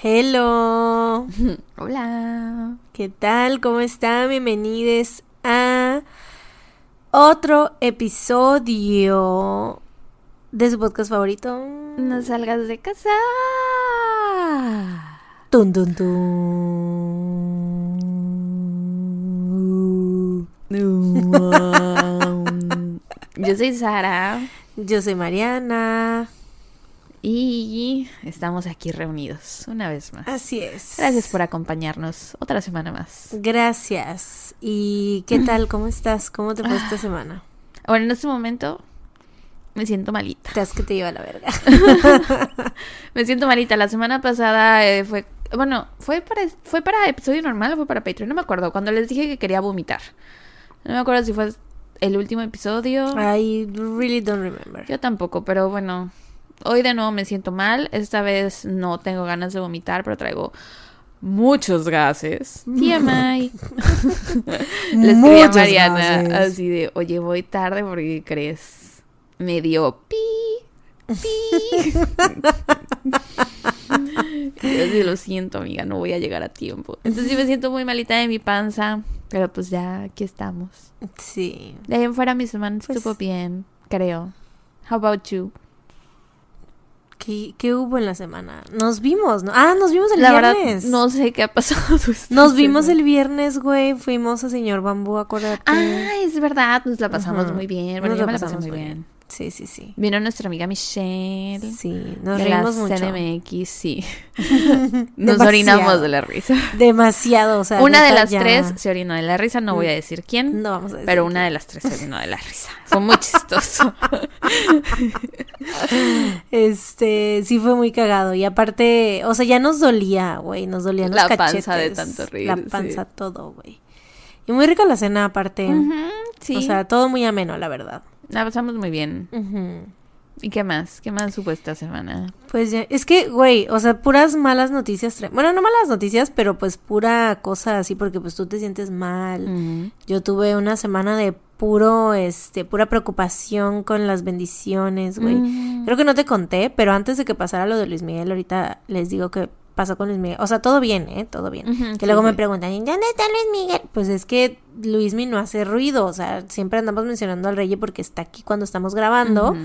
Hello. Hola. ¿Qué tal? ¿Cómo están? Bienvenidos a otro episodio de su podcast favorito. No salgas de casa. Tun, tun, tun. Yo soy Sara Yo soy Mariana. Y estamos aquí reunidos una vez más. Así es. Gracias por acompañarnos otra semana más. Gracias. ¿Y qué tal? ¿Cómo estás? ¿Cómo te fue esta semana? Bueno, en este momento me siento malita. Te que te lleva a la verga. Me siento malita. La semana pasada eh, fue, bueno, fue para fue para episodio normal o fue para Patreon, no me acuerdo. Cuando les dije que quería vomitar. No me acuerdo si fue el último episodio. I really don't remember. Yo tampoco, pero bueno, hoy de nuevo me siento mal. Esta vez no tengo ganas de vomitar, pero traigo muchos gases. TMI. Le escribí a Mariana gases. así de, oye, voy tarde porque crees. Me dio pi, pi. Y yo así, lo siento, amiga, no voy a llegar a tiempo. Entonces sí me siento muy malita de mi panza, pero pues ya aquí estamos. Sí. De ahí en fuera mi semana Pues- estuvo bien, creo. How about you? ¿Qué, qué hubo en la semana? Nos vimos, ¿no? Ah, nos vimos el La verdad, viernes. no sé qué ha pasado. Nos vimos semana. el viernes, güey. Fuimos a Señor Bambú, acuérdate. Ah, es verdad, nos la pasamos muy bien. Bueno, Nos yo la me la pasé pasamos muy muy bien. Sí, sí, sí. Vino nuestra amiga Michelle. Sí, nos de reímos la mucho. CDMX, sí. Nos orinamos de la risa. Demasiado, o sea. Una de las ya- tres se orinó de la risa, no voy a decir quién, No vamos a decir. pero una de las tres se orinó de la risa. Fue muy chistoso. Este, sí fue muy cagado. Y aparte, o sea, ya nos dolía, güey. Nos dolían los La cachetes. panza de tanto reír, La sí. panza, todo, güey. Y muy rica la cena, aparte. Sí, O sea, todo muy ameno, la verdad. La pasamos muy bien. ¿Y qué más? ¿Qué más hubo esta semana? Pues ya, es que, güey, o sea, puras malas noticias. Bueno, no malas noticias, pero pues pura cosa así, porque pues tú te sientes mal. Yo tuve una semana de puro, este, pura preocupación con las bendiciones, güey. Creo que no te conté, pero antes de que pasara lo de Luis Miguel, ahorita les digo que pasó con Luis Miguel. O sea, todo bien, ¿eh? Todo bien. Que sí, luego me sí. preguntan, ¿y dónde está Luis Miguel? Pues es que Luis Miguel no hace ruido, o sea, siempre andamos mencionando al rey porque está aquí cuando estamos grabando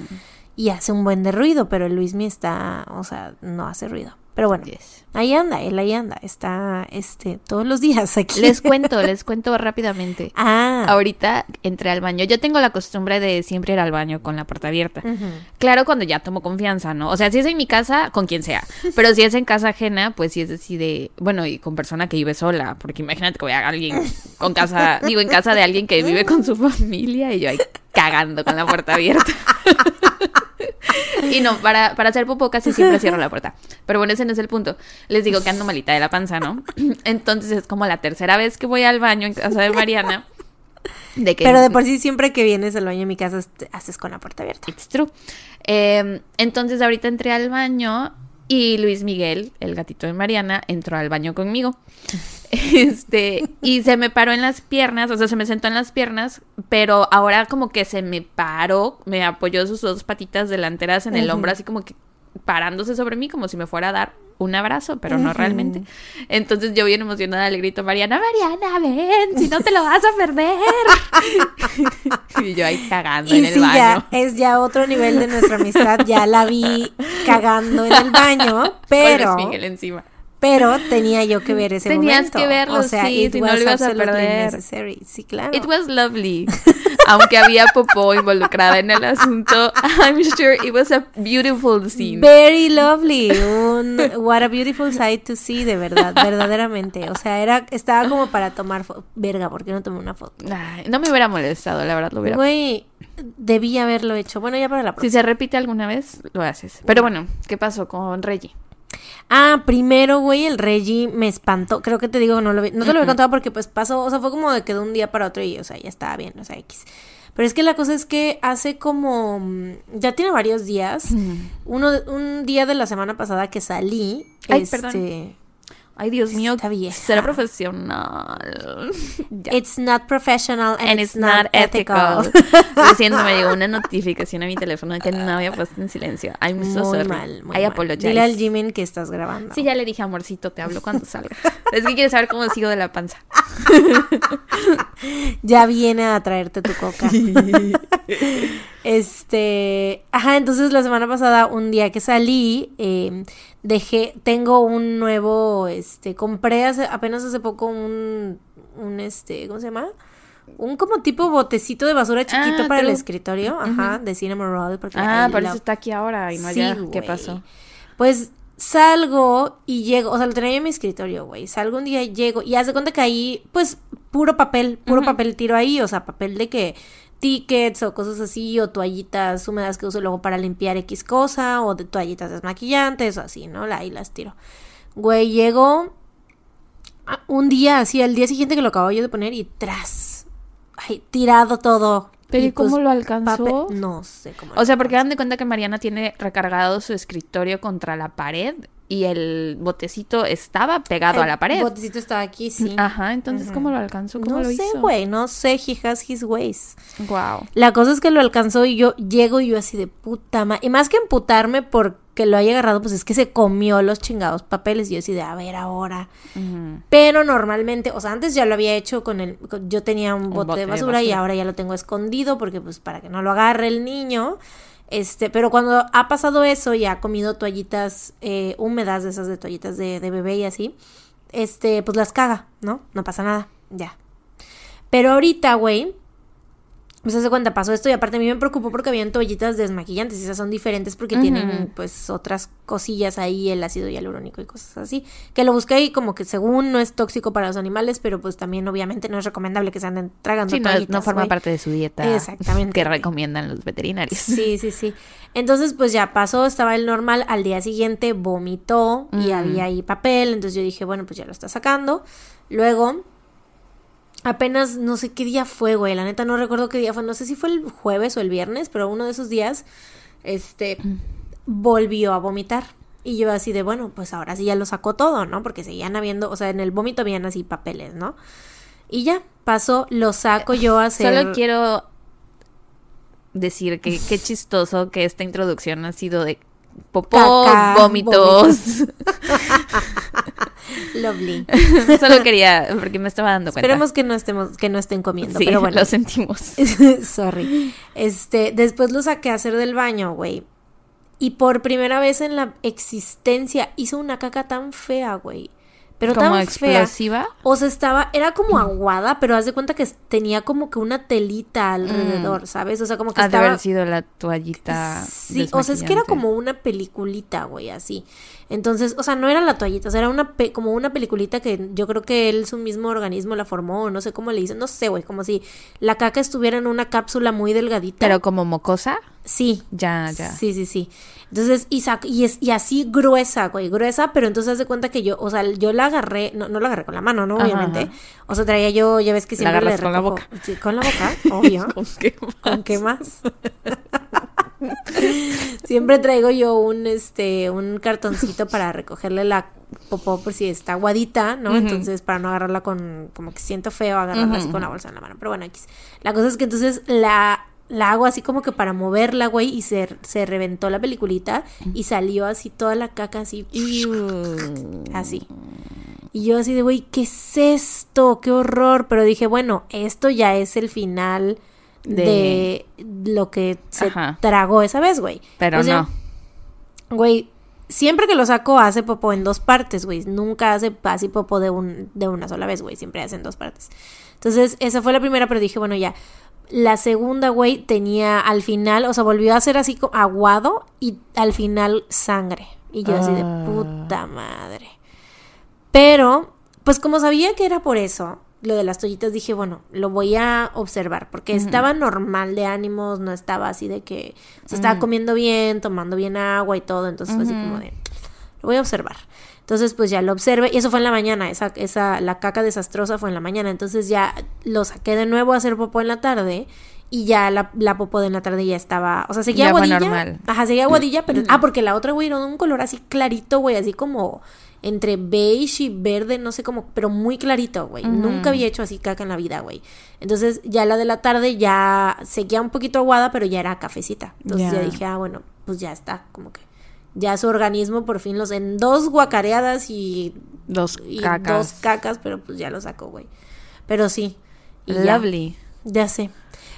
y hace un buen de ruido, pero el Luismi está, o sea, no hace ruido. Pero bueno, Yes. ahí anda, él ahí anda, está, este, todos los días aquí. Les cuento, les cuento rápidamente. Ah, Ahorita entré al baño. Yo tengo la costumbre de siempre ir al baño con la puerta abierta. Claro, cuando ya tomo confianza, ¿no? O sea, si es en mi casa, con quien sea. Pero si es en casa ajena, pues sí es así de. Bueno, y con persona que vive sola. Porque imagínate que voy a alguien con casa. Digo, en casa de alguien que vive con su familia y yo ahí cagando con la puerta abierta. Y no, para, para hacer popó casi siempre cierro la puerta. Pero bueno, ese no es el punto. Les digo que ando malita de la panza, ¿no? Entonces es como la tercera vez que voy al baño en casa de Mariana. De que Pero de por sí siempre que vienes al baño en mi casa haces con la puerta abierta. It's true. Eh, entonces ahorita entré al baño y Luis Miguel, el gatito de Mariana, entró al baño conmigo. Este, y se me paró en las piernas, o sea, se me sentó en las piernas, pero ahora como que se me paró, me apoyó sus dos patitas delanteras en el hombro, así como que parándose sobre mí, como si me fuera a dar un abrazo, pero no realmente. Entonces yo bien emocionada le grito, Mariana, Mariana, ven, si no te lo vas a perder. y yo ahí cagando Y en el baño. ya es ya otro nivel de nuestra amistad. Ya la vi cagando en el baño, Con pero, Luis Miguel encima. Pero tenía yo que ver ese Tenías momento. que verlo, o sea, sí, si no was lo ibas a perder. necessary. Sí, claro. It was lovely. Aunque había popó involucrada en el asunto, I'm sure it was a beautiful scene. Very lovely. Un, what a beautiful sight to see, de verdad, verdaderamente. O sea, era, estaba como para tomar. Verga, ¿por qué no tomé una foto? Ay, no me hubiera molestado, la verdad lo hubiera. Güey, debí haberlo hecho. Bueno, ya para la Si próxima. se repite alguna vez, lo haces. Pero bueno, ¿qué pasó con Reggie? Ah, primero, güey, el Reggie me espantó. Creo que te digo, no, lo, vi- no te lo había contado porque pues pasó, o sea, fue como de que de un día para otro y, o sea, ya estaba bien, o sea, X. Pero es que la cosa es que hace como, mm, ya tiene varios días, uno, un día de la semana pasada que salí, Ay, este, perdón. Ay, Dios mío, será profesional. It's not professional and, And it's, it's not ethical. Lo siento, me llegó una notificación a mi teléfono que no había puesto en silencio. I'm so muy sorry. mal, muy I mal. Dile al Jimin que estás grabando. Sí, ya le dije, amorcito, te hablo cuando salga. es que quieres saber cómo sigo de la panza. Ya viene a traerte tu coca. Este, ajá, entonces la semana pasada, un día que salí, eh, dejé, tengo un nuevo, este, compré hace, apenas hace poco un, un, este, ¿cómo se llama? Un como tipo botecito de basura chiquito Ah, para el escritorio, ajá, de Cinema Roll, porque Ah, por la- eso está aquí ahora y no Sí, allá. ¿Qué pasó? Pues salgo y llego, o sea, lo tenía yo en mi escritorio, güey. Salgo un día, llego y haz de cuenta que ahí, pues, puro papel, puro papel tiro ahí, o sea, papel de que tickets o cosas así, o toallitas húmedas que uso luego para limpiar X cosa, o de toallitas desmaquillantes, o así, ¿no? Ahí las tiro. Güey, llego a- un día, así, al día siguiente que lo acabo yo de poner y tras, ay, tirado todo. ¿Pero y cómo pues, lo alcanzó? no sé cómo. lo O sea, porque dan de cuenta que Mariana tiene recargado su escritorio contra la pared y el botecito estaba pegado a El la pared. botecito estaba aquí, sí. Ajá, entonces, ¿cómo lo alcanzó? ¿Cómo no lo sé, güey, no sé, he has his ways. Wow. La cosa es que lo alcanzó y yo llego y yo así de puta madre. Y más que emputarme porque lo haya agarrado, pues es que se comió los chingados papeles. Y yo así de, a ver ahora. Pero normalmente, o sea, antes ya lo había hecho con el... con- yo tenía un bote, bote de de basura y ahora ya lo tengo escondido porque pues para que no lo agarre el niño. Este, pero cuando ha pasado eso y ha comido toallitas eh, húmedas, de esas de toallitas de, de bebé y así, este, pues las caga, ¿no? No pasa nada, ya. Pero ahorita, güey, pues hace cuenta, pasó esto y aparte a mí me preocupó porque habían toallitas desmaquillantes y esas son diferentes porque tienen pues otras cosillas ahí, el ácido hialurónico y cosas así. Que lo busqué y como que según no es tóxico para los animales, pero pues también obviamente no es recomendable que se anden tragando Sí, no, toallitas, no forma parte de su dieta. Exactamente, Que recomiendan los veterinarios. Sí, sí, sí. Entonces, pues ya pasó, estaba el normal, al día siguiente vomitó y Mm. había ahí papel, entonces yo dije, bueno, pues ya lo está sacando. Luego, apenas no sé qué día fue, güey, la neta no recuerdo qué día fue, no sé si fue el jueves o el viernes, pero uno de esos días, este, volvió a vomitar. Y yo así de, bueno, pues ahora sí ya lo sacó todo, ¿no? Porque seguían habiendo, o sea, en el vómito habían así papeles, ¿no? Y ya, pasó, lo saco yo a hacer... Solo quiero decir que qué chistoso que esta introducción ha sido de popó, Caca, vómitos. Lovely. Solo quería, porque me estaba dando cuenta. Esperemos que no estemos, que no estén comiendo, sí, pero bueno. lo sentimos. Sorry. Este, después lo saqué a hacer del baño, güey. Y por primera vez en la existencia hizo una caca tan fea, güey. Pero Como tan fea. explosiva. O sea, estaba, era como aguada, pero haz de cuenta que tenía como que una telita alrededor, ¿sabes? O sea, como que Ha de estaba. haber sido la toallita. Sí, o sea, es que era como una peliculita, güey, así. Entonces, o sea, no era la toallita, o sea, era una pe- como una peliculita que yo creo que él, su mismo organismo la formó, o no sé cómo le hizo, no sé, güey, como si la caca estuviera en una cápsula muy delgadita. Pero como mocosa. sí, Ya, ya. Sí, sí, sí. Entonces, y, sac- y, es, y así gruesa, güey, gruesa, pero entonces haz de cuenta que yo, o sea, yo la agarré, no, no la agarré con la mano, ¿no? Obviamente. ajá. O sea, traía yo, ya ves que La siempre le agarras con la boca. Sí, con la boca, obvio. ¿Con qué ¿Con qué más? Siempre traigo yo un este un cartoncito para recogerle la popó por si está aguadita, ¿no? Entonces, para no agarrarla con como que siento feo agarrarla así con la bolsa en la mano, pero bueno, X. La cosa es que entonces la la hago así como que para moverla, güey, y se, se reventó la peliculita y salió así toda la caca así, así. Y yo así de, güey, ¿qué es esto? ¡Qué horror! Pero dije, bueno, esto ya es el final de, lo que se Ajá. tragó esa vez, güey. Pero O sea, no. Güey, siempre que lo saco hace popó en dos partes, güey. Nunca hace así popó de, un, de una sola vez, güey. Siempre hace en dos partes. Entonces, esa fue la primera, pero dije, bueno, ya. La segunda, güey, tenía al final, o sea, volvió a ser así co- aguado y al final sangre. Y yo así de Ah. puta madre. Pero, pues como sabía que era por eso, lo de las toallitas, dije, bueno, lo voy a observar, porque estaba normal de ánimos, no estaba así de que, o sea, estaba comiendo bien, tomando bien agua y todo, entonces fue así como de, lo voy a observar. Entonces, pues ya lo observé, y eso fue en la mañana, esa, esa, la caca desastrosa fue en la mañana, entonces ya lo saqué de nuevo a hacer popó en la tarde, y ya la, la popó de en la tarde ya estaba, o sea, seguía Ya aguadilla. normal. Ajá, seguía aguadilla, pero, ah, porque la otra, güey, era de un color así clarito, güey, así como entre beige y verde, no sé cómo, pero muy clarito, güey. Nunca había hecho así caca en la vida, güey. Entonces ya la de la tarde ya seguía un poquito aguada, pero ya era cafecita. Entonces ya, Ya. dije, ah, bueno, pues ya está, como que ya su organismo por fin los en dos guacareadas y, Dos y cacas. dos cacas, pero pues ya lo sacó, güey. Pero sí. y ya. Lovely. Ya sé.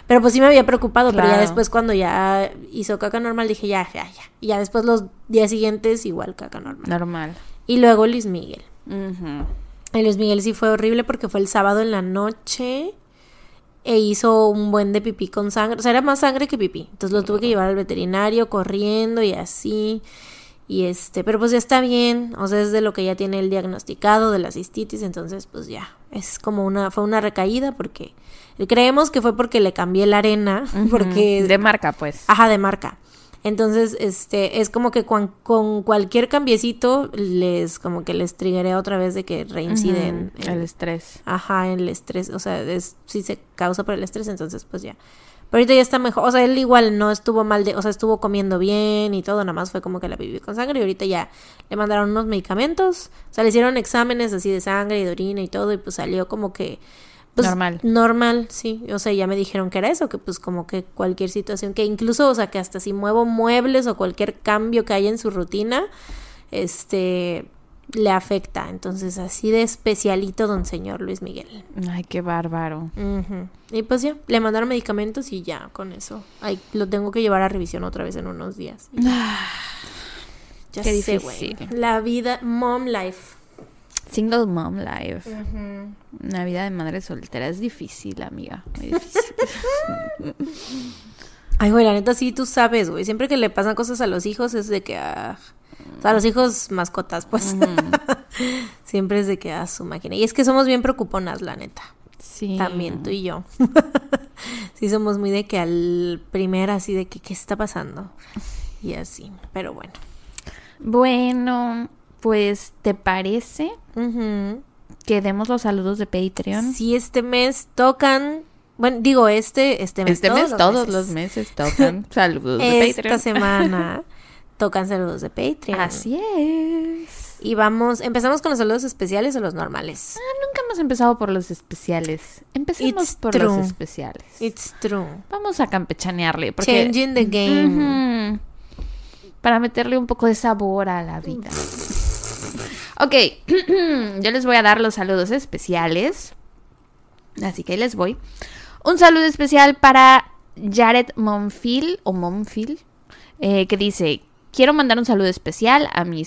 Pero pues sí me había preocupado, pero ya después cuando ya hizo caca normal dije ya, ya, ya. Y ya después los días siguientes igual caca normal. Normal. Y luego Luis Miguel. Ujú. El Luis Miguel sí fue horrible porque fue el sábado en la noche e hizo un buen de pipí con sangre. O sea, era más sangre que pipí. Entonces lo tuve que llevar al veterinario corriendo y así. Y este, pero pues ya está bien. O sea, es de lo que ya tiene el diagnosticado de la cistitis. Entonces, pues ya. Es como una, fue una recaída porque creemos que fue porque le cambié la arena. Porque De marca, pues. Ajá, de marca. Entonces, este, es como que cuan- con cualquier cambiecito les, como que les triggeré otra vez de que reinciden. En- El estrés. Ajá, en el estrés, o sea, es, si se causa por el estrés, entonces pues ya. Pero ahorita ya está mejor, o sea, él igual no estuvo mal de, o sea, estuvo comiendo bien y todo, nada más fue como que la vivió con sangre y ahorita ya le mandaron unos medicamentos, o sea, le hicieron exámenes así de sangre y de orina y todo y pues salió como que... Pues, Normal. Normal, sí, o sea, ya me dijeron que era eso, que pues como que cualquier situación, que incluso, o sea, que hasta si muevo muebles o cualquier cambio que haya en su rutina, este, le afecta. Entonces, así de especialito, don señor Luis Miguel. Ay, qué bárbaro. Y pues ya, le mandaron medicamentos y ya, con eso. Ay, lo tengo que llevar a revisión otra vez en unos días. Y Ya, Ya Qué sé. La vida, mom life. Single mom life. Una vida de madre soltera es difícil, amiga. Muy difícil. Ay, güey, la neta sí, tú sabes, güey. Siempre que le pasan cosas a los hijos es de que, ah, o sea, a los hijos mascotas, pues. Siempre es de que, ah, su máquina. Y es que somos bien preocuponas, la neta. Sí. También tú y yo. sí, somos muy de que al primer así de que, ¿qué está pasando? Y así, pero bueno. Bueno, pues, ¿te parece que demos los saludos de Patreon? Sí, este mes tocan, bueno, digo, este, este mes. este todos mes, los todos meses. los meses tocan saludos de Esta Patreon. semana tocan saludos de Patreon. Así es. Y vamos, ¿empezamos con los saludos especiales o los normales? Nunca hemos empezado por los especiales. Empecemos It's por true. los especiales. It's true. Vamos a campechanearle. Porque, Changing the game. Para meterle un poco de sabor a la vida. Ok, yo les voy a dar los saludos especiales. Así que ahí les voy. Un saludo especial para Jared Monfil o Monfil, eh, que dice, quiero mandar un saludo especial a mi,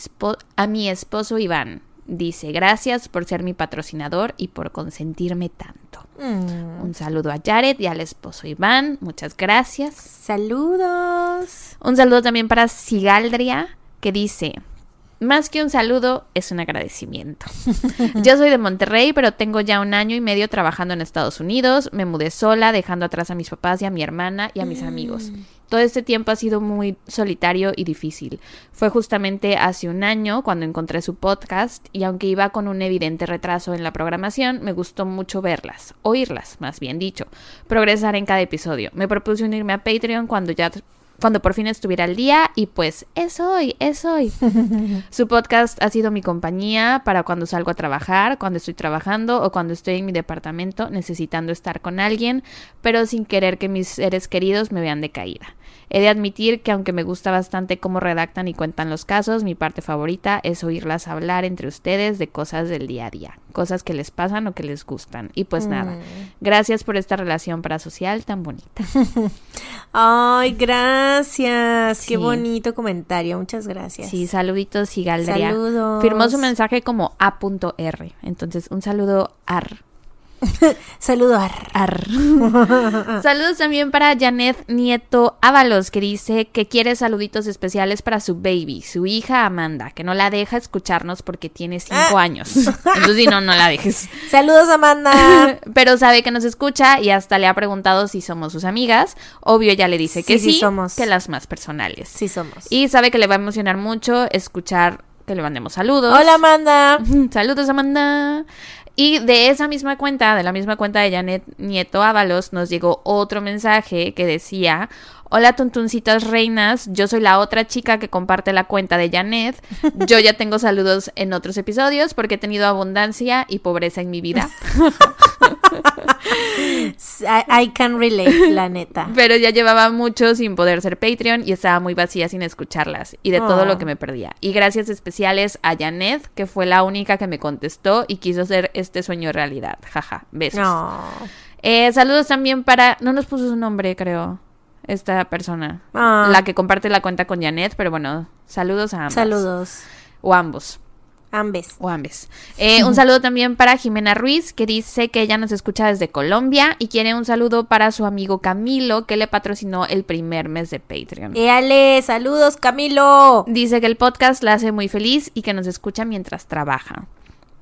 a mi esposo Iván. Dice, gracias por ser mi patrocinador y por consentirme tanto. Mm. Un saludo a Jared y al esposo Iván. Muchas gracias. Saludos. Un saludo también para Sigaldria, que dice, más que un saludo, es un agradecimiento. Yo soy de Monterrey, pero tengo ya un año y medio trabajando en Estados Unidos. Me mudé sola, dejando atrás a mis papás y a mi hermana y a mis amigos. Todo este tiempo ha sido muy solitario y difícil. Fue justamente hace un año cuando encontré su podcast y aunque iba con un evidente retraso en la programación, me gustó mucho verlas, oírlas, más bien dicho, progresar en cada episodio. Me propuse unirme a Patreon cuando ya cuando por fin estuviera al día y pues es hoy, es hoy. Su podcast ha sido mi compañía para cuando salgo a trabajar, cuando estoy trabajando o cuando estoy en mi departamento necesitando estar con alguien, pero sin querer que mis seres queridos me vean decaída. He de admitir que aunque me gusta bastante cómo redactan y cuentan los casos, mi parte favorita es oírlas hablar entre ustedes de cosas del día a día, cosas que les pasan o que les gustan. Y pues nada, gracias por esta relación parasocial tan bonita. Ay, gracias. Sí. Qué bonito comentario. Muchas gracias. Sí, saluditos y Galdria. Saludos. Firmó su mensaje como A.R. Entonces, un saludo ar. Saludo a ar. Saludos también para Janet Nieto Ábalos, que dice que quiere saluditos especiales para su baby, su hija Amanda, que no la deja escucharnos porque tiene cinco Ah. años. Entonces, sí, no, no la dejes. Saludos, Amanda. Pero sabe que nos escucha y hasta le ha preguntado si somos sus amigas. Obvio, ella le dice que Sí, sí sí, somos. que las más personales. Sí somos. Y sabe que le va a emocionar mucho escuchar que le mandemos saludos. Hola, Amanda. Saludos, Amanda. Y de esa misma cuenta, de la misma cuenta de Janet Nieto Ábalos, nos llegó otro mensaje que decía: Hola tuntuncitas reinas, yo soy la otra chica que comparte la cuenta de Janet. Yo ya tengo saludos en otros episodios porque he tenido abundancia y pobreza en mi vida. I, I can relate, la neta. Pero ya llevaba mucho sin poder ser Patreon y estaba muy vacía sin escucharlas y de todo Oh. lo que me perdía. Y gracias especiales a Janet, que fue la única que me contestó y quiso hacer este sueño realidad. Jaja, besos. No. Eh, saludos también para. No nos puso su nombre, creo. Esta persona. Ah. La que comparte la cuenta con Janet, pero bueno, saludos a ambas. Saludos. O ambos. Ambes. O ambes. Eh, un saludo también para Jimena Ruiz, que dice que ella nos escucha desde Colombia y quiere un saludo para su amigo Camilo, que le patrocinó el primer mes de Patreon. Éale, saludos, Camilo. Dice que el podcast la hace muy feliz y que nos escucha mientras trabaja.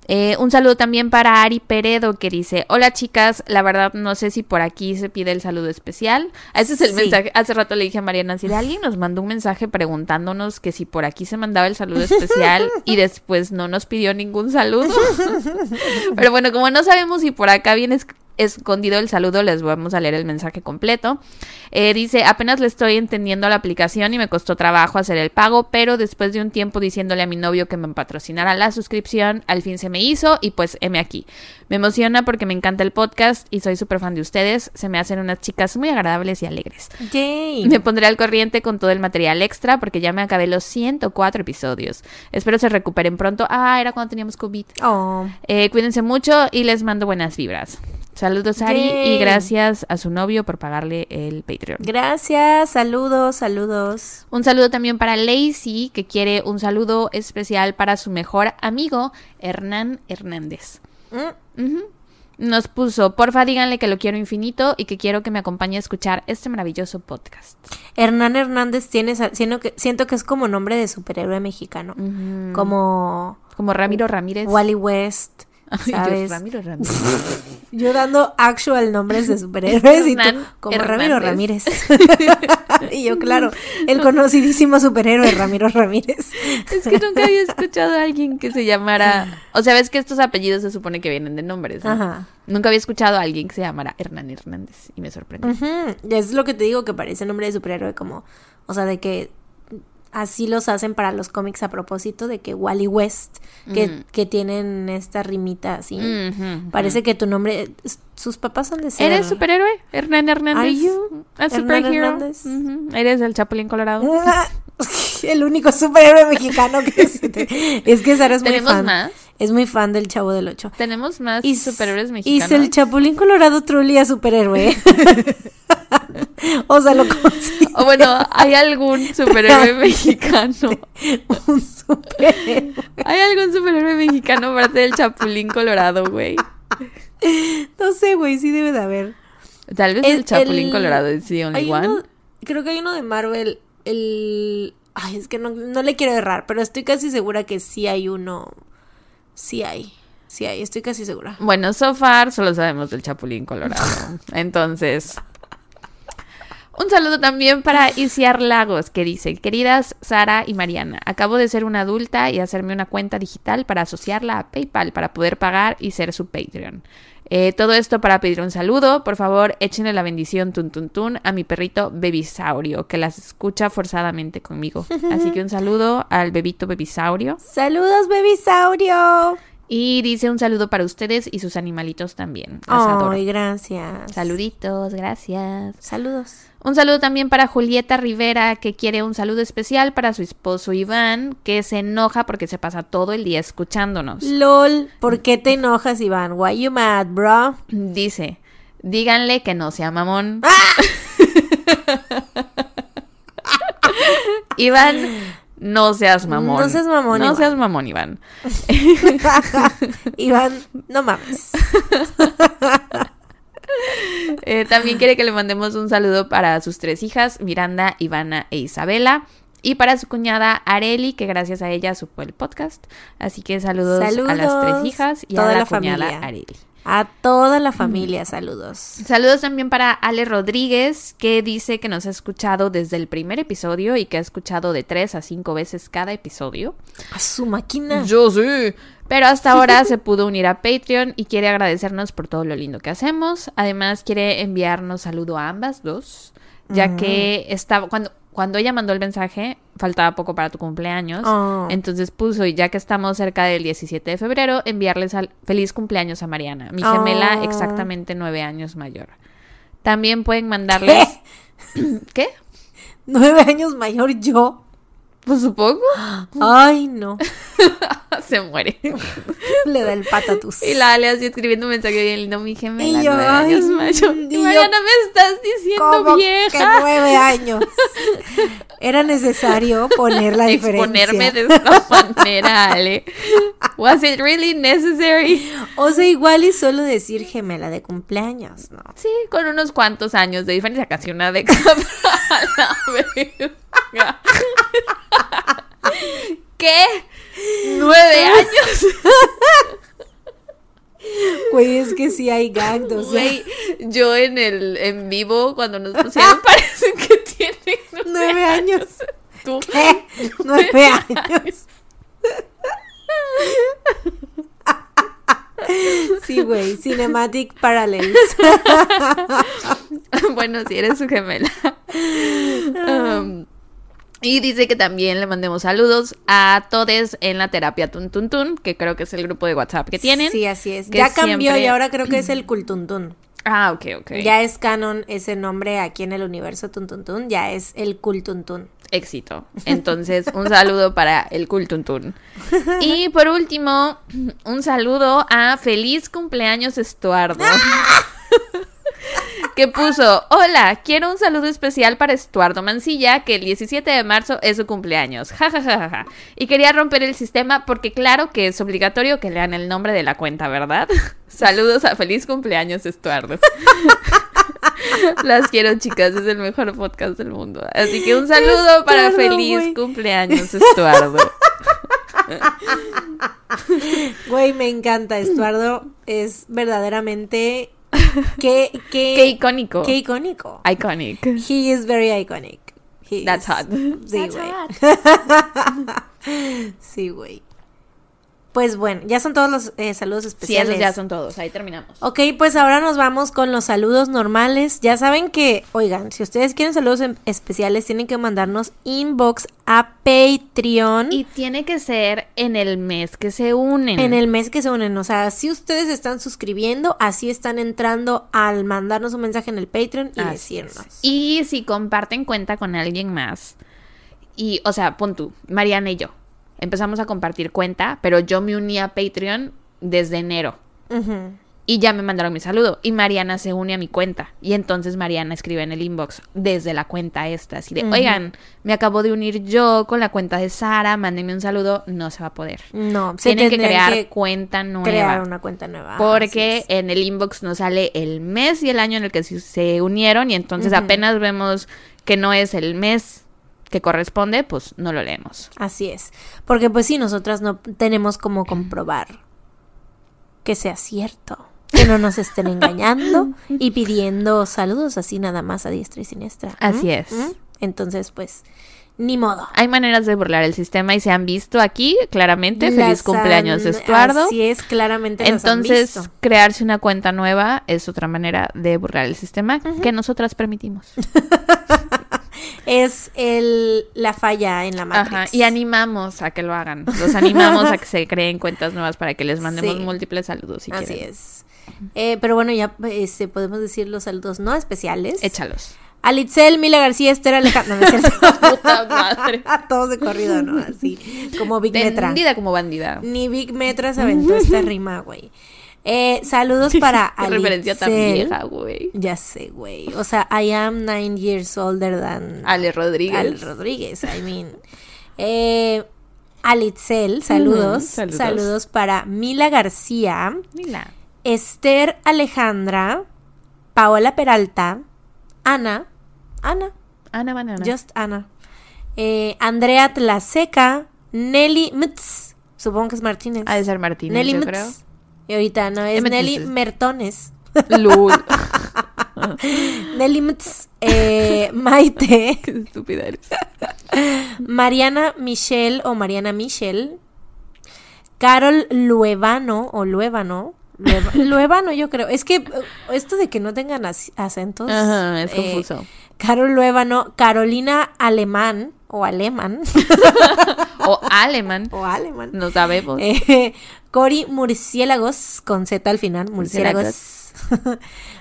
Eh, un saludo también para Ari Peredo que dice, hola chicas, la verdad no sé si por aquí se pide el saludo especial. Ese es el Sí. mensaje, hace rato le dije a Mariana, si alguien nos mandó un mensaje preguntándonos que si por aquí se mandaba el saludo especial y después no nos pidió ningún saludo. Pero bueno, como no sabemos si por acá viene escondido el saludo, les vamos a leer el mensaje completo. Eh, dice, apenas le estoy entendiendo la aplicación y me costó trabajo hacer el pago, pero después de un tiempo diciéndole a mi novio que me patrocinara la suscripción, al fin se me hizo y pues heme aquí. Me emociona porque me encanta el podcast y soy súper fan de ustedes. Se me hacen unas chicas muy agradables y alegres. Yay. Me pondré al corriente con todo el material extra porque ya me acabé los 104 episodios. Espero se recuperen pronto. Ah, era cuando teníamos COVID. Oh. Eh, cuídense mucho y les mando buenas vibras. Saludos, Ari, Yay. y gracias a su novio por pagarle el Patreon. Gracias, saludos, saludos. Un saludo también para Lacey, que quiere un saludo especial para su mejor amigo, Hernán Hernández. Mm. Nos puso, porfa díganle que lo quiero infinito y que quiero que me acompañe a escuchar este maravilloso podcast. Hernán Hernández tiene, siento que, siento que es como nombre de superhéroe mexicano. Como Como Ramiro Ramírez. Wally West, Ay, yo, ¿sabes? Ramiro Ramírez. Yo dando actual nombres de superhéroes y tú, como Ramiro. Ramírez. y yo, claro, el conocidísimo superhéroe Ramiro Ramírez. Es que nunca había escuchado a alguien que se llamara. O sea, ves que estos apellidos se supone que vienen de nombres. ¿no? Ajá. Nunca había escuchado a alguien que se llamara Hernán Hernández y me sorprendió. Y Es lo que te digo que parece nombre de superhéroe como, o sea, de que así los hacen para los cómics a propósito de que Wally West, que, Mm. que tienen esta rimita así. Parece que tu nombre, sus papás son de ser. ¿Eres superhéroe? Hernán Hernández. Are you A superhero. Eres el Chapulín Colorado. El único superhéroe mexicano que. Es que Sara es muy ¿Tenemos fan. más? Es muy fan del Chavo del Ocho. Tenemos más Y superhéroes Y mexicanos. si el Chapulín Colorado truly es superhéroe. o sea, lo O bueno, ¿hay algún superhéroe mexicano? un superhéroe. ¿Hay algún superhéroe mexicano aparte del Chapulín Colorado, güey? No sé, güey, sí debe de haber. Tal vez el, Chapulín Colorado es the only one. uno- creo que hay uno de Marvel, el... Ay, es que no, no le quiero errar, pero estoy casi segura que sí hay uno. Sí hay. Sí hay, estoy casi segura. Bueno, so far solo sabemos del Chapulín Colorado. Entonces. Un saludo también para Isiar Lagos, que dice, queridas Sara y Mariana, acabo de ser una adulta y hacerme una cuenta digital para asociarla a PayPal para poder pagar y ser su Patreon. Eh, todo esto para pedir un saludo. Por favor, échenle la bendición tun tun tun a mi perrito Bebisaurio, que las escucha forzadamente conmigo. Así que un saludo al bebito Bebisaurio. Saludos, bebisaurio. Y dice un saludo para ustedes y sus animalitos también. Las adoro. Ay, gracias. Saluditos, gracias. Saludos. Un saludo también para Julieta Rivera, que quiere un saludo especial para su esposo Iván, que se enoja porque se pasa todo el día escuchándonos. LOL, ¿por qué te enojas, Iván? Why you mad, bro? Dice, díganle que no sea mamón. Iván, no seas mamón. No seas mamón, No Iván. seas mamón, Iván. Iván, no mames. Eh, también quiere que le mandemos un saludo para sus tres hijas, Miranda, Ivana e Isabela. Y para su cuñada Areli, que gracias a ella supo el podcast. Así que saludos, a las tres hijas y toda a la, la cuñada familia. Areli. A toda la familia, saludos. Saludos también para Ale Rodríguez, que dice que nos ha escuchado desde el primer episodio y que ha escuchado de tres a cinco veces cada episodio. A su máquina. Yo sí. Pero hasta ahora se pudo unir a Patreon y quiere agradecernos por todo lo lindo que hacemos. Además, quiere enviarnos saludo a ambas dos. ya Mm. que estaba cuando cuando ella mandó el mensaje, faltaba poco para tu cumpleaños. Oh. Entonces puso, y ya que estamos cerca del 17 de febrero, enviarles al feliz cumpleaños a Mariana, mi gemela Oh. exactamente nueve años mayor. También pueden mandarles... ¿Qué? Nueve años mayor yo. Pues supongo. Ay, no. Se muere. Le da el patatus. Y la Ale así escribiendo un mensaje bien lindo, mi gemela Y yo, nueve ay, años mayor. y Y yo, Mariana, me estás diciendo ¿Cómo vieja. que nueve años? Era necesario poner la diferencia. Exponerme de esta manera, Ale. Was it really necessary? O sea, igual y solo decir gemela de cumpleaños, ¿no? Sí, con unos cuantos años de diferencia, casi una década. ¿Qué? ¿Nueve años? Güey, es que sí hay gags, o sea, Güey, yo en el en vivo, cuando nos pusieron, parece que tiene nueve años. Tú. ¿Qué? Nueve años. Sí, güey, Cinematic Parallels. bueno, si eres su gemela. Um, y dice que también le mandemos saludos a todos en la terapia Tun Tun Tun, que creo que es el grupo de WhatsApp que tienen. Sí, así es. Ya cambió siempre- y ahora creo que es el Cultuntun. Ah, ok, ok. Ya es canon ese nombre aquí en el universo Tuntuntun, ya es el Cultuntun. Éxito. Entonces, un saludo para el Cool Tun Tun. Y por último, un saludo a Feliz Cumpleaños Estuardo. que puso, hola, quiero un saludo especial para Estuardo Mancilla, que el 17 de marzo es su cumpleaños. Ja, ja, ja, ja, ja. Y quería romper el sistema porque claro que es obligatorio que lean el nombre de la cuenta, ¿verdad? Saludos a feliz cumpleaños, Estuardo. Las quiero, chicas, es el mejor podcast del mundo. Así que un saludo para feliz cumpleaños, Estuardo. Güey, me encanta. Estuardo es verdaderamente. Qué, qué, Qué icónico. qué icónico. Iconic. He is very iconic. He That's is- hot. Sí, That's güey. hot. Sí, güey. Pues bueno, ya son todos los eh, saludos Sí, especiales. esos ya son todos. Ahí terminamos. Ok, pues ahora nos vamos con los saludos normales. Ya saben que, oigan, si ustedes quieren saludos em- especiales, tienen que mandarnos inbox a Patreon Y tiene que ser en el mes que se unen. en el mes que se unen. O sea, si ustedes están suscribiendo, así están entrando al mandarnos un mensaje en el Patreon y Así es. decirnos. Y si comparten cuenta con alguien más, y, o sea, pon tú, Mariana y yo, empezamos a compartir cuenta, pero yo me uní a Patreon desde enero. Y ya me mandaron mi saludo. Y Mariana se une a mi cuenta. Y entonces Mariana escribe en el inbox desde la cuenta esta. Así de, oigan, me acabo de unir yo con la cuenta de Sara, mándenme un saludo. No se va a poder. No, se Tienen que crear cuenta nueva. crear una cuenta nueva. Porque en el inbox nos sale el mes y el año en el que se- unieron. Y entonces apenas vemos que no es el mes que corresponde, pues no lo leemos. Así es. Porque pues sí, nosotras no tenemos como comprobar que sea cierto. Que no nos estén engañando y pidiendo saludos así nada más a diestra y siniestra. Así es. ¿Mm? Entonces, pues, ni modo. Hay maneras de burlar el sistema y se han visto aquí claramente. Feliz cumpleaños, han- Estuardo. Así es, claramente han Entonces, visto. crearse una cuenta nueva es otra manera de burlar el sistema que nosotras permitimos. Es el, la falla en la Matrix. Ajá, y animamos a que lo hagan. Los animamos a que se creen cuentas nuevas para que les mandemos Sí. múltiples saludos si Así quieren. es. Eh, pero bueno, ya este, podemos decir los saludos no especiales. Échalos. Alitzel, Mila García, Esther Alejandro. No, no. Puta madre. A todos de corrido, ¿no? Así, como Big Metra. Como bandida. Ni Big Metra se aventó esta rima, güey. Eh, saludos para Qué referencia tan vieja, güey. Ya sé, güey. O sea, I am nine years older than Ale Rodríguez. Al Rodríguez, I mean. Eh, Alitzel, saludos. Saludos. saludos. para Mila García, Mila. Esther Alejandra, Paola Peralta, Ana, Ana, Ana Banana. just Ana, eh, Andrea Tlaseca, Nelly Mtz, supongo que es Martínez. Ha de ser Martínez, Nelly yo Mtz. creo. Y ahorita no, es. Nelly Mertones. Lul. Nelly eh, Maite, Qué estúpida eres. Mariana Michelle o Mariana Michelle, Carol Luevano o Luevano, Lueva- Luevano yo creo, es que eh, esto de que no tengan ac- acentos Ajá, es eh, confuso. Carol Luébano, Carolina Alemán o Alemán O alemán. o Alemán. No sabemos. Eh, Cori Murciélagos, con Z al final, Murciélagos.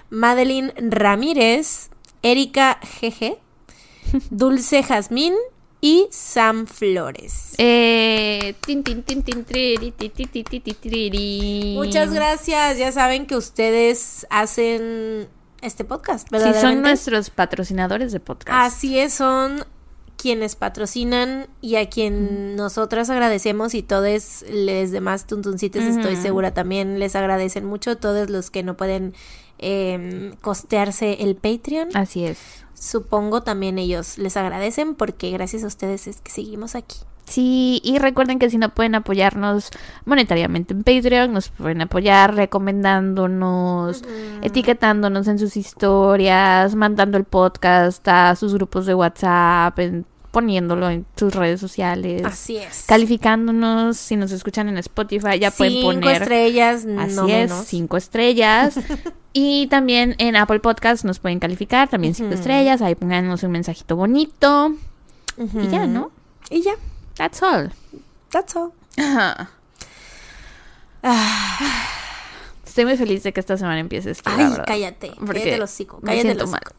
Madeline Ramírez, Erika GG, Dulce Jazmín y Sam Flores. Eh, tin, tin, tin, triri. Muchas gracias. Ya saben que ustedes hacen este podcast, Sí, verdaderamente. son nuestros patrocinadores de podcast. Así es, son quienes patrocinan y a quien nosotras agradecemos y todos les demás tuntuncites estoy Ujú. segura también les agradecen mucho, todos los que no pueden eh, costearse el Patreon, Así es. Supongo también ellos les agradecen porque gracias a ustedes es que seguimos aquí. Sí, y recuerden que si no pueden apoyarnos monetariamente en Patreon, nos pueden apoyar recomendándonos, etiquetándonos en sus historias, mandando el podcast a sus grupos de WhatsApp, en- poniéndolo en sus redes sociales, Así es. calificándonos, si nos escuchan en Spotify ya pueden Cinco poner estrellas, Así no es, menos. cinco estrellas. y también en Apple Podcast nos pueden calificar, también cinco estrellas. Ahí pónganos un mensajito bonito. Y ya, ¿no? Y ya, That's all. that's all. Estoy muy feliz de que esta semana empiece esto, Ay, cállate, cállate el hocico, cállate hocico.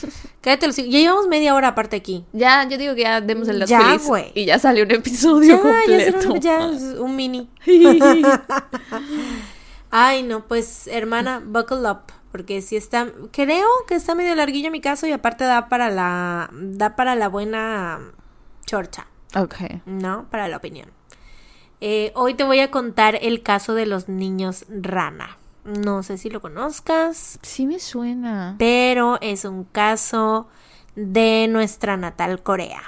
Cállate hocico. Ya llevamos media hora aparte aquí. Ya, yo digo que ya demos el Ya, feliz. güey. Y ya salió un episodio Ya, ya, completo. ya es un mini. Ay, no, pues hermana, buckle up, porque si está, creo que está medio larguillo mi caso y aparte da para la, da para la buena chorcha, ok. ¿no? Para la opinión. Eh, hoy te voy a contar el caso de los niños rana. No sé si lo conozcas, Sí me suena. pero es un caso de nuestra natal Corea.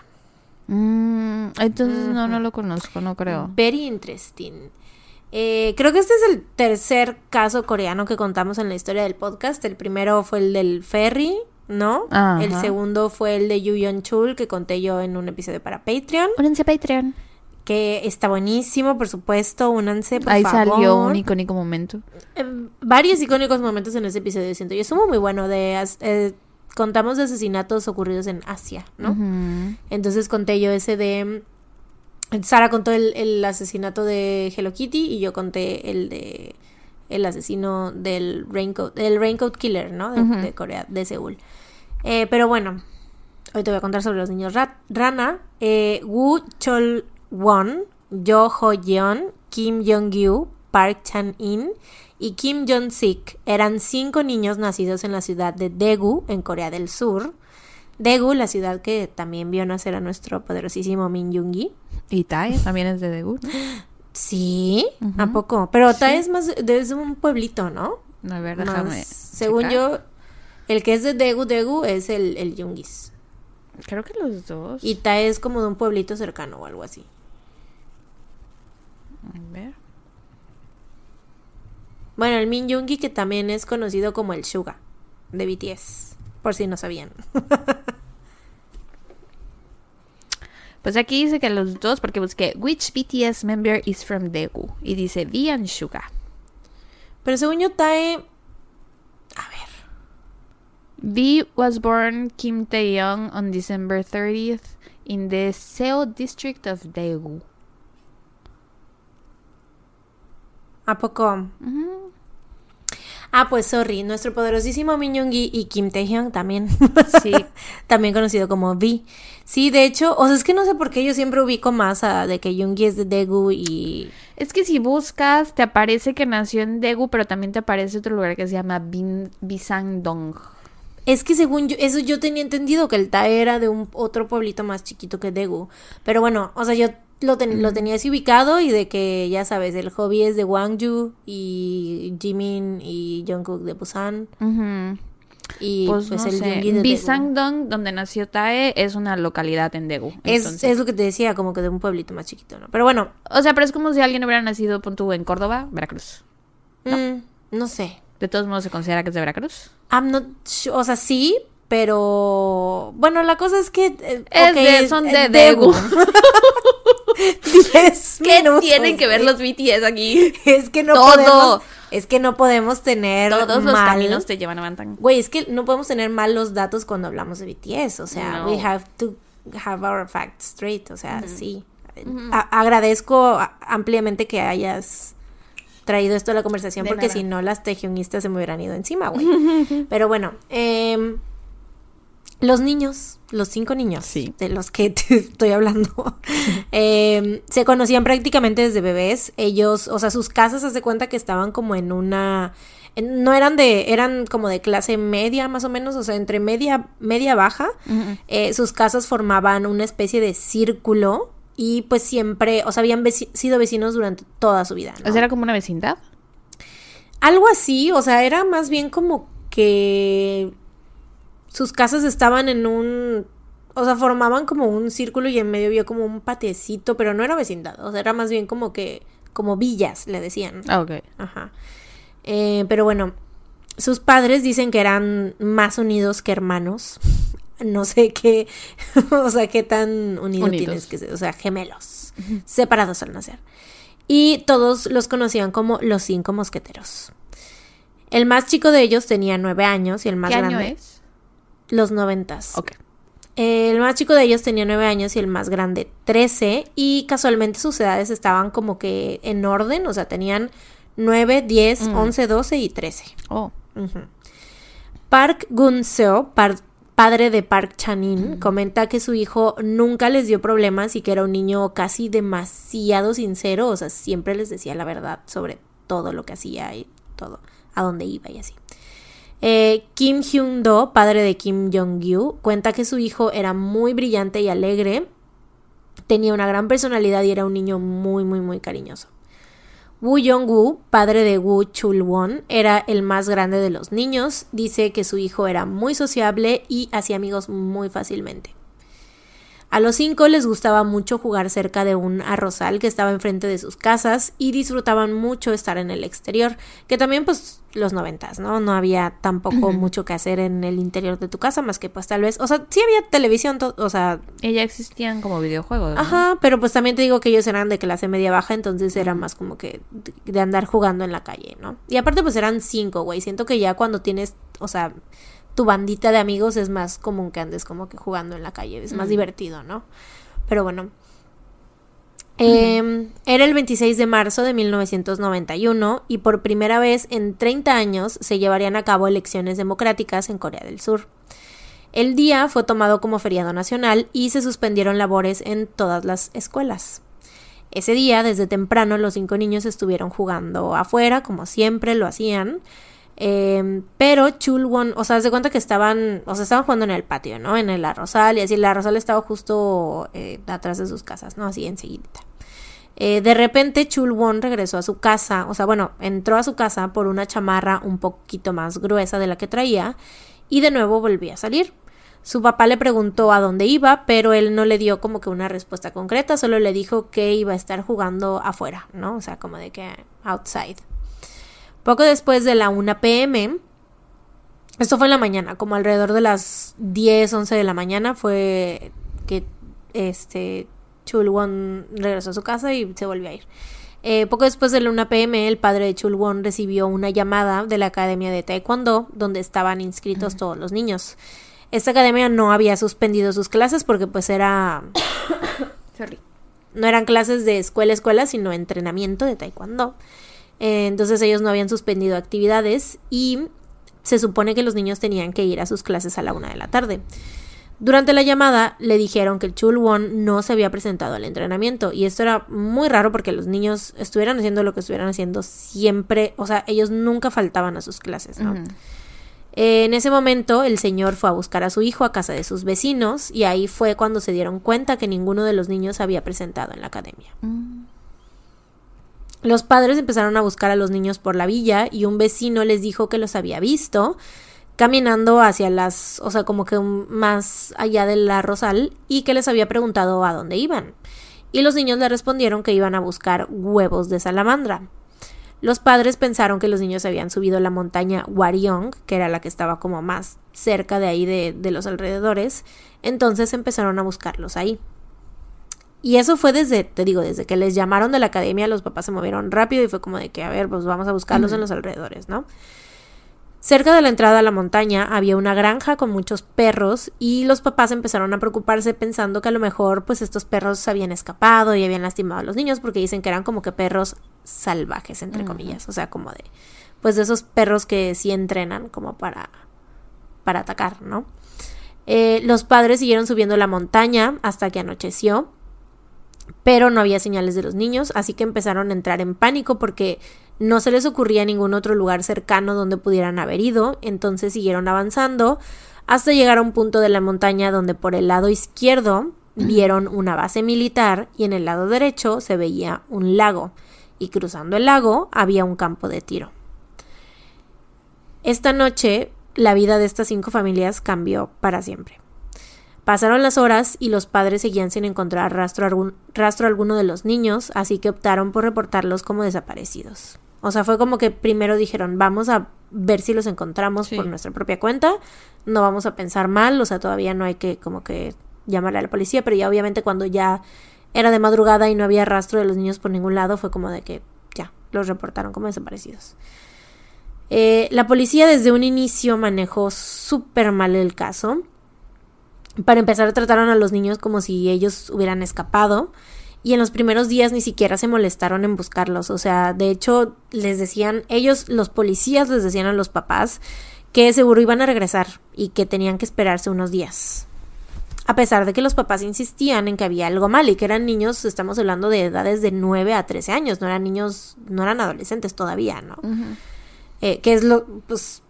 Mm, entonces no, no lo conozco, no creo. Very interesting. Eh, creo que este es el tercer caso coreano que contamos en la historia del podcast. El primero fue el del ferry, ¿no? Ajá. El segundo fue el de Yu Chul que conté yo en un episodio para Patreon, Únanse a Patreon. Que está buenísimo, por supuesto. Únanse, por Ahí favor. salió un icónico momento. Eh, varios icónicos momentos en ese episodio, siento yo. Estuvo muy bueno de... eh, contamos de asesinatos ocurridos en Asia, ¿no? Entonces conté yo ese de... Sara contó el, el asesinato de Hello Kitty y yo conté el de el asesino del Raincoat, el Raincoat Killer, ¿no? De, Corea, de Seúl. Eh, pero bueno, hoy te voy a contar sobre los niños rat- rana. Eh, Woo Chol Won, Jo Ho Yeon, Kim Jong-yu, Park Chan-in y Kim Jong-sik eran cinco niños nacidos en la ciudad de Daegu, en Corea del Sur. Daegu, la ciudad que también vio nacer a nuestro poderosísimo Min Yoongi. Y Tae también es de Daegu, ¿no? Sí, Ujú. ¿a poco? Pero Tae es más un pueblito, ¿no? A ver, Más- déjame. según yo, el que es de Daegu, Daegu es el, el Yoongis. Creo que los dos. Y Tae es como de un pueblito cercano o algo así. A ver. Bueno, el Min Yoongi que también es conocido como el Suga de BTS, por si no sabían. Pues aquí dice que los dos, porque busqué which BTS member is from Daegu y dice V and Suga. Pero según yo, Tae... A ver. V was born Kim Tae-young on December 30th in the Seo district of Daegu. ¿A poco? Ah, pues sorry, nuestro poderosísimo Min Yoongi y Kim Taehyung también. Sí. también conocido como V. Sí, de hecho, o sea, es que no sé por qué yo siempre ubico más a de que Yoongi es de Daegu y Es que si buscas, te aparece que nació en Daegu, pero también te aparece otro lugar que se llama Bin Bisangdong. Es que según yo, eso yo tenía entendido que el Tae era de un otro pueblito más chiquito que Daegu. Pero bueno, o sea, yo lo, ten- lo tenía así ubicado y de que, ya sabes, el hobby es de Gwangju y Jimin y Jungkook de Busan. Y Pues, pues, no el sé. De. Bisangdong, donde nació Tae, es una localidad en Daegu. Es, es lo que te decía, como que de un pueblito más chiquito, ¿no? Pero bueno, O sea, pero es como si alguien hubiera nacido, pon tú, en Córdoba, Veracruz. mm, no sé. De todos modos, ¿se considera que es de Veracruz? I'm not o sea, sí, pero bueno, la cosa es que eh, Es de- son de eh. Diez ¿Qué minutos, tienen que ver los BTS aquí? Es que no Todo. podemos es que no podemos tener Todos los mal- caminos te llevan a Bangtan. Güey, es que no podemos tener malos datos cuando hablamos de BTS. O sea, No. we have to have our facts straight. O sea, sí. Agradezco ampliamente que hayas traído esto a la conversación De porque si no las tejionistas se me hubieran ido encima, güey. Pero bueno, em, los niños, los cinco niños Sí. de los que te estoy hablando, em, se conocían prácticamente desde bebés. Ellos, o sea, sus casas, haz de cuenta que estaban como en una... No eran de, eran como de clase media más o menos, o sea, entre media, media baja. Eh, sus casas formaban una especie de círculo y pues siempre, o sea, habían veci- sido vecinos durante toda su vida. ¿no? O sea, era como una vecindad. Algo así, o sea, era más bien como que sus casas estaban en un, o sea, formaban como un círculo y en medio había como un patiecito, pero no era vecindad, o sea, era más bien como que, como villas, le decían. Ah, ok. Ajá. Eh, pero bueno, sus padres dicen que eran más unidos que hermanos. No sé qué, o sea, qué tan unido Unidos. tienes que ser, o sea, gemelos, separados al nacer. Y todos los conocían como los cinco mosqueteros. El más chico de ellos tenía nueve años y el más ¿Qué grande año es? Los noventas. Ok. El más chico de ellos tenía nueve años y el más grande trece. Y casualmente sus edades estaban como que en orden, o sea, tenían nueve, diez, Mm. once, doce y trece. Oh. Ujú. Park Gun-seo, par- padre de Park Chanin, comenta que su hijo nunca les dio problemas y que era un niño casi demasiado sincero, o sea, siempre les decía la verdad sobre todo lo que hacía y todo, a dónde iba y así. Eh, Kim Hyun-do, padre de Kim Jong-yu, cuenta que su hijo era muy brillante y alegre, tenía una gran personalidad y era un niño muy, muy, muy cariñoso. Woo Jong-woo, padre de Woo Chul-won, era el más grande de los niños. Dice que su hijo era muy sociable y hacía amigos muy fácilmente. A los cinco les gustaba mucho jugar cerca de un arrozal que estaba enfrente de sus casas y disfrutaban mucho estar en el exterior, que también pues los noventas, ¿no? No había tampoco mucho que hacer en el interior de tu casa más que pues tal vez, o sea, sí había televisión, o sea, Ella existían como videojuegos. ¿no? Ajá, pero pues también te digo que ellos eran de clase media baja, entonces era más como que de andar jugando en la calle, ¿no? Y aparte pues eran cinco, güey. Siento que ya cuando tienes, o sea, tu bandita de amigos es más común que andes como que jugando en la calle, es más divertido, ¿no? Pero bueno. Eh, Era el 26 de marzo de 1991 y por primera vez en 30 años se llevarían a cabo elecciones democráticas en Corea del Sur. El día fue tomado como feriado nacional y se suspendieron labores en todas las escuelas. Ese día, desde temprano, los cinco niños estuvieron jugando afuera, como siempre lo hacían. Eh, pero Chulwon, o sea, de cuenta que estaban, o sea, estaban jugando en el patio, ¿no? En el arrozal y así, el arrozal estaba justo eh, atrás de sus casas, ¿no? Así enseguida. Eh, de repente Chulwon regresó a su casa, o sea, bueno, entró a su casa por una chamarra un poquito más gruesa de la que traía y de nuevo volvió a salir. Su papá le preguntó a dónde iba, pero él no le dio como que una respuesta concreta, solo le dijo que iba a estar jugando afuera, ¿no? O sea, como de que outside. Poco después de la 1 pm, esto fue en la mañana, como alrededor de las 10, 11 de la mañana fue que este Chulwon regresó a su casa y se volvió a ir. Eh, poco después de la 1 pm, el padre de Chulwon recibió una llamada de la Academia de Taekwondo, donde estaban inscritos todos los niños. Esta academia no había suspendido sus clases porque pues era Sorry. no eran clases de escuela a escuela, sino entrenamiento de taekwondo. Eh, entonces ellos no habían suspendido actividades y se supone que los niños tenían que ir a sus clases a la una de la tarde. Durante la llamada le dijeron que el Chulwon no se había presentado al entrenamiento y esto era muy raro porque los niños estuvieran haciendo lo que estuvieran haciendo siempre, o sea, ellos nunca faltaban a sus clases, ¿no? Eh, En ese momento el señor fue a buscar a su hijo a casa de sus vecinos y ahí fue cuando se dieron cuenta que ninguno de los niños se había presentado en la academia. Mm. Los padres empezaron a buscar a los niños por la villa y un vecino les dijo que los había visto caminando hacia las, o sea, como que más allá del arrozal y que les había preguntado a dónde iban. Y los niños le respondieron que iban a buscar huevos de salamandra. Los padres pensaron que los niños habían subido la montaña Waryong, que era la que estaba como más cerca de ahí de, de los alrededores, entonces empezaron a buscarlos ahí. Y eso fue desde, te digo, desde que les llamaron de la academia, los papás se movieron rápido y fue como de que, a ver, pues vamos a buscarlos en los alrededores, ¿no? Cerca de la entrada a la montaña había una granja con muchos perros y los papás empezaron a preocuparse pensando que a lo mejor pues estos perros habían escapado y habían lastimado a los niños porque dicen que eran como que perros salvajes entre comillas, o sea, como de pues de esos perros que sí entrenan como para para atacar, ¿no? Eh, los padres siguieron subiendo la montaña hasta que anocheció, pero no había señales de los niños, así que empezaron a entrar en pánico porque no se les ocurría ningún otro lugar cercano donde pudieran haber ido, entonces siguieron avanzando hasta llegar a un punto de la montaña donde por el lado izquierdo vieron una base militar y en el lado derecho se veía un lago y cruzando el lago había un campo de tiro. Esta noche la vida de estas cinco familias cambió para siempre. Pasaron las horas y los padres seguían sin encontrar rastro, rastro alguno de los niños, así que optaron por reportarlos como desaparecidos. O sea, fue como que primero dijeron, vamos a ver si los encontramos por nuestra propia cuenta, no vamos a pensar mal, o sea, todavía no hay que como que llamarle a la policía, pero ya obviamente cuando ya era de madrugada y no había rastro de los niños por ningún lado, fue como de que ya, los reportaron como desaparecidos. Eh, la policía desde un inicio manejó súper mal el caso. Para empezar, trataron a los niños como si ellos hubieran escapado y en los primeros días ni siquiera se molestaron en buscarlos. O sea, de hecho, les decían, ellos, los policías les decían a los papás que seguro iban a regresar y que tenían que esperarse unos días. A pesar de que los papás insistían en que había algo mal y que eran niños, estamos hablando de edades de 9 a 13 años, no eran niños, no eran adolescentes todavía, ¿no? eh, que es lo, pues,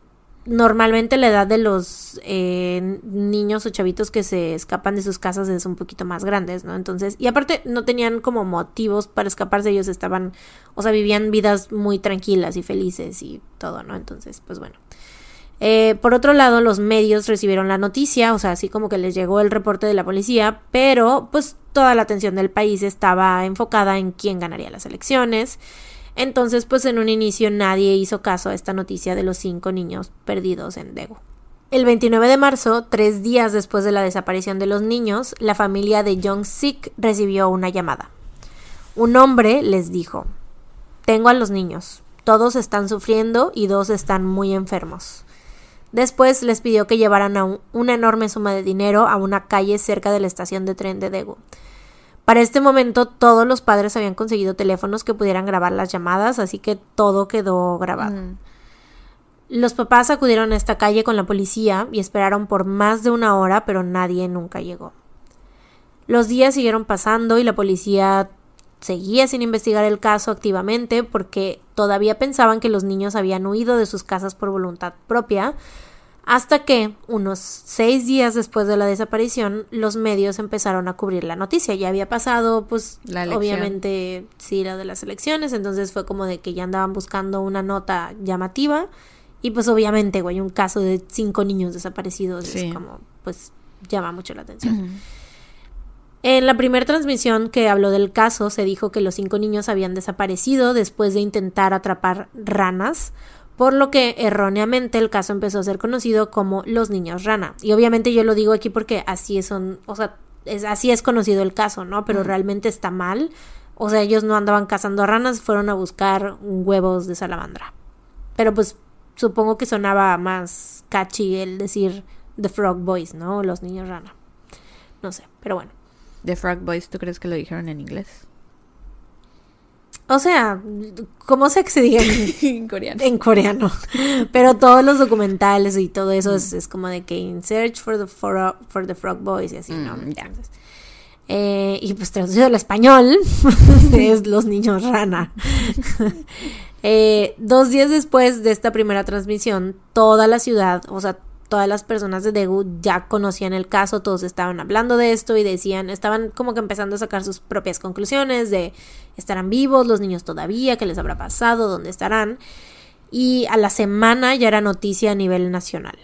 normalmente la edad de los eh, niños o chavitos que se escapan de sus casas es un poquito más grandes, ¿no? Entonces, y aparte no tenían como motivos para escaparse, ellos estaban, o sea, vivían vidas muy tranquilas y felices y todo, ¿no? Entonces, pues bueno. Eh, por otro lado, los medios recibieron la noticia, o sea, así como que les llegó el reporte de la policía, pero pues toda la atención del país estaba enfocada en quién ganaría las elecciones. Entonces, pues en un inicio nadie hizo caso a esta noticia de los cinco niños perdidos en Daegu. El 29 de marzo, tres días después de la desaparición de los niños, la familia de Jong Sik recibió una llamada. Un hombre les dijo: Tengo a los niños. Todos están sufriendo y dos están muy enfermos. Después les pidió que llevaran una enorme suma de dinero a una calle cerca de la estación de tren de Daegu. Para este momento todos los padres habían conseguido teléfonos que pudieran grabar las llamadas, así que todo quedó grabado. Los papás acudieron a esta calle con la policía y esperaron por más de una hora, pero nadie nunca llegó. Los días siguieron pasando y la policía seguía sin investigar el caso activamente porque todavía pensaban que los niños habían huido de sus casas por voluntad propia, hasta que, unos seis días después de la desaparición, los medios empezaron a cubrir la noticia. Ya había pasado, pues, obviamente, sí, la de las elecciones. Entonces fue como de que ya andaban buscando una nota llamativa. Y pues, obviamente, güey, un caso de cinco niños desaparecidos es como, pues, llama mucho la atención. En la primera transmisión que habló del caso, se dijo que los cinco niños habían desaparecido después de intentar atrapar ranas por lo que erróneamente el caso empezó a ser conocido como los niños rana. Y obviamente yo lo digo aquí porque así son, o sea, es, así es conocido el caso, ¿no? Pero realmente está mal. O sea, ellos no andaban cazando ranas, fueron a buscar huevos de salamandra. Pero pues supongo que sonaba más catchy el decir The Frog Boys, ¿no? Los niños rana. No sé, pero bueno. The Frog Boys, ¿tú crees que lo dijeron en inglés? O sea, ¿cómo se diga en coreano? En coreano. Pero todos los documentales y todo eso es, como de que in search for the, for, the frog boys y así, ¿no? Mm, eh, y pues traducido al español es los niños rana. Eh, dos días después de esta primera transmisión, toda la ciudad, o sea, todas las personas de Daegu ya conocían el caso, todos estaban hablando de esto y decían, estaban como que empezando a sacar sus propias conclusiones de estarán vivos los niños todavía, qué les habrá pasado, dónde estarán. Y a la semana ya era noticia a nivel nacional.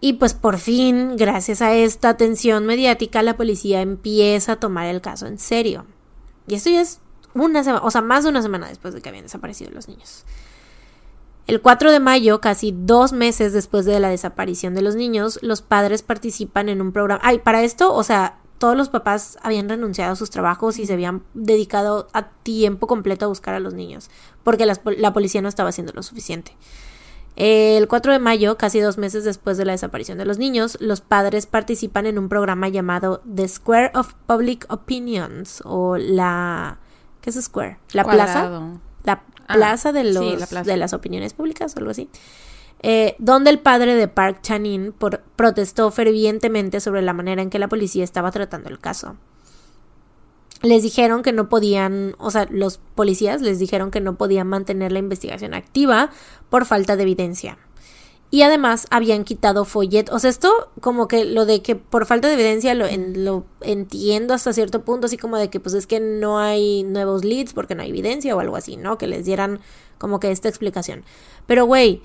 Y pues por fin, gracias a esta atención mediática, la policía empieza a tomar el caso en serio. Y esto ya es una semana, o sea, más de una semana después de que habían desaparecido los niños. El 4 de mayo, casi dos meses después de la desaparición de los niños, los padres participan en un programa. Ay, para esto, o sea, todos los papás habían renunciado a sus trabajos y se habían dedicado a tiempo completo a buscar a los niños, porque la policía no estaba haciendo lo suficiente. El 4 de mayo, casi dos meses después de la desaparición de los niños, los padres participan en un programa llamado The Square of Public Opinions o la... ¿Qué es Square? La plaza. La ah, plaza, de, los, de las opiniones públicas o algo así. Eh, donde el padre de Park Chan-in protestó fervientemente sobre la manera en que la policía estaba tratando el caso les dijeron que no podían, o sea, los policías les dijeron que no podían mantener la investigación activa por falta de evidencia. Y además habían quitado folletos. O sea, esto como que lo de que por falta de evidencia lo, lo entiendo hasta cierto punto, así como de que pues es que no hay nuevos leads porque no hay evidencia o algo así, ¿no? Que les dieran como que esta explicación. Pero güey,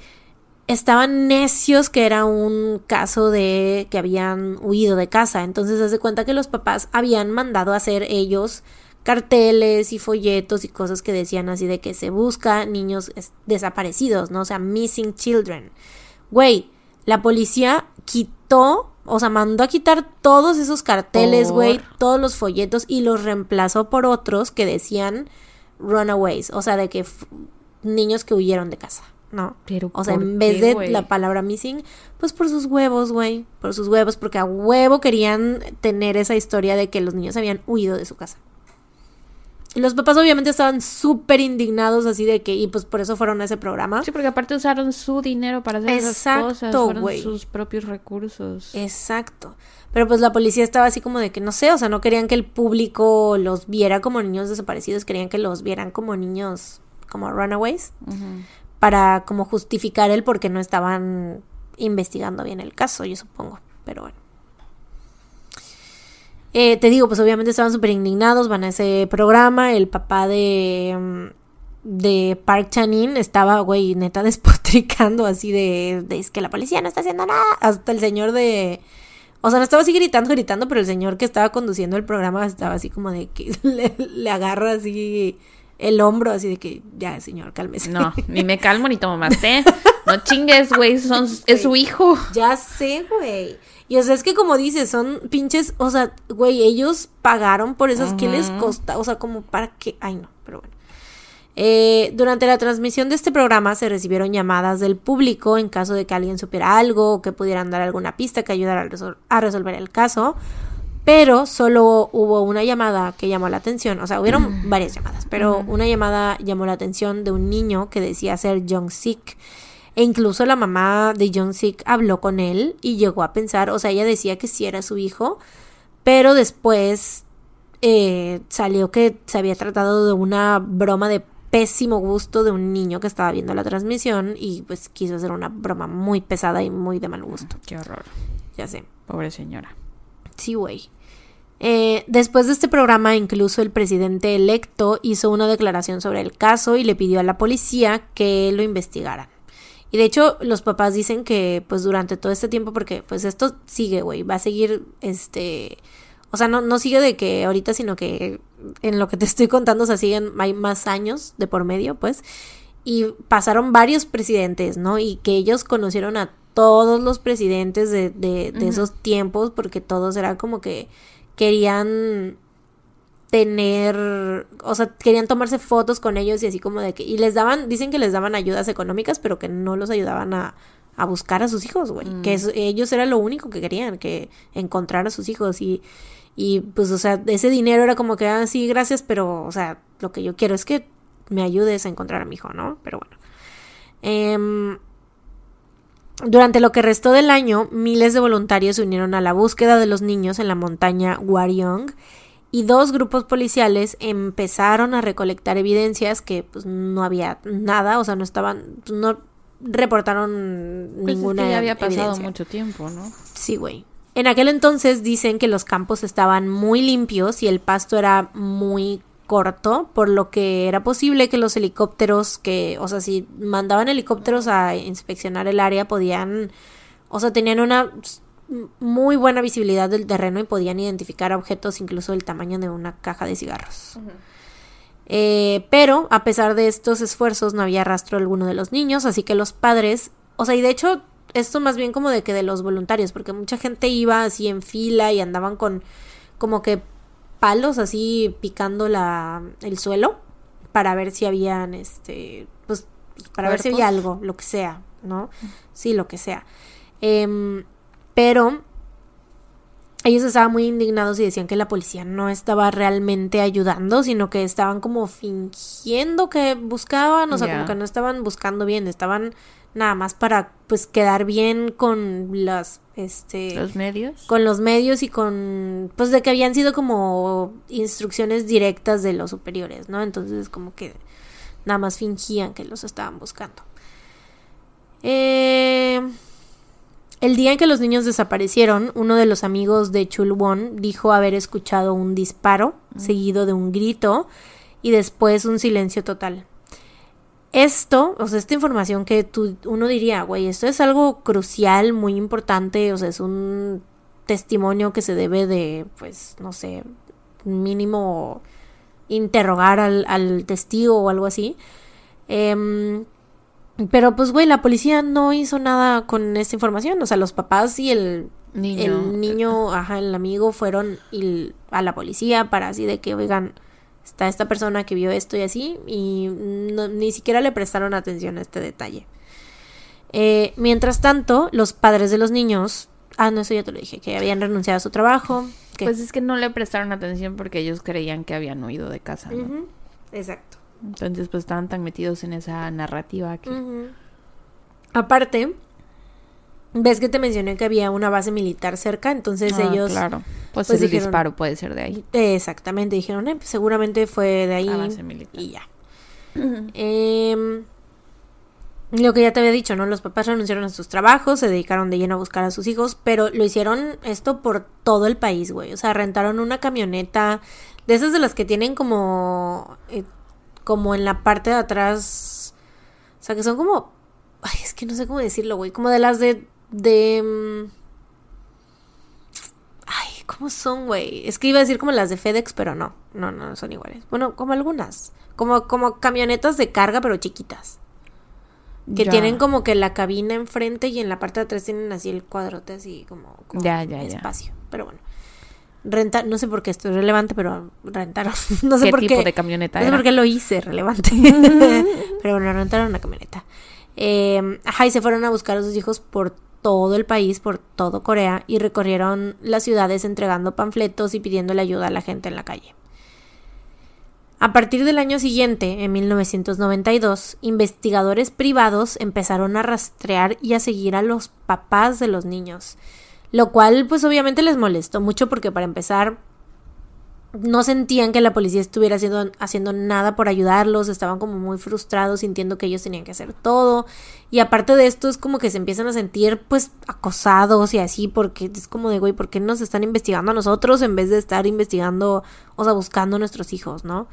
estaban necios que era un caso de que habían huido de casa. Entonces se hace cuenta que los papás habían mandado a hacer ellos carteles y folletos y cosas que decían así de que se busca niños desaparecidos, ¿no? O sea, missing children. Güey, la policía quitó, o sea, mandó a quitar todos esos carteles, güey, todos los folletos y los reemplazó por otros que decían runaways, o sea, de que niños que huyeron de casa. ¿no? Pero o sea, en vez de la palabra missing, pues por sus huevos, güey, por sus huevos, porque a huevo querían tener esa historia de que los niños habían huido de su casa. Los papás obviamente estaban súper indignados así de que, y pues por eso fueron a ese programa. Sí, porque aparte usaron su dinero para hacer esas cosas, fueron sus propios recursos. Exacto. Pero pues la policía estaba así como de que no sé, o sea, no querían que el público los viera como niños desaparecidos, querían que los vieran como niños, como runaways para como justificar el por qué no estaban investigando bien el caso, yo supongo, pero bueno. Eh, te digo, pues obviamente estaban súper indignados, van a ese programa, el papá de, mm, de Park Chanin estaba, güey, neta despotricando así de, de, es que la policía no está haciendo nada, hasta el señor de... O sea, no estaba así gritando, gritando, pero el señor que estaba conduciendo el programa estaba así como de que le, le agarra así el hombro, así de que ya, señor, cálmese. No, ni me calmo ni tomo más té. No chingues, güey, son, es su hijo. Ya sé, güey. Y o sea, es que como dices, son pinches, o sea, güey, ellos pagaron por esas, ¿qué les costa? O sea, como para qué, ay no, pero bueno. Eh, durante la transmisión de este programa se recibieron llamadas del público en caso de que alguien supiera algo o que pudieran dar alguna pista que ayudara a resolver el caso pero solo hubo una llamada que llamó la atención, o sea, hubieron varias llamadas, pero una llamada llamó la atención de un niño que decía ser John Sick. E incluso la mamá de John Sick habló con él y llegó a pensar, o sea, ella decía que sí era su hijo, pero después eh, salió que se había tratado de una broma de pésimo gusto de un niño que estaba viendo la transmisión y pues quiso hacer una broma muy pesada y muy de mal gusto. Qué horror. Ya sé. Pobre señora. Sí, güey. Eh, después de este programa, incluso el presidente electo hizo una declaración sobre el caso y le pidió a la policía que lo investigaran. Y de hecho, los papás dicen que, pues, durante todo este tiempo, porque, pues, esto sigue, güey, va a seguir, este, o sea, no, no sigue de que ahorita, sino que en lo que te estoy contando, o sea, siguen, hay más años de por medio, pues, y pasaron varios presidentes, ¿no? Y que ellos conocieron a todos los presidentes de, de, de esos tiempos, porque todos eran como que querían tener, o sea, querían tomarse fotos con ellos y así como de que, y les daban, dicen que les daban ayudas económicas, pero que no los ayudaban a, a buscar a sus hijos, güey, que mm. ellos era lo único que querían, que encontrar a sus hijos y, y pues, o sea, ese dinero era como que, ah, sí, gracias, pero, o sea, lo que yo quiero es que me ayudes a encontrar a mi hijo, ¿no? Pero bueno. Eh, durante lo que restó del año, miles de voluntarios se unieron a la búsqueda de los niños en la montaña Waryong y dos grupos policiales empezaron a recolectar evidencias que pues no había nada, o sea, no estaban, no reportaron pues ninguna es que ya había pasado mucho tiempo, ¿no? Sí, güey. En aquel entonces dicen que los campos estaban muy limpios y el pasto era muy corto, por lo que era posible que los helicópteros que, o sea, si mandaban helicópteros a inspeccionar el área, podían, o sea, tenían una muy buena visibilidad del terreno y podían identificar objetos incluso del tamaño de una caja de cigarros. Eh, pero a pesar de estos esfuerzos no había rastro alguno de los niños, así que los padres, o sea, y de hecho esto más bien como de que de los voluntarios, porque mucha gente iba así en fila y andaban con como que palos así picando la, el suelo para ver si habían, este, pues, para ver si había algo, lo que sea, ¿no? Sí, lo que sea. Em, pero ellos estaban muy indignados y decían que la policía no estaba realmente ayudando, sino que estaban como fingiendo que buscaban, o sea, como que no estaban buscando bien, estaban nada más para pues quedar bien con las este los medios con los medios y con pues de que habían sido como instrucciones directas de los superiores, ¿no? Entonces como que nada más fingían que los estaban buscando. Eh el día en que los niños desaparecieron, uno de los amigos de Chulwon dijo haber escuchado un disparo, mm. seguido de un grito y después un silencio total. Esto, o sea, esta información que tú, uno diría, güey, esto es algo crucial, muy importante, o sea, es un testimonio que se debe de, pues, no sé, mínimo interrogar al, al testigo o algo así. Eh, pero pues, güey, la policía no hizo nada con esta información. O sea, los papás y el niño, el niño ajá, el amigo fueron a la policía para así de que, oigan, está esta persona que vio esto y así. Y ni siquiera le prestaron atención a este detalle. Eh, mientras tanto, los padres de los niños. Ah, no, eso ya te lo dije, que habían renunciado a su trabajo. Pues es que no le prestaron atención porque ellos creían que habían huido de casa. Exacto. Entonces, pues estaban tan metidos en esa narrativa que. Aparte, ves que te mencioné que había una base militar cerca, entonces ah, ellos. Claro. Pues, pues el disparo puede ser de ahí. Exactamente, dijeron, eh, pues, seguramente fue de ahí. base militar. Y ya. Em, lo que ya te había dicho, ¿no? Los papás renunciaron a sus trabajos, se dedicaron de lleno a buscar a sus hijos, pero lo hicieron esto por todo el país, güey. O sea, rentaron una camioneta de esas de las que tienen como eh, como en la parte de atrás. O sea, que son como. Ay, es que no sé cómo decirlo, güey. Como de las de. de. Mm, ay, ¿cómo son, güey? Es que iba a decir como las de FedEx, pero no. No, no son iguales. Bueno, como algunas. Como, como camionetas de carga, pero chiquitas. Que tienen como que la cabina enfrente y en la parte de atrás tienen así el cuadrote así como, como ya, ya, espacio. Pero bueno rentar, no sé por qué esto es relevante, pero rentaron, no sé ¿Qué por tipo de camioneta No sé por qué lo hice relevante, pero bueno, rentaron una camioneta. Eh, ajá, y se fueron a buscar a sus hijos por todo el país, por todo Corea, y recorrieron las ciudades entregando panfletos y pidiéndole ayuda a la gente en la calle. A partir del año siguiente, en 1992, investigadores privados empezaron a rastrear y a seguir a los papás de los niños lo cual pues obviamente les molestó mucho porque para empezar no sentían que la policía estuviera haciendo, haciendo nada por ayudarlos, estaban como muy frustrados sintiendo que ellos tenían que hacer todo y aparte de esto es como que se empiezan a sentir pues acosados y así porque es como de güey, ¿por qué nos están investigando a nosotros en vez de estar investigando, o sea, buscando a nuestros hijos, ¿no?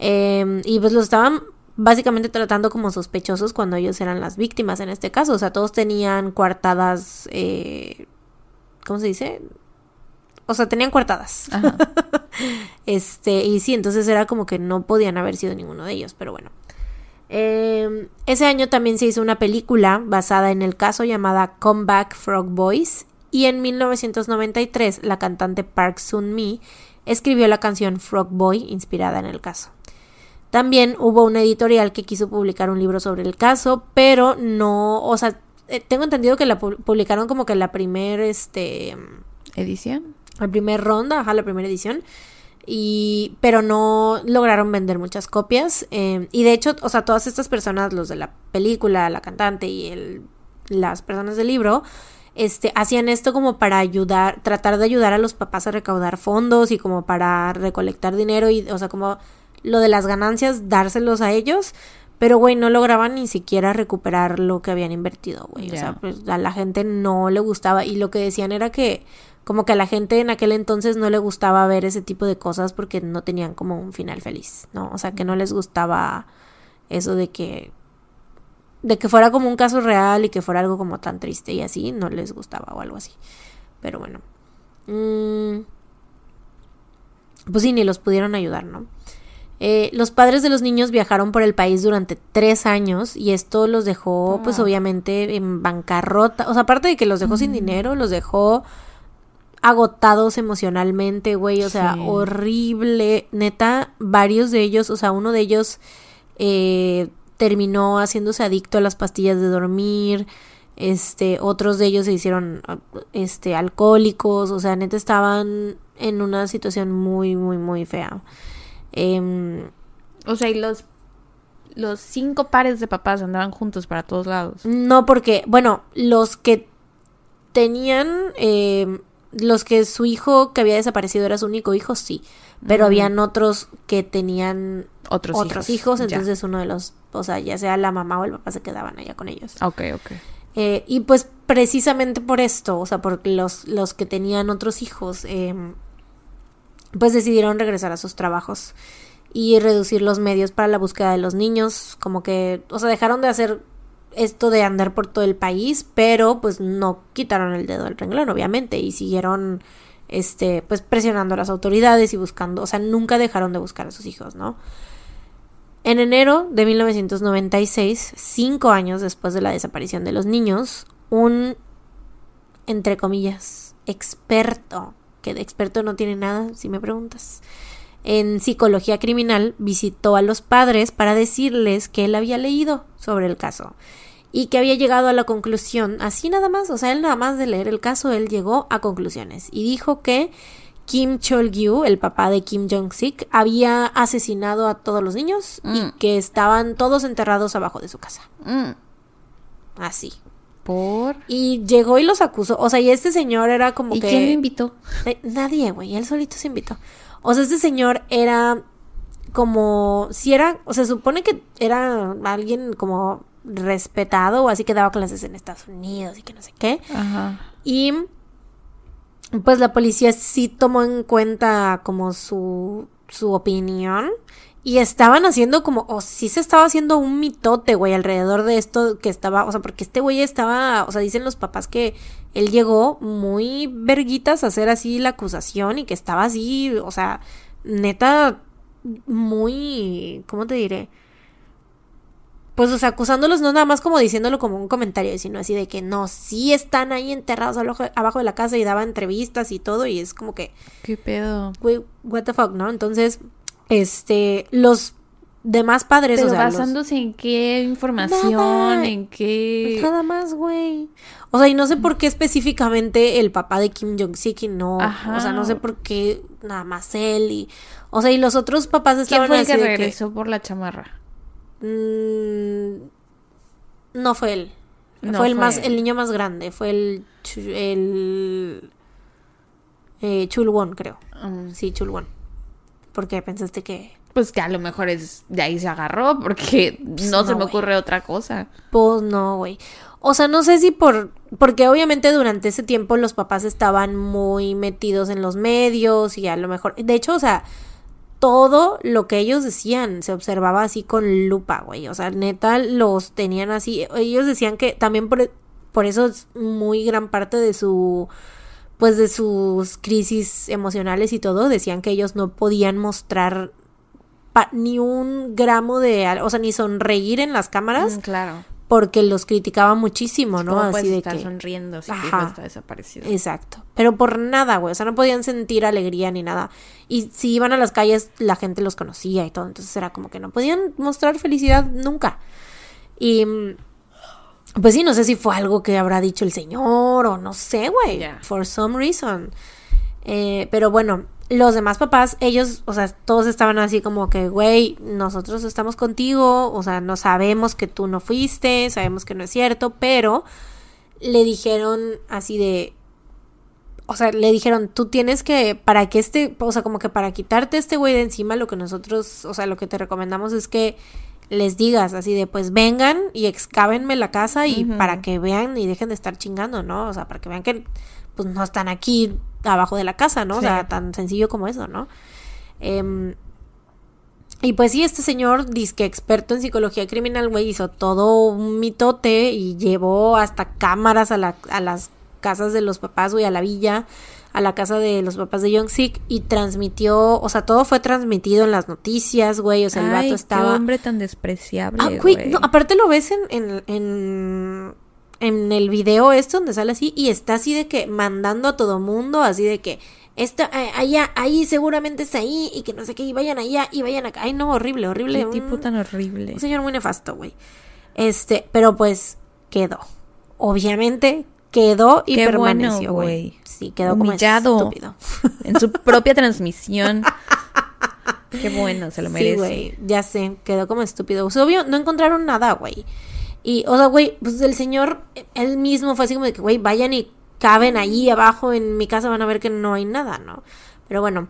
Em, y pues los estaban básicamente tratando como sospechosos cuando ellos eran las víctimas en este caso, o sea, todos tenían coartadas eh, ¿cómo se dice? O sea, tenían coartadas. este, y sí, entonces era como que no podían haber sido ninguno de ellos, pero bueno. Em, ese año también se hizo una película basada en el caso llamada Comeback Frog Boys y en 1993 la cantante Park Sun Mi escribió la canción Frog Boy inspirada en el caso. También hubo una editorial que quiso publicar un libro sobre el caso, pero no, o sea, eh, tengo entendido que la publicaron como que la primera, este... ¿Edición? La primera ronda, ajá, la primera edición. Y, pero no lograron vender muchas copias. Em, y de hecho, o sea, todas estas personas, los de la película, la cantante y el, las personas del libro, este, hacían esto como para ayudar, tratar de ayudar a los papás a recaudar fondos y como para recolectar dinero y, o sea, como lo de las ganancias, dárselos a ellos, pero, güey, no lograban ni siquiera recuperar lo que habían invertido, güey. O sea, pues a la gente no le gustaba. Y lo que decían era que, como que a la gente en aquel entonces no le gustaba ver ese tipo de cosas porque no tenían como un final feliz, ¿no? O sea, que no les gustaba eso de que. de que fuera como un caso real y que fuera algo como tan triste y así, no les gustaba o algo así. Pero bueno. Mm, pues sí, ni los pudieron ayudar, ¿no? Eh, los padres de los niños viajaron por el país durante tres años y esto los dejó, pues obviamente, en bancarrota. O sea, aparte de que los dejó sin dinero, los dejó agotados emocionalmente, güey, o sea, Sí. horrible. Neta, varios de ellos, o sea, uno de ellos eh, terminó haciéndose adicto a las pastillas de dormir. Este, otros de ellos se hicieron este alcohólicos, o sea, neta estaban en una situación muy, muy, muy fea. Em, O sea, y los, los cinco pares de papás andaban juntos para todos lados. No, porque, bueno, los que tenían, eh, los que su hijo que había desaparecido era su único hijo, sí. Pero Ujú. habían otros que tenían Otros, otros, hijos. hijos, Ya. entonces uno de los, o sea, ya sea la mamá o el papá se quedaban allá con ellos. Ok, ok. Eh, y pues precisamente por esto, o sea, porque los, los que tenían otros hijos, eh, pues decidieron regresar a sus trabajos y reducir los medios para la búsqueda de los niños, como que, o sea, dejaron de hacer esto de andar por todo el país, pero pues no quitaron el dedo del renglón, obviamente, y siguieron, este, pues presionando a las autoridades y buscando, o sea, nunca dejaron de buscar a sus hijos, ¿no? En enero de 1996, cinco años después de la desaparición de los niños, un, entre comillas, experto, que de experto no tiene nada, si me preguntas, en psicología criminal, visitó a los padres para decirles que él había leído sobre el caso y que había llegado a la conclusión, así nada más, o sea, él nada más de leer el caso, él llegó a conclusiones y dijo que Kim Chol-gyu, el papá de Kim Jong-sik, había asesinado a todos los niños y Mm. que estaban todos enterrados abajo de su casa. Mm, Así. ¿Por? Y llegó y los acusó. O sea, y este señor era como ¿Y que. quién lo invitó? Eh, nadie, güey. Él solito se invitó. O sea, este señor era como. Si era. O sea, se supone que era alguien como respetado o así que daba clases en Estados Unidos y que no sé qué. Ajá. Y pues la policía sí tomó en cuenta como su, su opinión. Y estaban haciendo como, o sí se estaba haciendo un mitote, güey, alrededor de esto que estaba, o sea, porque este güey estaba, o sea, dicen los papás que él llegó muy verguitas a hacer así la acusación y que estaba así, o sea, neta, muy, ¿cómo te diré? Pues, o sea, acusándolos no nada más como diciéndolo como un comentario, sino así de que no, sí están ahí enterrados abajo, abajo de la casa y daba entrevistas y todo, y es como que, ¿Qué pedo? güey, what the fuck, ¿no? Entonces, este, los demás padres, Pero o sea, los- basándose en qué información, Nada. en qué... Nada más, güey. O sea, y no sé por qué específicamente el papá de Kim Jong-sik y no. Ajá. O sea, no sé por qué nada más él y. O sea, y los otros papás ¿Quién estaban fue el que regresó por la chamarra? Mm, no fue él. No fue el fue más, él. el niño más grande. Fue el. El eh, Chulwon, creo. Mm, Sí, Chulwon. Porque pensaste que. Pues que a lo mejor es de ahí se agarró, porque no, Pues no, se me ocurre otra cosa. Pues no, güey. O sea, no sé si por. Porque obviamente durante ese tiempo los papás estaban muy metidos en los medios y a lo mejor. De hecho, o sea, todo lo que ellos decían se observaba así con lupa, güey. O sea, neta, los tenían así. Ellos decían que también por, por eso es muy gran parte de su. Pues de sus crisis emocionales y todo, decían que ellos no podían mostrar ni un gramo de. O sea, ni sonreír en las cámaras Mm, claro. porque los criticaba muchísimo, ¿no? ¿Cómo Así de estar que sonriendo si Ajá. está desaparecido? exacto, pero por nada, güey, o sea, no podían sentir alegría ni nada. Y si iban a las calles la gente los conocía y todo, entonces era como que no podían mostrar felicidad nunca. Y mm, pues sí, no sé si fue algo que habrá dicho el señor o no sé, güey, for some reason. Eh, pero bueno, los demás papás, ellos, o sea, todos estaban así como que, güey, nosotros estamos contigo, o sea, no sabemos que tú no fuiste, sabemos que no es cierto, pero le dijeron así de, o sea, le dijeron, tú tienes que, para que este, o sea, como que para quitarte este güey de encima, lo que nosotros, o sea, lo que te recomendamos es que les digas así de, pues vengan y excávenme la casa y para que vean y dejen de estar chingando, ¿no? O sea, para que vean que, pues no están aquí abajo de la casa, ¿no? O sea, tan sencillo como eso, ¿no? Em, y pues sí, este señor, disque experto en psicología criminal, güey, hizo todo un mitote y llevó hasta cámaras a, la, a las casas de los papás, güey, a la villa, a la casa de los papás de Young Sik y transmitió, o sea, todo fue transmitido en las noticias, güey, o sea, el Ay, vato estaba... qué hombre tan despreciable, Ah, güey. güey, no, aparte lo ves en, en, en, en el video esto donde sale así y está así de que mandando a todo mundo, así de que está eh, allá, ahí seguramente está ahí y que no sé qué, y vayan allá y vayan acá. Ay, no, horrible, horrible. Qué tipo tan horrible. Un señor muy nefasto, güey. Este, pero pues quedó. Obviamente quedó y Qué permaneció, güey. Sí, quedó Humillado. como estúpido. En su propia transmisión. Qué bueno, se lo Sí, merece. güey, ya sé, quedó como estúpido. O sea, obvio, no encontraron nada, güey. Y, o sea, güey, pues el señor, él mismo fue así como de que, güey, vayan y caben ahí abajo en mi casa, van a ver que no hay nada, ¿no? Pero bueno,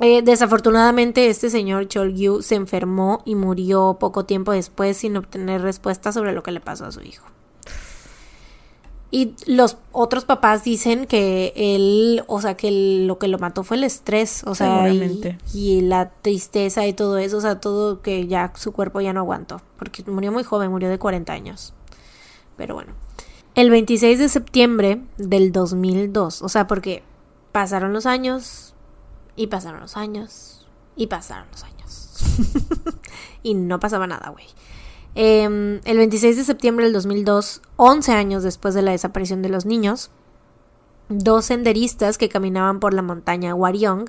eh, desafortunadamente este señor Cholgyu se enfermó y murió poco tiempo después sin obtener respuesta sobre lo que le pasó a su hijo. Y los otros papás dicen que él, o sea, que lo que lo mató fue el estrés, o sea, y, y la tristeza y todo eso, o sea, todo que ya su cuerpo ya no aguantó, porque murió muy joven, murió de 40 años. Pero bueno, el 26 de septiembre del 2002, o sea, porque pasaron los años y pasaron los años y pasaron los años. y no pasaba nada, güey. Eh, el 26 de septiembre del 2002, 11 años después de la desaparición de los niños, dos senderistas que caminaban por la montaña Waryong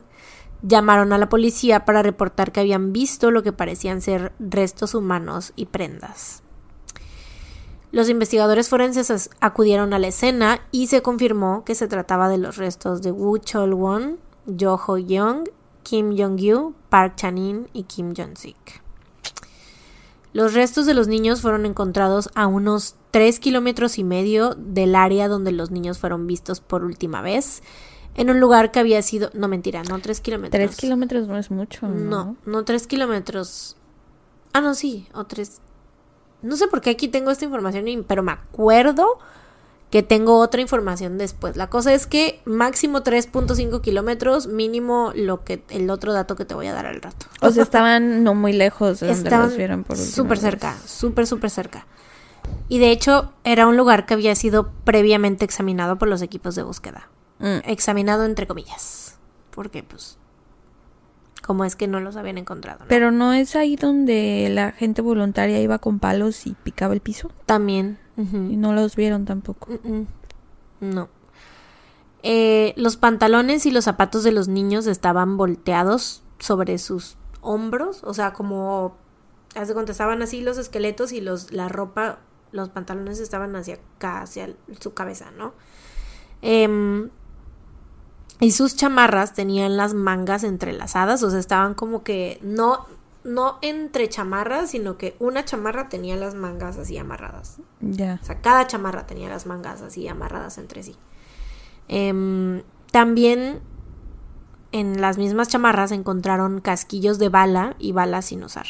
llamaron a la policía para reportar que habían visto lo que parecían ser restos humanos y prendas. Los investigadores forenses acudieron a la escena y se confirmó que se trataba de los restos de Woo Chol-won, Jo Ho-young, Kim Jong-yu, Park Chan-in y Kim Jong-sik. Los restos de los niños fueron encontrados a unos 3 kilómetros y medio del área donde los niños fueron vistos por última vez, en un lugar que había sido... No, mentira, no 3 kilómetros. Tres kilómetros no es mucho. No, No. no 3 kilómetros. Ah, no, sí, o 3... No sé por qué aquí tengo esta información, pero me acuerdo que tengo otra información después. La cosa es que máximo 3.5 kilómetros, mínimo lo que el otro dato que te voy a dar al rato. O sea, estaban no muy lejos de donde Estaban los vieron por súper cerca, súper, súper cerca. Y de hecho era un lugar que había sido previamente examinado por los equipos de búsqueda. Mm. Examinado entre comillas. Porque pues, como es que no los habían encontrado. ¿no? Pero no es ahí donde la gente voluntaria iba con palos y picaba el piso. También. Y no los vieron tampoco. No. Eh, los pantalones y los zapatos de los niños estaban volteados sobre sus hombros, o sea, como haz de cuenta, estaban así los esqueletos y los la ropa, los pantalones estaban hacia acá, hacia su cabeza, ¿no? Em, y sus chamarras tenían las mangas entrelazadas, o sea, estaban como que no no entre chamarras, sino que una chamarra tenía las mangas así amarradas. Ya. O sea, cada chamarra tenía las mangas así amarradas entre sí. Em, también en las mismas chamarras encontraron casquillos de bala y balas sin usar.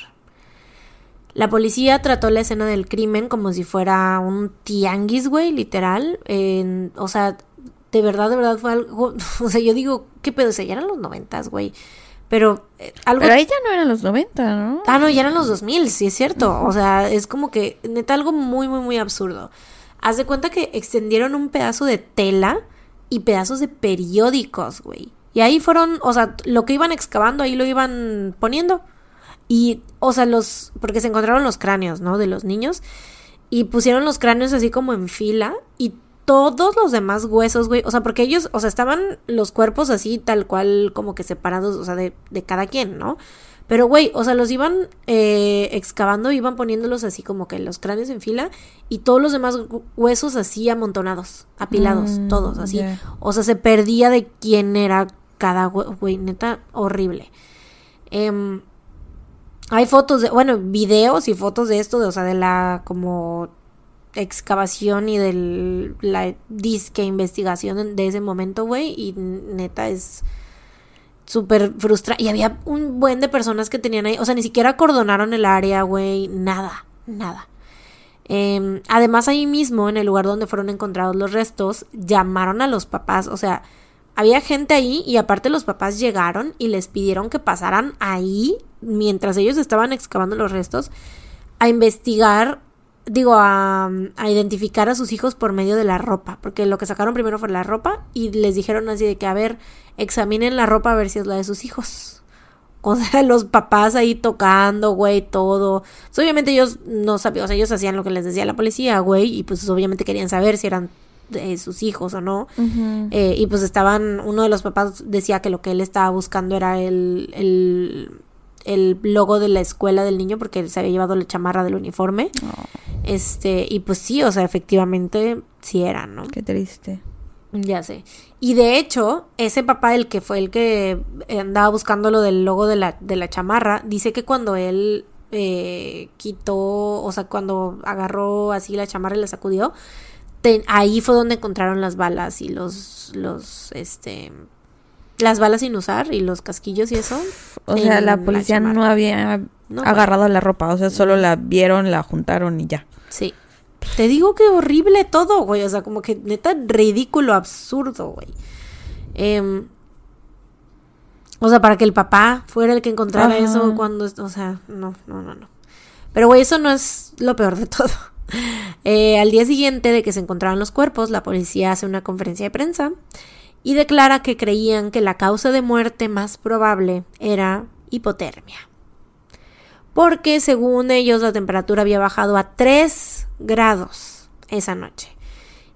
La policía trató la escena del crimen como si fuera un tianguis, güey, literal. O sea, de verdad, de verdad fue algo. O sea, yo digo, ¿qué pedo? O sea, ya eran los noventas, güey. Pero eh, algo Pero ahí ya no eran los 90, ¿no? Ah, no, ya eran los 2000, sí es cierto. O sea, es como que, neta, algo muy, muy, muy absurdo. Haz de cuenta que extendieron un pedazo de tela y pedazos de periódicos, güey. Y ahí fueron, o sea, lo que iban excavando, ahí lo iban poniendo. Y, o sea, los, porque se encontraron los cráneos, ¿no? De los niños. Y pusieron los cráneos así como en fila. Y todos los demás huesos, güey. O sea, porque ellos, o sea, estaban los cuerpos así, tal cual, como que separados, o sea, de, de cada quien, ¿no? Pero, güey, o sea, los iban eh, excavando, iban poniéndolos así como que los cráneos en fila y todos los demás hu- huesos así amontonados, apilados, Mm, todos así. O sea, se perdía de quién era cada hue- güey, neta, horrible. Em, hay fotos de, bueno, videos y fotos de esto, de, o sea, de la como excavación y de la disque investigación de ese momento, güey, y neta es súper frustrante. Y había un buen de personas que tenían ahí, o sea, ni siquiera acordonaron el área, güey, nada, nada. Em, además, ahí mismo, en el lugar donde fueron encontrados los restos, llamaron a los papás, o sea, había gente ahí y aparte los papás llegaron y les pidieron que pasaran ahí, mientras ellos estaban excavando los restos, a investigar, digo, a, a identificar a sus hijos por medio de la ropa, porque lo que sacaron primero fue la ropa y les dijeron así de que, a ver, examinen la ropa a ver si es la de sus hijos. O sea, los papás ahí tocando, güey, todo. Pues, obviamente ellos no sabían, o sea, ellos hacían lo que les decía la policía, güey, y pues obviamente querían saber si eran de sus hijos o no. Eh, y pues estaban, uno de los papás decía que lo que él estaba buscando era el, el, el logo de la escuela del niño porque él se había llevado la chamarra del uniforme. Oh, Este, y pues sí, o sea, efectivamente sí era, ¿no? qué triste. Ya sé. Y de hecho, ese papá, el que fue el que andaba buscando lo del logo de la, de la chamarra, dice que cuando él eh, quitó, o sea, cuando agarró así la chamarra y la sacudió, ahí fue donde encontraron las balas y los, los, este, las balas sin usar y los casquillos y eso. O sea, la policía no había No, agarrado la ropa, o sea, solo la vieron, la juntaron y ya. Sí. Te digo que horrible todo, güey. O sea, como que neta ridículo, absurdo, güey. Em, o sea, para que el papá fuera el que encontrara Ajá. eso cuando... O sea, no, no, no, no. Pero, güey, eso no es lo peor de todo. Eh, al día siguiente de que se encontraron los cuerpos, la policía hace una conferencia de prensa y declara que creían que la causa de muerte más probable era hipotermia. Porque según ellos la temperatura había bajado a 3 grados esa noche.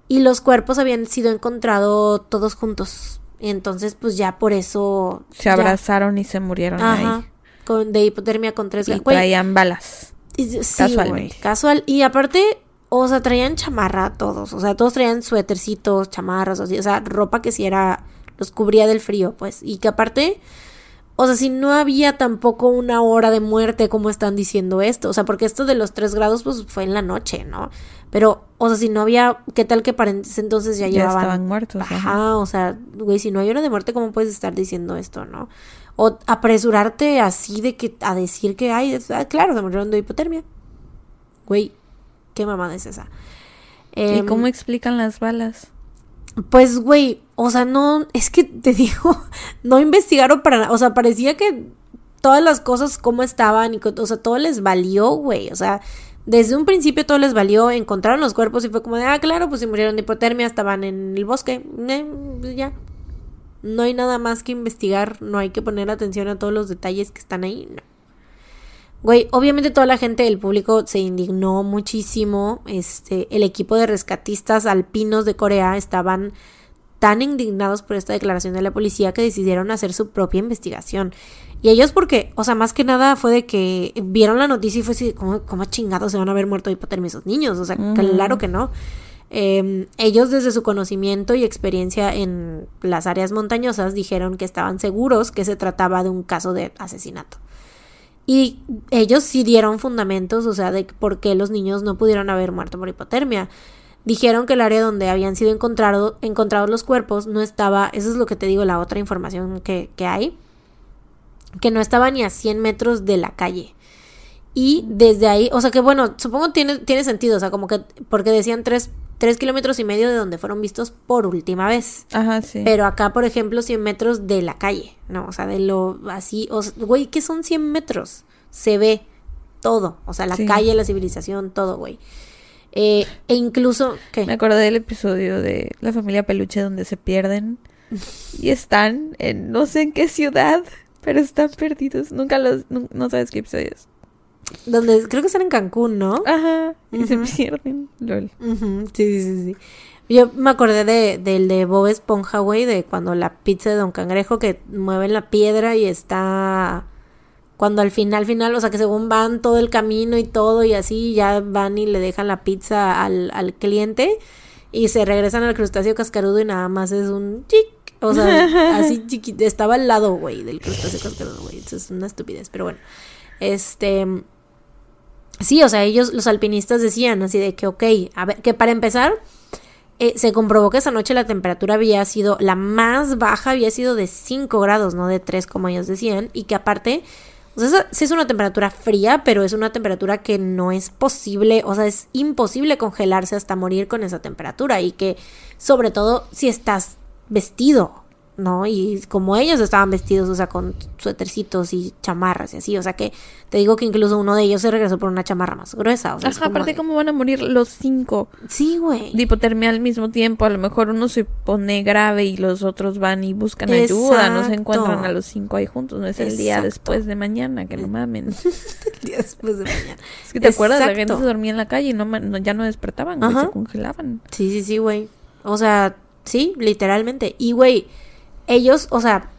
Y los cuerpos habían sido encontrados todos juntos. Entonces, pues ya por eso... Se ya- abrazaron y se murieron Ajá. ahí. Con, de hipotermia con 3 Y traían balas. y- Sí, Casualmente. güey, casual. Y aparte, o sea, traían chamarra todos. O sea, todos traían suétercitos, chamarras. O sea, ropa que sí era. Los cubría del frío, pues. Y que aparte. O sea, si no había tampoco una hora de muerte, como están diciendo esto. O sea, porque esto de los 3 grados, pues fue en la noche, ¿no? Pero, o sea, si no había. ¿Qué tal que para entonces ya, Ya llevaban. estaban muertos. Ajá, ajá. o sea, güey, si no hay hora de muerte, ¿cómo puedes estar diciendo esto, no? O apresurarte así de que a decir que, ay, es- ah, claro, se murieron de hipotermia. Güey, qué mamada es esa. ¿Y Em, cómo explican las balas? Pues, güey, o sea, no, es que te digo, no investigaron para nada, o sea, parecía que todas las cosas como estaban y, o sea, todo les valió, güey, o sea, desde un principio todo les valió, encontraron los cuerpos y fue como de, ah, claro, pues si murieron de hipotermia, estaban en el bosque, eh, pues ya. No hay nada más que investigar, no hay que poner atención a todos los detalles que están ahí, no. Güey, obviamente toda la gente del público se indignó muchísimo. Este, el equipo de rescatistas alpinos de Corea estaban tan indignados por esta declaración de la policía que decidieron hacer su propia investigación. Y ellos porque, o sea, más que nada fue de que vieron la noticia y fue así, ¿cómo, cómo chingados se van a haber muerto de hipotermia esos niños? O sea, claro que no. Eh, ellos desde su conocimiento y experiencia en las áreas montañosas dijeron que estaban seguros que se trataba de un caso de asesinato. Y ellos sí dieron fundamentos, o sea, de por qué los niños no pudieron haber muerto por hipotermia. Dijeron que el área donde habían sido encontrado, encontrados los cuerpos no estaba, eso es lo que te digo, la otra información que, que hay, que no estaba ni a 100 metros de la calle. Y desde ahí, o sea que bueno, supongo tiene, tiene sentido, o sea, como que, porque decían tres, tres kilómetros y medio de donde fueron vistos por última vez. Ajá, sí. Pero acá, por ejemplo, 100 metros de la calle, ¿no? O sea, de lo así, o s- güey, ¿qué son 100 metros? Se ve todo, o sea, la Sí. calle, la civilización, todo, güey. Eh, e incluso, ¿qué? Me acordé del episodio de la familia Peluche donde se pierden y están en no sé en qué ciudad, pero están perdidos. Nunca los, no sabes qué episodio es. Donde, creo que están en Cancún, ¿no? Ajá, y se pierden. Lol. Sí, sí, sí, sí. Yo me acordé de, del de Bob Esponja, güey, de cuando la pizza de Don Cangrejo que mueven la piedra y está... Cuando al final, final, o sea, que según van todo el camino y todo y así, ya van y le dejan la pizza al, al cliente y se regresan al crustáceo cascarudo y nada más es un chic. O sea, así chiquito. Estaba al lado, güey, del crustáceo cascarudo, güey. Eso es una estupidez, pero bueno. Este... Sí, o sea, ellos, los alpinistas decían así de que, ok, a ver, que para empezar, eh, se comprobó que esa noche la temperatura había sido, la más baja había sido de 5 grados, no de 3 como ellos decían, y que aparte, o sea, sí es una temperatura fría, pero es una temperatura que no es posible, o sea, es imposible congelarse hasta morir con esa temperatura, y que sobre todo si estás vestido, ¿no? Y como ellos estaban vestidos, o sea, con suétercitos y chamarras y así, o sea que te digo que incluso uno de ellos se regresó por una chamarra más gruesa, o sea, Ajá, como aparte, de- ¿cómo van a morir los cinco Sí, güey. de hipotermia al mismo tiempo? A lo mejor uno se pone grave y los otros van y buscan ayuda. No se Exacto. encuentran a los cinco ahí juntos. No es el día Exacto. después de mañana, que no mamen. El día después de mañana. Es que te acuerdas, la gente Exacto. se dormía en la calle y no, ya no despertaban, güey, se congelaban. Sí, sí, sí, güey. O sea, sí, literalmente. Y, güey, ellos, o sea,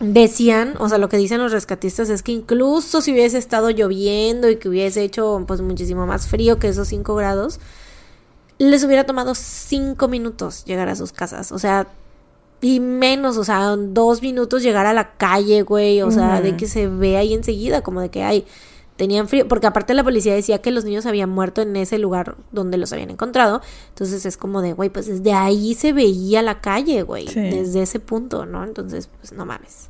decían, o sea, lo que dicen los rescatistas es que incluso si hubiese estado lloviendo y que hubiese hecho, pues, muchísimo más frío que esos 5 grados, les hubiera tomado 5 minutos llegar a sus casas. O sea, y menos, o sea, dos minutos llegar a la calle, güey. O sea, de que se ve ahí enseguida, como de que hay. Tenían frío, porque aparte la policía decía que los niños habían muerto en ese lugar donde los habían encontrado. Entonces es como de, güey, pues desde ahí se veía la calle, güey. Sí. Desde ese punto, ¿no? Entonces, pues no mames.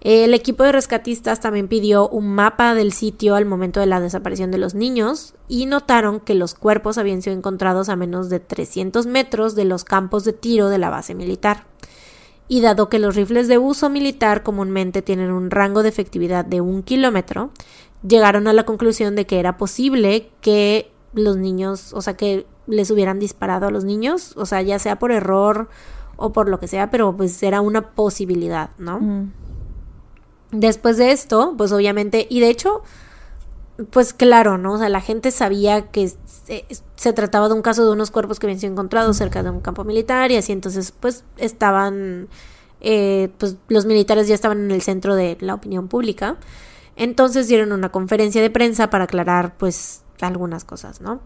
El equipo de rescatistas también pidió un mapa del sitio al momento de la desaparición de los niños y notaron que los cuerpos habían sido encontrados a menos de 300 metros de los campos de tiro de la base militar. Y dado que los rifles de uso militar comúnmente tienen un rango de efectividad de un kilómetro, llegaron a la conclusión de que era posible que los niños, o sea, que les hubieran disparado a los niños, o sea, ya sea por error o por lo que sea, pero pues era una posibilidad, ¿no? Mm. Después de esto, pues obviamente, y de hecho, pues claro, ¿no? O sea, la gente sabía que se, se trataba de un caso de unos cuerpos que habían sido encontrados cerca de un campo militar y así, entonces, pues estaban, eh, pues los militares ya estaban en el centro de la opinión pública. Entonces dieron una conferencia de prensa para aclarar, pues, algunas cosas, ¿no?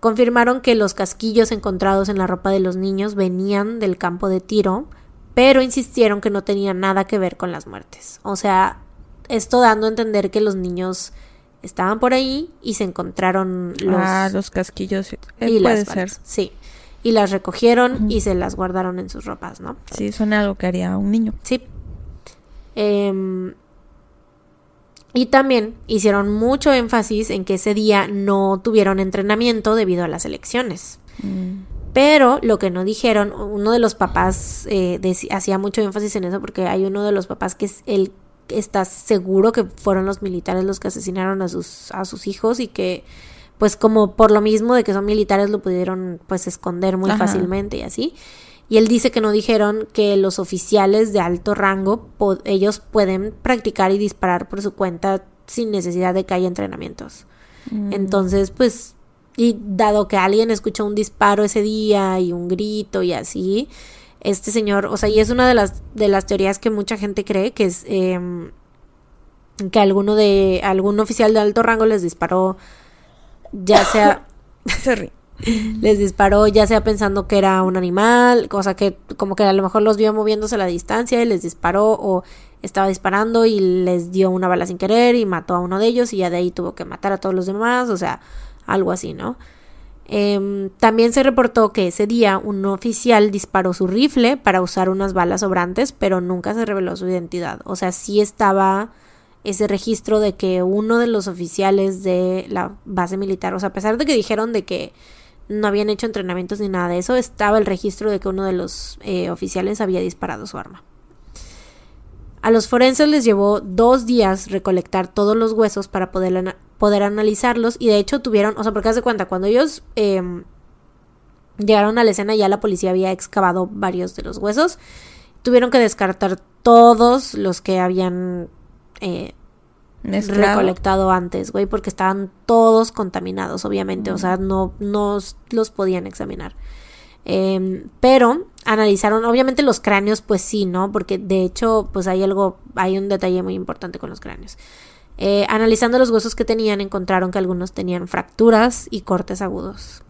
Confirmaron que los casquillos encontrados en la ropa de los niños venían del campo de tiro, pero insistieron que no tenía nada que ver con las muertes. O sea, esto dando a entender que los niños estaban por ahí y se encontraron los, Ah, los casquillos. eh, y puede las ser. Sí. Y las recogieron y se las guardaron en sus ropas, ¿no? Sí, suena algo que haría un niño. Sí. Em, y también hicieron mucho énfasis en que ese día no tuvieron entrenamiento debido a las elecciones. Mm. Pero lo que no dijeron, uno de los papás eh, hacía mucho énfasis en eso porque hay uno de los papás que es él está seguro que fueron los militares los que asesinaron a sus a sus hijos y que pues como por lo mismo de que son militares lo pudieron pues esconder muy Ajá. fácilmente y así. Y él dice que no dijeron que los oficiales de alto rango ellos pueden practicar y disparar por su cuenta sin necesidad de que haya entrenamientos. Mm. Entonces, pues, y dado que alguien escuchó un disparo ese día y un grito y así, este señor, o sea, y es una de las, de las teorías que mucha gente cree, que es em, que alguno de, algún oficial de alto rango les disparó, ya sea. les disparó ya sea pensando que era un animal, cosa que como que a lo mejor los vio moviéndose a la distancia y les disparó o estaba disparando y les dio una bala sin querer y mató a uno de ellos y ya de ahí tuvo que matar a todos los demás, o sea, algo así, ¿no? Em, también se reportó que ese día un oficial disparó su rifle para usar unas balas sobrantes, pero nunca se reveló su identidad. O sea, sí estaba ese registro de que uno de los oficiales de la base militar, o sea, a pesar de que dijeron de que no habían hecho entrenamientos ni nada de eso, estaba el registro de que uno de los eh, oficiales había disparado su arma. A los forenses les llevó dos días recolectar todos los huesos para poder, poder analizarlos y de hecho tuvieron, o sea, porque haz de cuenta, cuando ellos em, llegaron a la escena ya la policía había excavado varios de los huesos, tuvieron que descartar todos los que habían eh, Mezclado. recolectado antes, güey, porque estaban todos contaminados, obviamente, o sea, no, no los podían examinar. Em, pero analizaron, obviamente los cráneos, pues sí, ¿no? Porque de hecho, pues hay algo, hay un detalle muy importante con los cráneos. Eh, analizando los huesos que tenían, encontraron que algunos tenían fracturas y cortes agudos.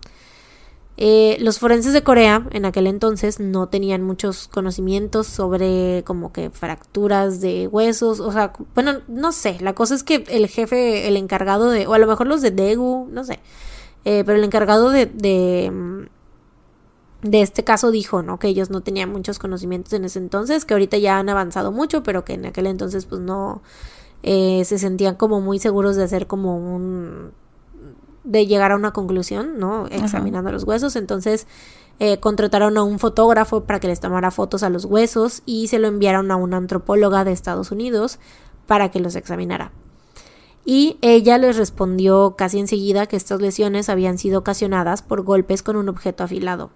Eh, los forenses de Corea en aquel entonces no tenían muchos conocimientos sobre como que fracturas de huesos, o sea, bueno, no sé, la cosa es que el jefe, el encargado de, o a lo mejor los de Daegu, no sé, eh, pero el encargado de, de, de este caso dijo, ¿no? Que ellos no tenían muchos conocimientos en ese entonces, que ahorita ya han avanzado mucho, pero que en aquel entonces pues no eh, se sentían como muy seguros de hacer como un de llegar a una conclusión, ¿no? Examinando los huesos. Entonces eh, contrataron a un fotógrafo para que les tomara fotos a los huesos y se lo enviaron a una antropóloga de Estados Unidos para que los examinara. Y ella les respondió casi enseguida que estas lesiones habían sido ocasionadas por golpes con un objeto afilado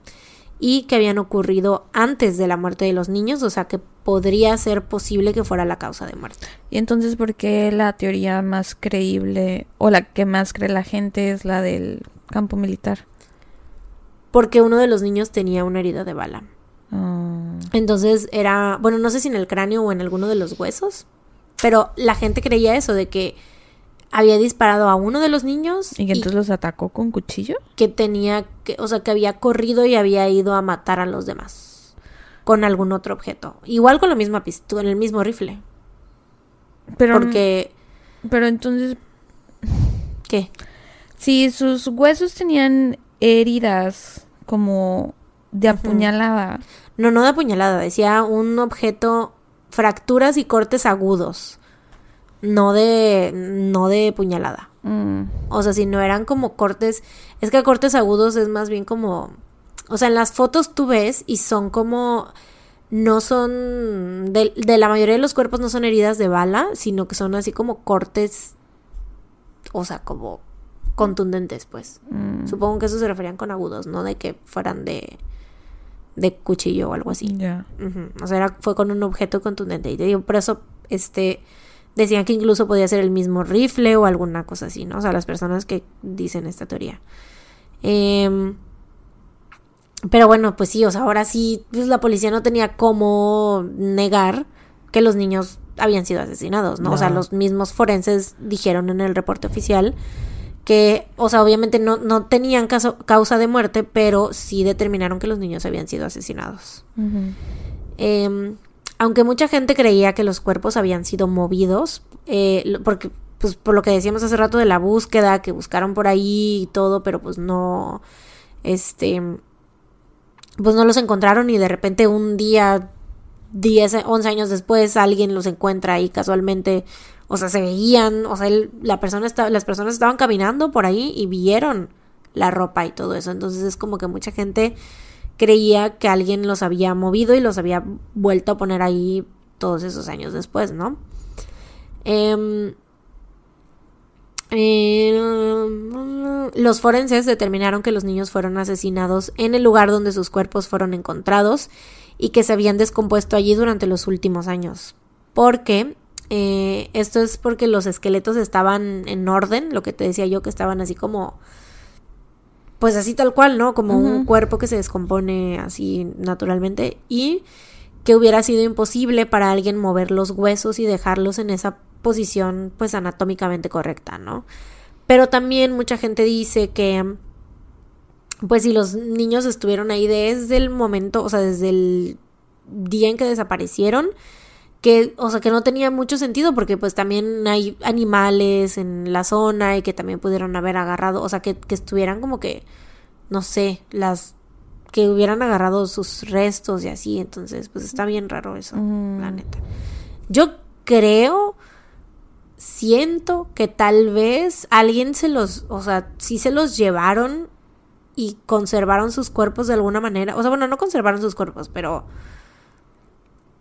y que habían ocurrido antes de la muerte de los niños, o sea que podría ser posible que fuera la causa de muerte. Y entonces, ¿por qué la teoría más creíble o la que más cree la gente es la del campo militar? Porque uno de los niños tenía una herida de bala. Ah. Entonces era, bueno, no sé si en el cráneo o en alguno de los huesos, pero la gente creía eso, de que había disparado a uno de los niños ¿Y que entonces los atacó con cuchillo? que tenía que, o sea, que había corrido y había ido a matar a los demás con algún otro objeto. Igual con la misma pistola, en el mismo rifle. Pero, Porque, pero entonces, ¿qué? si sus huesos tenían heridas como de apuñalada, No, no de apuñalada, decía un objeto, fracturas y cortes agudos. No de, no de puñalada. mm, O sea, si no eran como cortes, es que cortes agudos es más bien como, o sea, en las fotos tú ves y son como, no son, de, de la mayoría de los cuerpos no son heridas de bala, sino que son así como cortes, o sea, como contundentes, pues. mm, Supongo que eso se referían con agudos, no de que fueran de, de cuchillo o algo así. O sea, era- fue con un objeto contundente. Y te digo, por eso, este, decían que incluso podía ser el mismo rifle o alguna cosa así, ¿no? O sea, las personas que dicen esta teoría. Em, pero bueno, pues sí, o sea, ahora sí, pues la policía no tenía cómo negar que los niños habían sido asesinados, ¿no? O sea, los mismos forenses dijeron en el reporte oficial que, o sea, obviamente no, no tenían caso- causa de muerte, pero sí determinaron que los niños habían sido asesinados. Eh, aunque mucha gente creía que los cuerpos habían sido movidos, eh, porque, pues, por lo que decíamos hace rato de la búsqueda, que buscaron por ahí y todo, pero pues no, este, pues no los encontraron y de repente un día, 10, 11 años después, alguien los encuentra ahí casualmente, o sea, se veían, o sea, el- la persona estaba, las personas estaban caminando por ahí y vieron la ropa y todo eso, entonces es como que mucha gente creía que alguien los había movido y los había vuelto a poner ahí todos esos años después, ¿no? Em, em, los forenses determinaron que los niños fueron asesinados en el lugar donde sus cuerpos fueron encontrados y que se habían descompuesto allí durante los últimos años. Porque eh, esto es porque los esqueletos estaban en orden, lo que te decía yo, que estaban así como pues así tal cual, ¿no? Como un cuerpo que se descompone así naturalmente y que hubiera sido imposible para alguien mover los huesos y dejarlos en esa posición pues anatómicamente correcta, ¿no? Pero también mucha gente dice que pues si los niños estuvieron ahí desde el momento, o sea, desde el día en que desaparecieron, que, o sea, que no tenía mucho sentido porque pues también hay animales en la zona y que también pudieron haber agarrado, o sea, que, que estuvieran como que, no sé, las, que hubieran agarrado sus restos y así, entonces pues está bien raro eso, Mm. la neta. Yo creo, siento que tal vez alguien se los, o sea, sí se los llevaron y conservaron sus cuerpos de alguna manera, o sea, bueno, no conservaron sus cuerpos, pero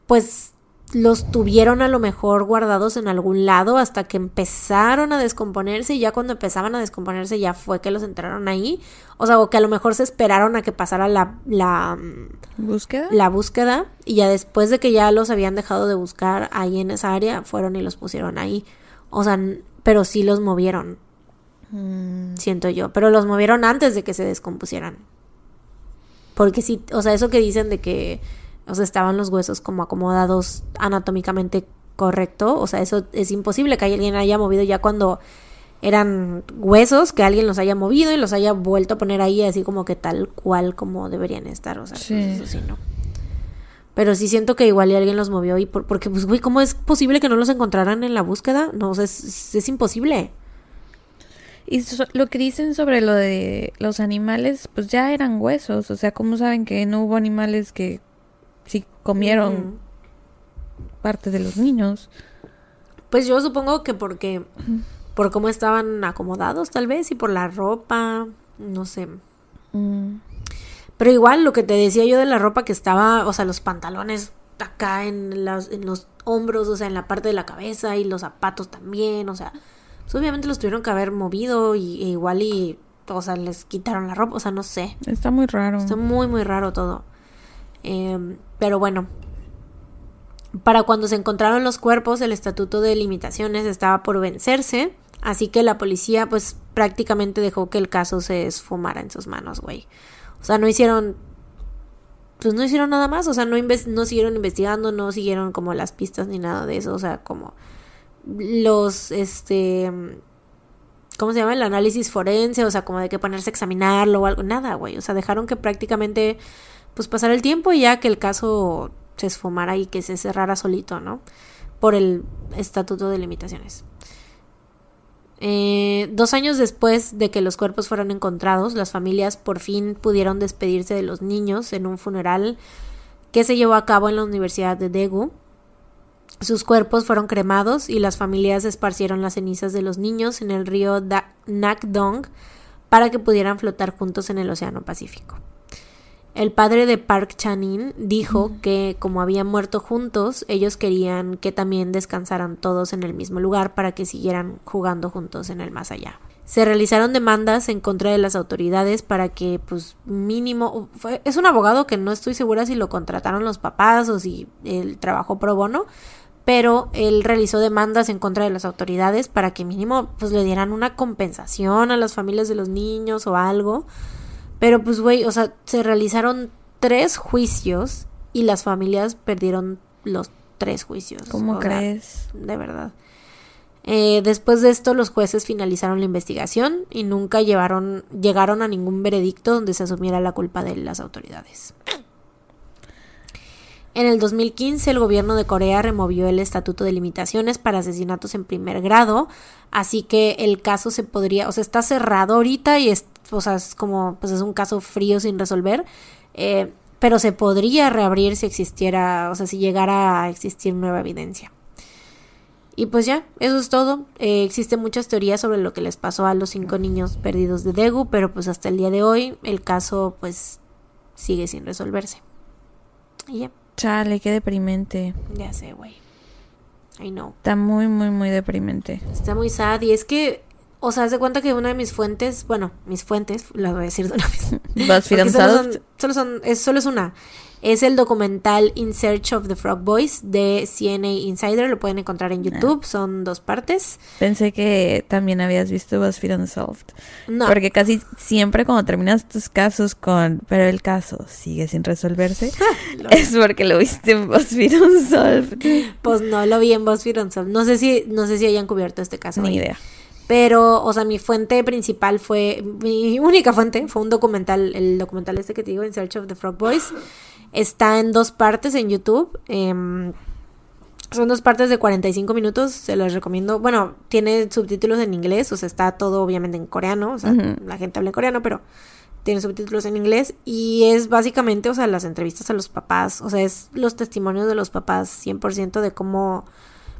pues los tuvieron a lo mejor guardados en algún lado hasta que empezaron a descomponerse y ya cuando empezaban a descomponerse ya fue que los entraron ahí. O sea, o que a lo mejor se esperaron a que pasara la, la, mm, ¿Búsqueda? la búsqueda y ya después de que ya los habían dejado de buscar ahí en esa área, fueron y los pusieron ahí. O sea, pero sí los movieron, Mm, siento yo, pero los movieron antes de que se descompusieran. Porque sí, o sea, eso que dicen de que, o sea, estaban los huesos como acomodados anatómicamente correcto, o sea, eso es imposible que alguien haya movido ya cuando eran huesos, que alguien los haya movido y los haya vuelto a poner ahí así como que tal cual como deberían estar, o sea, Sí. pues eso sí, ¿no? Pero sí siento que igual y alguien los movió y por- porque, pues, güey, ¿cómo es posible que no los encontraran en la búsqueda? No, o sea, es, es imposible. Y so- lo que dicen sobre lo de los animales, pues ya eran huesos. O sea, ¿cómo saben que no hubo animales que comieron parte de los niños? Pues yo supongo que porque por cómo estaban acomodados tal vez y por la ropa, no sé. Mm. Pero igual lo que te decía yo de la ropa que estaba, o sea, los pantalones acá en, las, en los hombros, o sea, en la parte de la cabeza y los zapatos también, o sea, pues obviamente los tuvieron que haber movido y e igual y, o sea, les quitaron la ropa, o sea, no sé. Está muy raro. Está muy, muy raro todo. Em, pero bueno, para cuando se encontraron los cuerpos, el estatuto de limitaciones estaba por vencerse, así que la policía pues prácticamente dejó que el caso se esfumara en sus manos, güey. O sea, no hicieron pues no hicieron nada más, o sea, no, no siguieron investigando, no siguieron como las pistas ni nada de eso, o sea, como los, este, ¿cómo se llama? El análisis forense, o sea, como de que ponerse a examinarlo o algo, nada, güey, o sea, dejaron que prácticamente, pues pasara el tiempo y ya que el caso se esfumara y que se cerrara solito, ¿no? Por el estatuto de limitaciones. Eh, dos años después de que los cuerpos fueron encontrados, las familias por fin pudieron despedirse de los niños en un funeral que se llevó a cabo en la Universidad de Daegu. Sus cuerpos fueron cremados y las familias esparcieron las cenizas de los niños en el río Nakdong para que pudieran flotar juntos en el Océano Pacífico. El padre de Park Chanin dijo que como habían muerto juntos, ellos querían que también descansaran todos en el mismo lugar para que siguieran jugando juntos en el más allá. Se realizaron demandas en contra de las autoridades para que, pues, mínimo. es un abogado que no estoy segura si lo contrataron los papás o si él trabajó pro bono, pero él realizó demandas en contra de las autoridades para que, mínimo, pues, le dieran una compensación a las familias de los niños o algo pero pues, güey, o sea, se realizaron tres juicios y las familias perdieron los tres juicios. ¿Cómo crees? de verdad. Eh, después de esto, los jueces finalizaron la investigación y nunca llevaron, llegaron a ningún veredicto donde se asumiera la culpa de las autoridades. En el 2015, el gobierno de Corea removió el estatuto de limitaciones para asesinatos en primer grado, así que el caso se podría, o sea, está cerrado ahorita y es, o sea, es como, pues es un caso frío sin resolver, eh, pero se podría reabrir si existiera, o sea, si llegara a existir nueva evidencia. Y pues ya, eso es todo. Eh, existen muchas teorías sobre lo que les pasó a los cinco niños perdidos de Daegu, pero pues hasta el día de hoy el caso pues sigue sin resolverse. Y ya. Chale, qué deprimente. Ya sé, güey. I know. Está muy, muy, muy deprimente. Está muy sad. Y es que, o sea, haz de cuenta que una de mis fuentes, bueno, mis fuentes, las voy a decir de una vez. BuzzFeed solo son, solo son, es, solo es una es el documental In Search of the Frog Boys de CNA Insider. Lo pueden encontrar en YouTube. Son dos partes. Pensé que también habías visto BuzzFeed Unsolved. No. Porque casi siempre cuando terminas tus casos con pero el caso sigue sin resolverse, es porque lo viste en BuzzFeed Unsolved. Pues no, lo vi en BuzzFeed Unsolved. No sé si, no sé si hayan cubierto este caso. Ni idea. Pero, o sea, mi fuente principal fue, mi única fuente fue un documental, el documental este que te digo, In Search of the Frog Boys. Está en dos partes en YouTube. Em, son dos partes de 45 minutos, se los recomiendo. Bueno, tiene subtítulos en inglés, o sea, está todo obviamente en coreano, o sea, la gente habla en coreano, pero tiene subtítulos en inglés y es básicamente, o sea, las entrevistas a los papás, o sea, es los testimonios de los papás 100% de cómo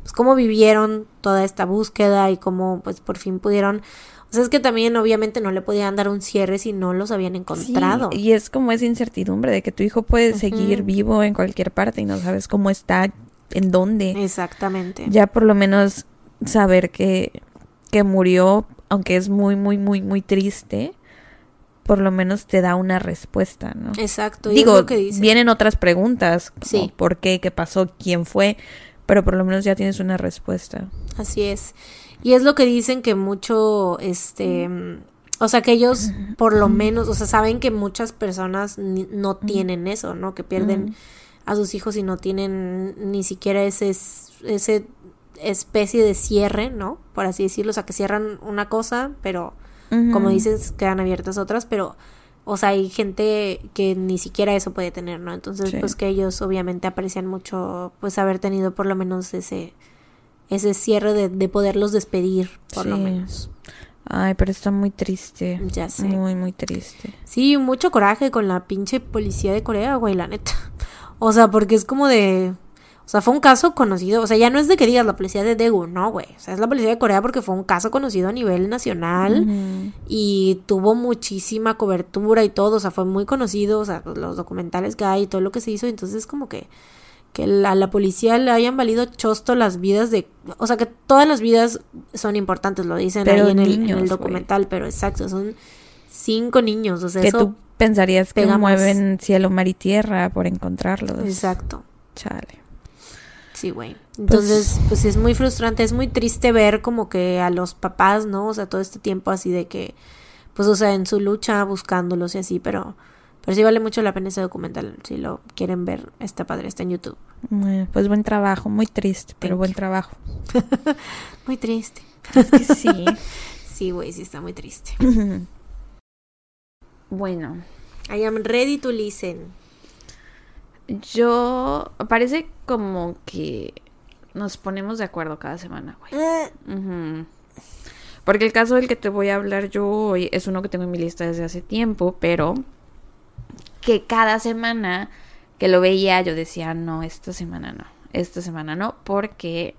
pues cómo vivieron toda esta búsqueda y cómo pues por fin pudieron o sea, es que también obviamente no le podían dar un cierre si no los habían encontrado. y es como esa incertidumbre de que tu hijo puede seguir vivo en cualquier parte y no sabes cómo está, en dónde. Exactamente. Ya por lo menos saber que, que murió, aunque es muy, muy, muy, muy triste, por lo menos te da una respuesta, ¿no? Exacto. Digo, vienen otras preguntas. Sí. ¿Por qué? ¿Qué pasó? ¿Quién fue? Pero por lo menos ya tienes una respuesta. Así es. Y es lo que dicen que mucho, este, o sea, que ellos por lo menos, o sea, saben que muchas personas no tienen eso, ¿no? Que pierden a sus hijos y no tienen ni siquiera ese, ese especie de cierre, ¿no? Por así decirlo, o sea, que cierran una cosa, pero como dices, quedan abiertas otras, pero, o sea, hay gente que ni siquiera eso puede tener, ¿no? Entonces, pues que ellos obviamente aprecian mucho, pues haber tenido por lo menos ese ese cierre de, de poderlos despedir, por lo menos. Ay, pero está muy triste. Ya sé. Muy, muy triste. Sí, mucho coraje con la pinche policía de Corea, güey, la neta. O sea, porque es como de... O sea, fue un caso conocido. O sea, ya no es de que digas la policía de Daegu, no, güey. O sea, es la policía de Corea porque fue un caso conocido a nivel nacional y tuvo muchísima cobertura y todo. O sea, fue muy conocido. O sea, los documentales que hay y todo lo que se hizo. Entonces, como que que a la policía le hayan valido chosto las vidas de... O sea, que todas las vidas son importantes, lo dicen ahí en el, documental, pero exacto, son cinco niños, o sea, que tú pensarías que mueven cielo, mar y tierra por encontrarlos. Exacto. Chale. Sí, güey. Pues Entonces, pues, es muy frustrante, es muy triste ver como que a los papás, ¿no? O sea, todo este tiempo así de que, pues, o sea, en su lucha buscándolos y así, pero pero sí vale mucho la pena ese documental. Si lo quieren ver, está padre, está en YouTube. pues buen trabajo, muy triste, pero buen trabajo. muy triste. sí. sí, güey, sí está muy triste. bueno. I am ready to listen. Yo. Parece como que nos ponemos de acuerdo cada semana, güey. Mm. Porque el caso del que te voy a hablar yo hoy es uno que tengo en mi lista desde hace tiempo, pero que cada semana que lo veía yo decía, no, esta semana no, esta semana no, porque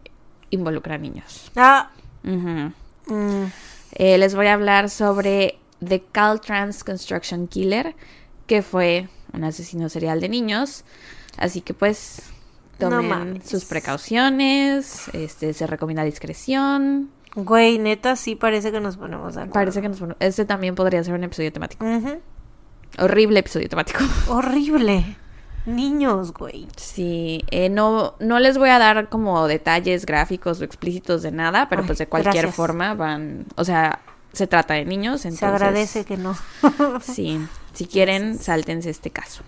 involucra niños. Ah. Mm. Eh, les voy a hablar sobre The Caltrans Construction Killer, que fue un asesino serial de niños. Así que pues tomen sus precauciones, este se recomienda discreción. Güey, neta, sí parece que nos ponemos de Parece que nos ponemos. Este también podría ser un episodio temático. Horrible episodio temático. Horrible. Niños, güey. Sí, eh, no, no les voy a dar como detalles gráficos o explícitos de nada, pero pues de cualquier forma van, o sea, se trata de niños, entonces... Se agradece que no. sí, si quieren, sáltense este caso.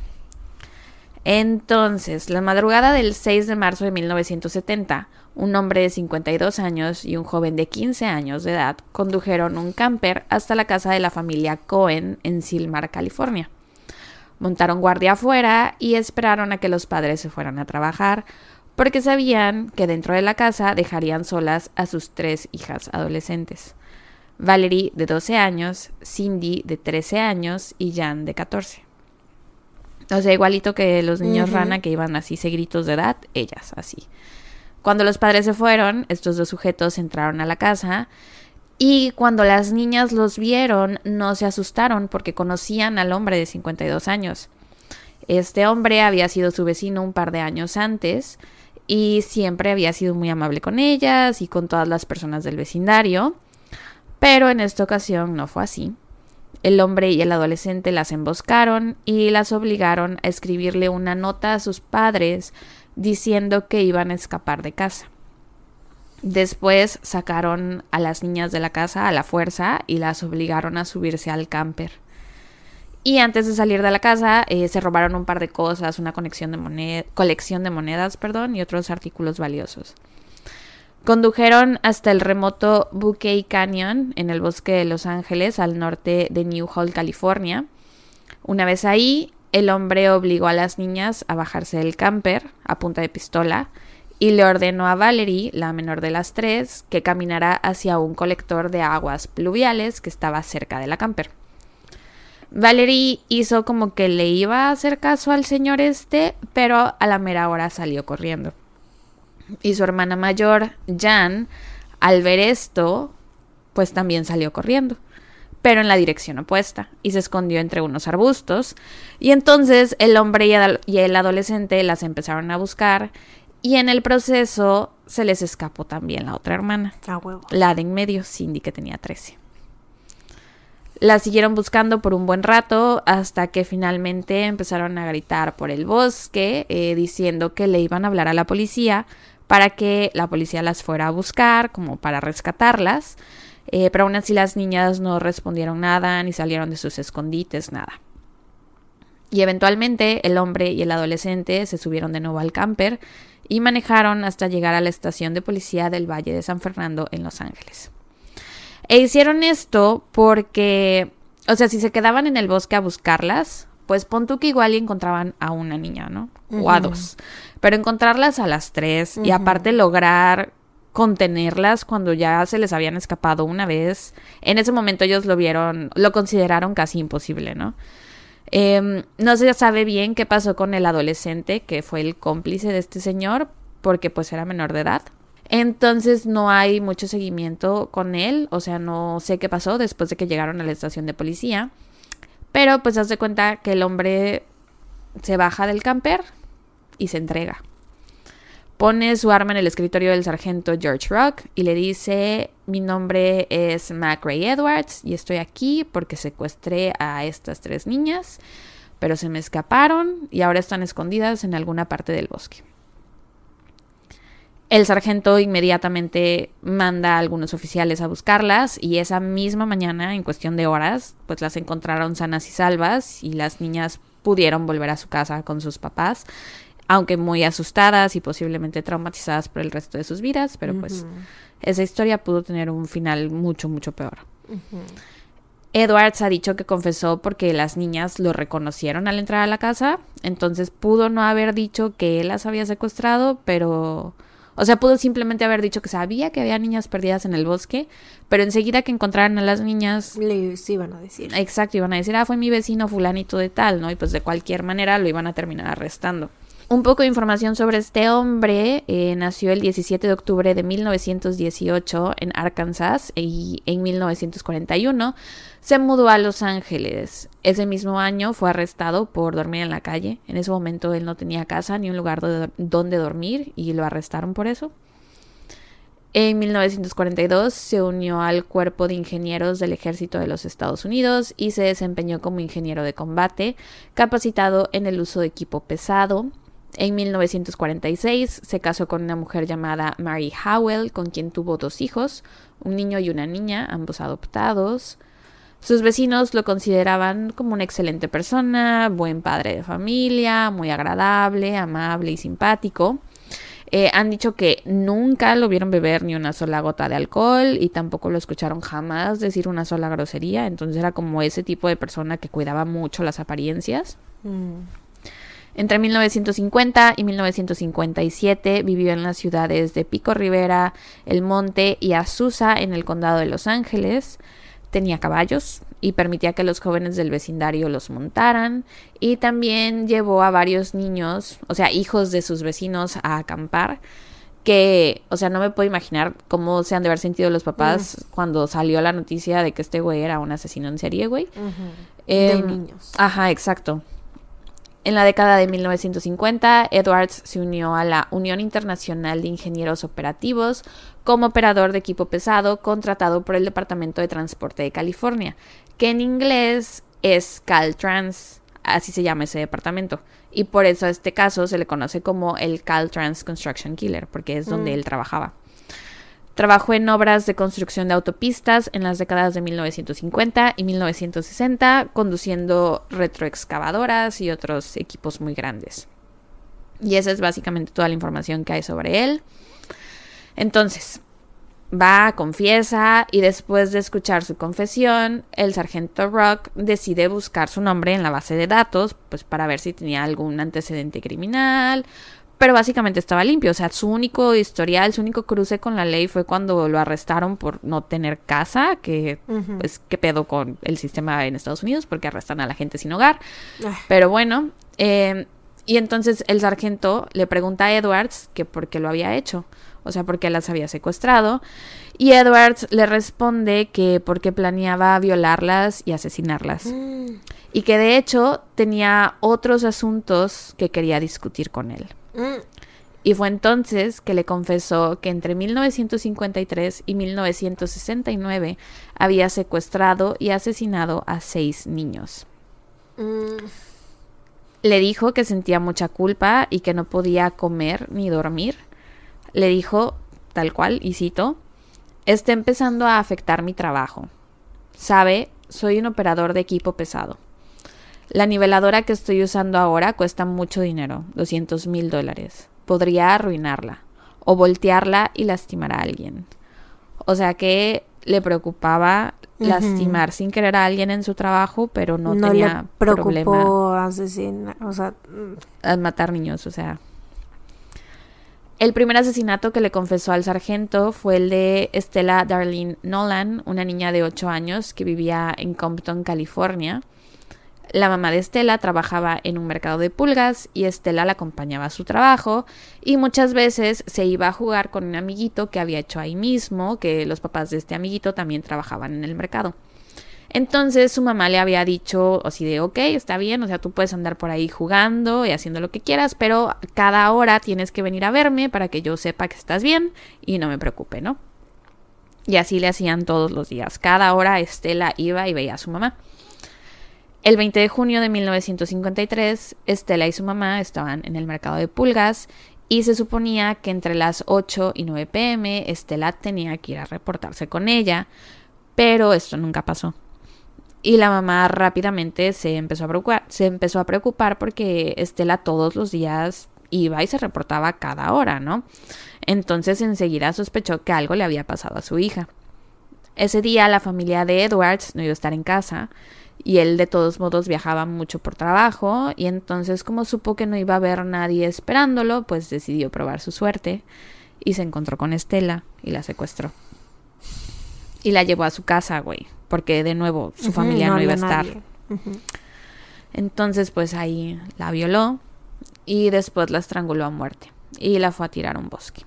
Entonces, la madrugada del 6 de marzo de 1970, un hombre de 52 años y un joven de 15 años de edad condujeron un camper hasta la casa de la familia Cohen en Silmar, California. Montaron guardia afuera y esperaron a que los padres se fueran a trabajar, porque sabían que dentro de la casa dejarían solas a sus tres hijas adolescentes. Valerie de 12 años, Cindy de 13 años y Jan de 14. O sea, igualito que los niños rana que iban así seguiditos de edad, ellas así. Cuando los padres se fueron, estos dos sujetos entraron a la casa y cuando las niñas los vieron no se asustaron porque conocían al hombre de 52 años. Este hombre había sido su vecino un par de años antes y siempre había sido muy amable con ellas y con todas las personas del vecindario. Pero en esta ocasión no fue así. El hombre y el adolescente las emboscaron y las obligaron a escribirle una nota a sus padres diciendo que iban a escapar de casa. Después sacaron a las niñas de la casa a la fuerza y las obligaron a subirse al camper. Y antes de salir de la casa eh, se robaron un par de cosas, una colección de, colección de monedas perdón, y otros artículos valiosos. Condujeron hasta el remoto Bouquet Canyon en el bosque de Los Ángeles al norte de New Hall, California. Una vez ahí, el hombre obligó a las niñas a bajarse del camper a punta de pistola y le ordenó a Valerie, la menor de las tres, que caminara hacia un colector de aguas pluviales que estaba cerca de la camper. Valerie hizo como que le iba a hacer caso al señor este, pero a la mera hora salió corriendo. Y su hermana mayor, Jan, al ver esto, pues también salió corriendo pero en la dirección opuesta, y se escondió entre unos arbustos. Y entonces el hombre y el adolescente las empezaron a buscar, y en el proceso se les escapó también la otra hermana, la de en medio, Cindy, que tenía 13. La siguieron buscando por un buen rato hasta que finalmente empezaron a gritar por el bosque eh, diciendo que le iban a hablar a la policía para que la policía las fuera a buscar como para rescatarlas. Eh, pero aún así las niñas no respondieron nada, ni salieron de sus escondites, nada. Y eventualmente el hombre y el adolescente se subieron de nuevo al camper y manejaron hasta llegar a la estación de policía del Valle de San Fernando en Los Ángeles. E hicieron esto porque, o sea, si se quedaban en el bosque a buscarlas, pues pon tú que igual y encontraban a una niña, ¿no? O a dos. Pero encontrarlas a las tres y aparte lograr contenerlas cuando ya se les habían escapado una vez. En ese momento ellos lo vieron, lo consideraron casi imposible, ¿no? Em, no se sabe bien qué pasó con el adolescente que fue el cómplice de este señor, porque pues era menor de edad. Entonces no hay mucho seguimiento con él, o sea, no sé qué pasó después de que llegaron a la estación de policía. Pero pues haz de cuenta que el hombre se baja del camper y se entrega. Pone su arma en el escritorio del sargento George Rock y le dice, mi nombre es Mac Ray Edwards y estoy aquí porque secuestré a estas tres niñas, pero se me escaparon y ahora están escondidas en alguna parte del bosque. El sargento inmediatamente manda a algunos oficiales a buscarlas y esa misma mañana, en cuestión de horas, pues las encontraron sanas y salvas y las niñas pudieron volver a su casa con sus papás, aunque muy asustadas y posiblemente traumatizadas por el resto de sus vidas, pero pues esa historia pudo tener un final mucho, mucho peor. Edwards ha dicho que confesó porque las niñas lo reconocieron al entrar a la casa, entonces pudo no haber dicho que él las había secuestrado, pero o sea, pudo simplemente haber dicho que sabía que había niñas perdidas en el bosque, pero enseguida que encontraran a las niñas... Les iban a decir. Exacto, iban a decir, ah, fue mi vecino fulanito de tal, ¿no? Y pues de cualquier manera lo iban a terminar arrestando. Un poco de información sobre este hombre. Eh, nació el 17 de octubre de 1918 en Arkansas y en 1941 se mudó a Los Ángeles. Ese mismo año fue arrestado por dormir en la calle. En ese momento él no tenía casa ni un lugar donde dormir y lo arrestaron por eso. En 1942 se unió al cuerpo de ingenieros del ejército de los Estados Unidos y se desempeñó como ingeniero de combate, capacitado en el uso de equipo pesado, en 1946 se casó con una mujer llamada Mary Howell, con quien tuvo dos hijos, un niño y una niña, ambos adoptados. Sus vecinos lo consideraban como una excelente persona, buen padre de familia, muy agradable, amable y simpático. Eh, han dicho que nunca lo vieron beber ni una sola gota de alcohol y tampoco lo escucharon jamás decir una sola grosería. Entonces era como ese tipo de persona que cuidaba mucho las apariencias. Mm. Entre 1950 y 1957 vivió en las ciudades de Pico Rivera, El Monte y Azusa en el condado de Los Ángeles. Tenía caballos y permitía que los jóvenes del vecindario los montaran y también llevó a varios niños, o sea, hijos de sus vecinos a acampar que, o sea, no me puedo imaginar cómo se han de haber sentido los papás cuando salió la noticia de que este güey era un asesino en serie, güey. de em, niños. Ajá, exacto. En la década de 1950, Edwards se unió a la Unión Internacional de Ingenieros Operativos como operador de equipo pesado contratado por el Departamento de Transporte de California, que en inglés es Caltrans, así se llama ese departamento. Y por eso a este caso se le conoce como el Caltrans Construction Killer, porque es donde mm. él trabajaba. Trabajó en obras de construcción de autopistas en las décadas de 1950 y 1960, conduciendo retroexcavadoras y otros equipos muy grandes. Y esa es básicamente toda la información que hay sobre él. Entonces, va, confiesa y después de escuchar su confesión, el sargento Rock decide buscar su nombre en la base de datos, pues para ver si tenía algún antecedente criminal pero básicamente estaba limpio. O sea, su único historial, su único cruce con la ley fue cuando lo arrestaron por no tener casa, que pues qué pedo con el sistema en Estados Unidos, porque arrestan a la gente sin hogar. Pero bueno, eh, y entonces el sargento le pregunta a Edwards que por qué lo había hecho, o sea, por qué las había secuestrado. Y Edwards le responde que porque planeaba violarlas y asesinarlas. Mm. Y que de hecho tenía otros asuntos que quería discutir con él. Y fue entonces que le confesó que entre 1953 y 1969 había secuestrado y asesinado a seis niños. Mm. Le dijo que sentía mucha culpa y que no podía comer ni dormir. Le dijo, tal cual, y cito, está empezando a afectar mi trabajo. Sabe, soy un operador de equipo pesado. La niveladora que estoy usando ahora cuesta mucho dinero, 200 mil dólares. Podría arruinarla o voltearla y lastimar a alguien. O sea que le preocupaba lastimar sin querer a alguien en su trabajo, pero no, tenía le problema asesinar, o sea, matar niños, o sea. El primer asesinato que le confesó al sargento fue el de Estela Darlene Nolan, una niña de 8 años que vivía en Compton, California. La mamá de Estela trabajaba en un mercado de pulgas y Estela la acompañaba a su trabajo y muchas veces se iba a jugar con un amiguito que había hecho ahí mismo, que los papás de este amiguito también trabajaban en el mercado. Entonces su mamá le había dicho así de, ok, está bien, o sea, tú puedes andar por ahí jugando y haciendo lo que quieras, pero cada hora tienes que venir a verme para que yo sepa que estás bien y no me preocupe, ¿no? Y así le hacían todos los días. Cada hora Estela iba y veía a su mamá. El 20 de junio de 1953, Estela y su mamá estaban en el mercado de pulgas y se suponía que entre las 8 y 9 pm Estela tenía que ir a reportarse con ella, pero esto nunca pasó. Y la mamá rápidamente se empezó a preocupar, porque Estela todos los días iba y se reportaba cada hora, ¿no? Entonces enseguida sospechó que algo le había pasado a su hija. Ese día la familia de Edwards no iba a estar en casa y él de todos modos viajaba mucho por trabajo y entonces como supo que no iba a haber nadie esperándolo, pues decidió probar su suerte y se encontró con Estela y la secuestró. Y la llevó a su casa, güey porque de nuevo su familia no, iba a estar. Entonces, pues ahí la violó y después la estranguló a muerte y la fue a tirar a un bosque.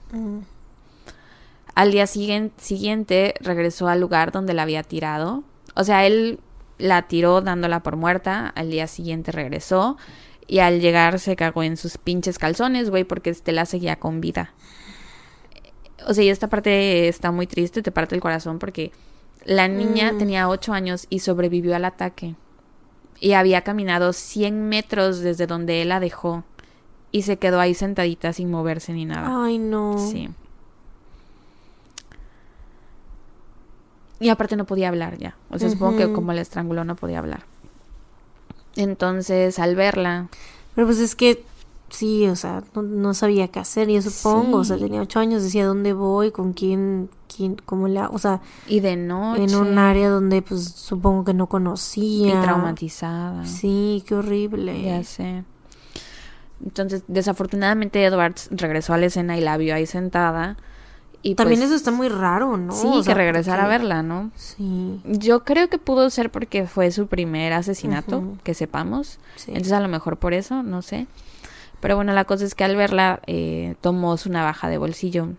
Al día siguiente regresó al lugar donde la había tirado. O sea, él la tiró dándola por muerta. Al día siguiente regresó y al llegar se cagó en sus pinches calzones, güey, porque Estela seguía con vida. O sea, y esta parte está muy triste, te parte el corazón porque la niña mm. tenía ocho años y sobrevivió al ataque. Y había caminado 100 metros desde donde él la dejó. Y se quedó ahí sentadita sin moverse ni nada. Ay, no. Sí. Y aparte no podía hablar ya. O sea, supongo que como la estranguló no podía hablar. Entonces, al verla... Pero pues es que sí, o sea, no, sabía qué hacer, yo supongo, o sea, tenía ocho años, decía dónde voy, con quién, quién, cómo la, o sea, y de noche, en un área donde pues supongo que no conocía, y traumatizada, sí, qué horrible, ya sé. Entonces, desafortunadamente Edwards regresó a la escena y la vio ahí sentada. Y También pues eso está muy raro, ¿no? Sí, que regresara a verla, ¿no? Sí. Yo creo que pudo ser porque fue su primer asesinato, que sepamos. Entonces, a lo mejor por eso, no sé. Pero bueno, la cosa es que al verla eh, tomó su navaja de bolsillo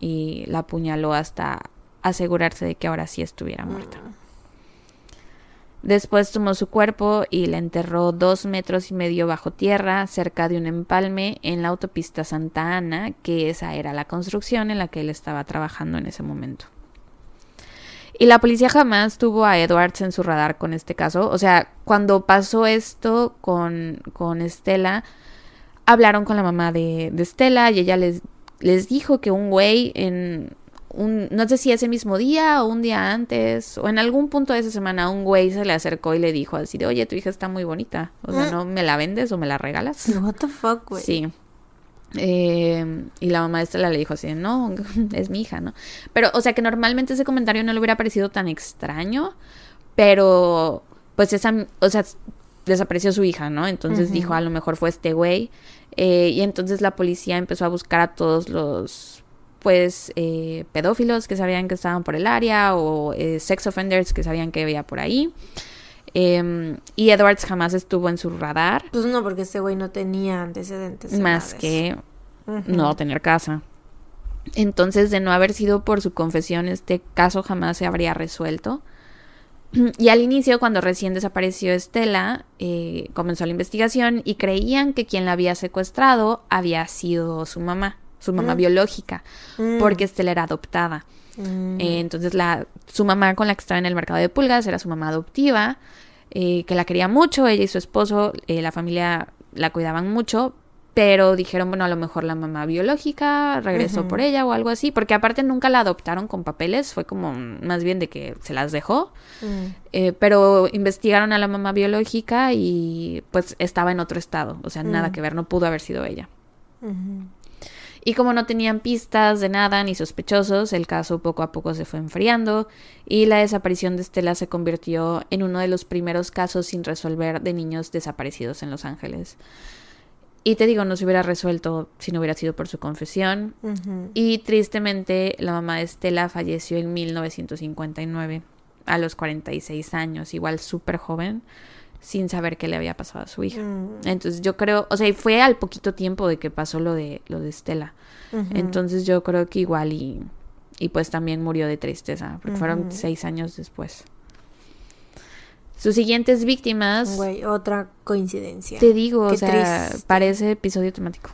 y la apuñaló hasta asegurarse de que ahora sí estuviera muerta. Mm. Después tomó su cuerpo y la enterró dos metros y medio bajo tierra, cerca de un empalme en la autopista Santa Ana, que esa era la construcción en la que él estaba trabajando en ese momento. Y la policía jamás tuvo a Edwards en su radar con este caso. O sea, cuando pasó esto con, con Estela, hablaron con la mamá de, de Stella y ella les, les dijo que un güey en un, no sé si ese mismo día o un día antes o en algún punto de esa semana un güey se le acercó y le dijo así de, oye, tu hija está muy bonita, o sea, mm. ¿no me la vendes o me la regalas? What the fuck, güey. Sí. Eh, y la mamá de Estela le dijo así, no, es mi hija, ¿no? Pero, o sea, que normalmente ese comentario no le hubiera parecido tan extraño, pero, pues esa, o sea, desapareció su hija, ¿no? Entonces dijo, a lo mejor fue este güey. Eh, y entonces la policía empezó a buscar a todos los, pues, eh, pedófilos que sabían que estaban por el área o eh, sex offenders que sabían que había por ahí. Em, y Edwards jamás estuvo en su radar. Pues no, porque ese güey no tenía antecedentes. Más que no tener casa. Entonces, de no haber sido por su confesión, este caso jamás se habría resuelto. Y al inicio, cuando recién desapareció Estela, eh, comenzó la investigación y creían que quien la había secuestrado había sido su mamá, su mamá mm. biológica, mm. porque Estela era adoptada. Mm. Eh, entonces, la, su mamá con la que estaba en el mercado de pulgas era su mamá adoptiva, eh, que la quería mucho, ella y su esposo, la familia la cuidaban mucho, pero dijeron, bueno, a lo mejor la mamá biológica regresó por ella o algo así, porque aparte nunca la adoptaron con papeles, fue como más bien de que se las dejó, eh, pero investigaron a la mamá biológica y pues estaba en otro estado, o sea, nada que ver, no pudo haber sido ella. Y como no tenían pistas de nada ni sospechosos, el caso poco a poco se fue enfriando y la desaparición de Estela se convirtió en uno de los primeros casos sin resolver de niños desaparecidos en Los Ángeles. Y te digo, no se hubiera resuelto si no hubiera sido por su confesión. Y tristemente, la mamá de Estela falleció en 1959, a los 46 años, igual súper joven. Sin saber qué le había pasado a su hija. Mm. Entonces yo creo, o sea, y fue al poquito tiempo de que pasó lo de lo de Estela. Entonces yo creo que igual y, y pues también murió de tristeza, porque fueron seis años después. Sus siguientes víctimas, Güey, otra coincidencia. te digo, Qué o sea, triste. parece episodio temático.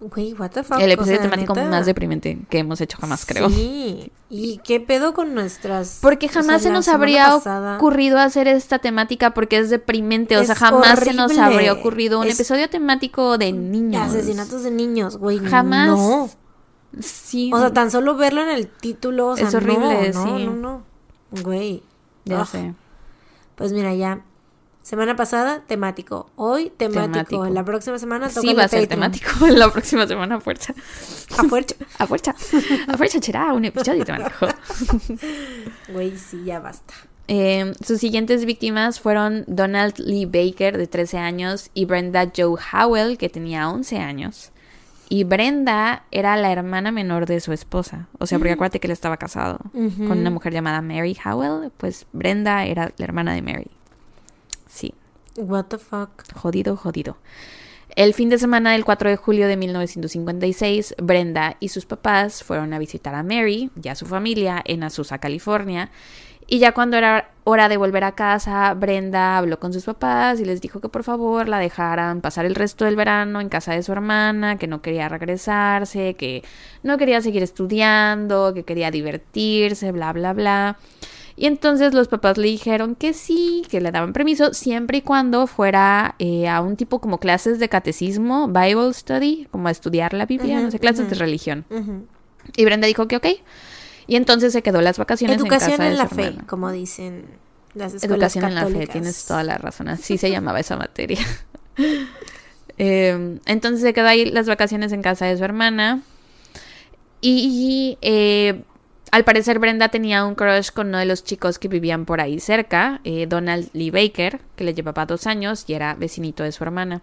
Güey, what the fuck. El o episodio sea, temático neta. más deprimente que hemos hecho jamás, creo. Sí. ¿Y qué pedo con nuestras. Porque o sea, jamás se nos habría pasada- ocurrido hacer esta temática porque es deprimente. O sea, jamás se nos habría ocurrido un Es- episodio temático de niños. Asesinatos de niños, güey. Jamás. No. Sí. O sea, tan solo verlo en el título. O sea, Es horrible, no, no, sí. no, no. Güey. ya sé. Pues mira, ya. Semana pasada, temático. Hoy, temático. Temático. La próxima semana toca Sí, va a ser Patreon. temático la próxima semana, a fuerza. A fuerza. A fuerza. A fuerza será un episodio temático. Güey, sí, ya basta. Eh, sus siguientes víctimas fueron Donald Lee Baker, de 13 años, y Brenda Joe Howell, que tenía 11 años. Y Brenda era la hermana menor de su esposa. O sea, porque acuérdate que él estaba casado con una mujer llamada Mary Howell. Pues Brenda era la hermana de Mary. Sí, What the fuck. jodido, jodido. El fin de semana del 4 de julio de 1956, Brenda y sus papás fueron a visitar a Mary y a su familia en Azusa, California. Y ya cuando era hora de volver a casa, Brenda habló con sus papás y les dijo que por favor la dejaran pasar el resto del verano en casa de su hermana, que no quería regresarse, que no quería seguir estudiando, que quería divertirse, bla, bla, bla. Y entonces los papás le dijeron que sí, que le daban permiso, siempre y cuando fuera eh, a un tipo como clases de catecismo, Bible study, como a estudiar la Biblia, no sé, clases de religión. Y Brenda dijo que ok. Y entonces se quedó las vacaciones Educación en casa en de la su fe, como dicen las escuelas Educación en la fe, tienes toda la razón. Así se llamaba esa materia. Eh, entonces se quedó ahí las vacaciones en casa de su hermana. Y eh, al parecer Brenda tenía un crush con uno de los chicos que vivían por ahí cerca, eh, Donald Lee Baker, que le llevaba dos años y era vecinito de su hermana.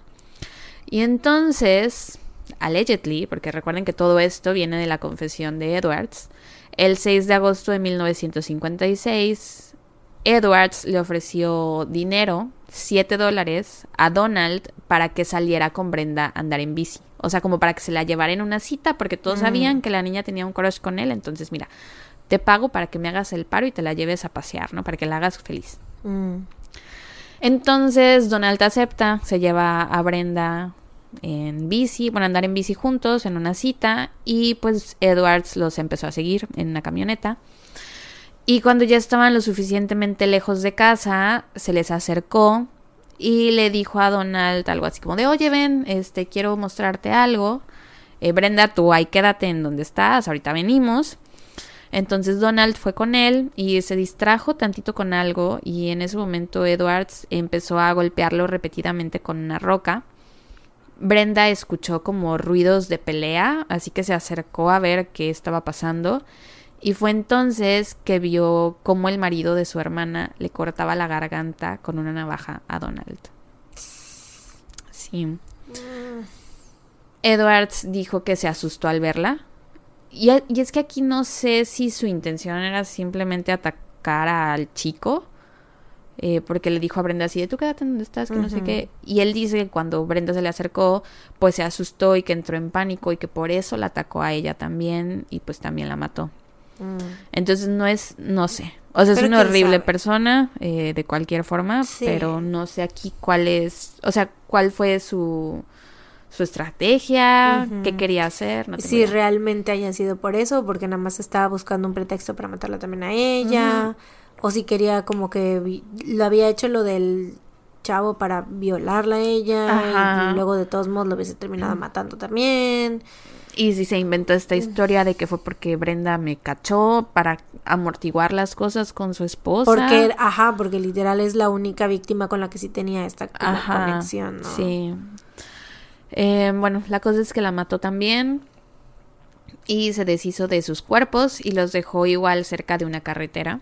Y entonces, allegedly, porque recuerden que todo esto viene de la confesión de Edwards, el 6 de agosto de 1956, Edwards le ofreció dinero, 7 dólares, a Donald para que saliera con Brenda a andar en bici. O sea, como para que se la llevara en una cita, porque todos Mm. sabían que la niña tenía un crush con él. Entonces, mira, te pago para que me hagas el paro y te la lleves a pasear, ¿no? Para que la hagas feliz. Mm. Entonces Donald acepta, se lleva a Brenda en bici, bueno, andar en bici juntos en una cita y pues Edwards los empezó a seguir en una camioneta. Y cuando ya estaban lo suficientemente lejos de casa, se les acercó y le dijo a Donald algo así como de, oye, ven, este, quiero mostrarte algo. Eh, Brenda, tú ahí quédate en donde estás, ahorita venimos. Entonces Donald fue con él y se distrajo tantito con algo y en ese momento Edwards empezó a golpearlo repetidamente con una roca. Brenda escuchó como ruidos de pelea, así que se acercó a ver qué estaba pasando y fue entonces que vio cómo el marido de su hermana le cortaba la garganta con una navaja a Donald. Sí. Edwards dijo que se asustó al verla. Y, y es que aquí no sé si su intención era simplemente atacar al chico. eh, porque le dijo a Brenda así de tú quédate donde estás, que no sé qué. Y él dice que cuando Brenda se le acercó, pues se asustó y que entró en pánico y que por eso la atacó a ella también y pues también la mató. Mm. Entonces no es, no sé. O sea, es una horrible sabe. persona eh, de cualquier forma, Sí. pero no sé aquí cuál es, o sea, cuál fue su, su estrategia, qué quería hacer. No si idea. realmente haya sido por eso, porque nada más estaba buscando un pretexto para matarla también a ella, o si quería como que lo había hecho lo del chavo para violarla a ella Ajá. y luego de todos modos lo hubiese terminado matando también. Y si se inventó esta historia de que fue porque Brenda me cachó para amortiguar las cosas con su esposa. Porque, ajá, porque literal es la única víctima con la que sí tenía esta Ajá, conexión, ¿no? Sí. Eh, bueno, la cosa es que la mató también y se deshizo de sus cuerpos y los dejó igual cerca de una carretera.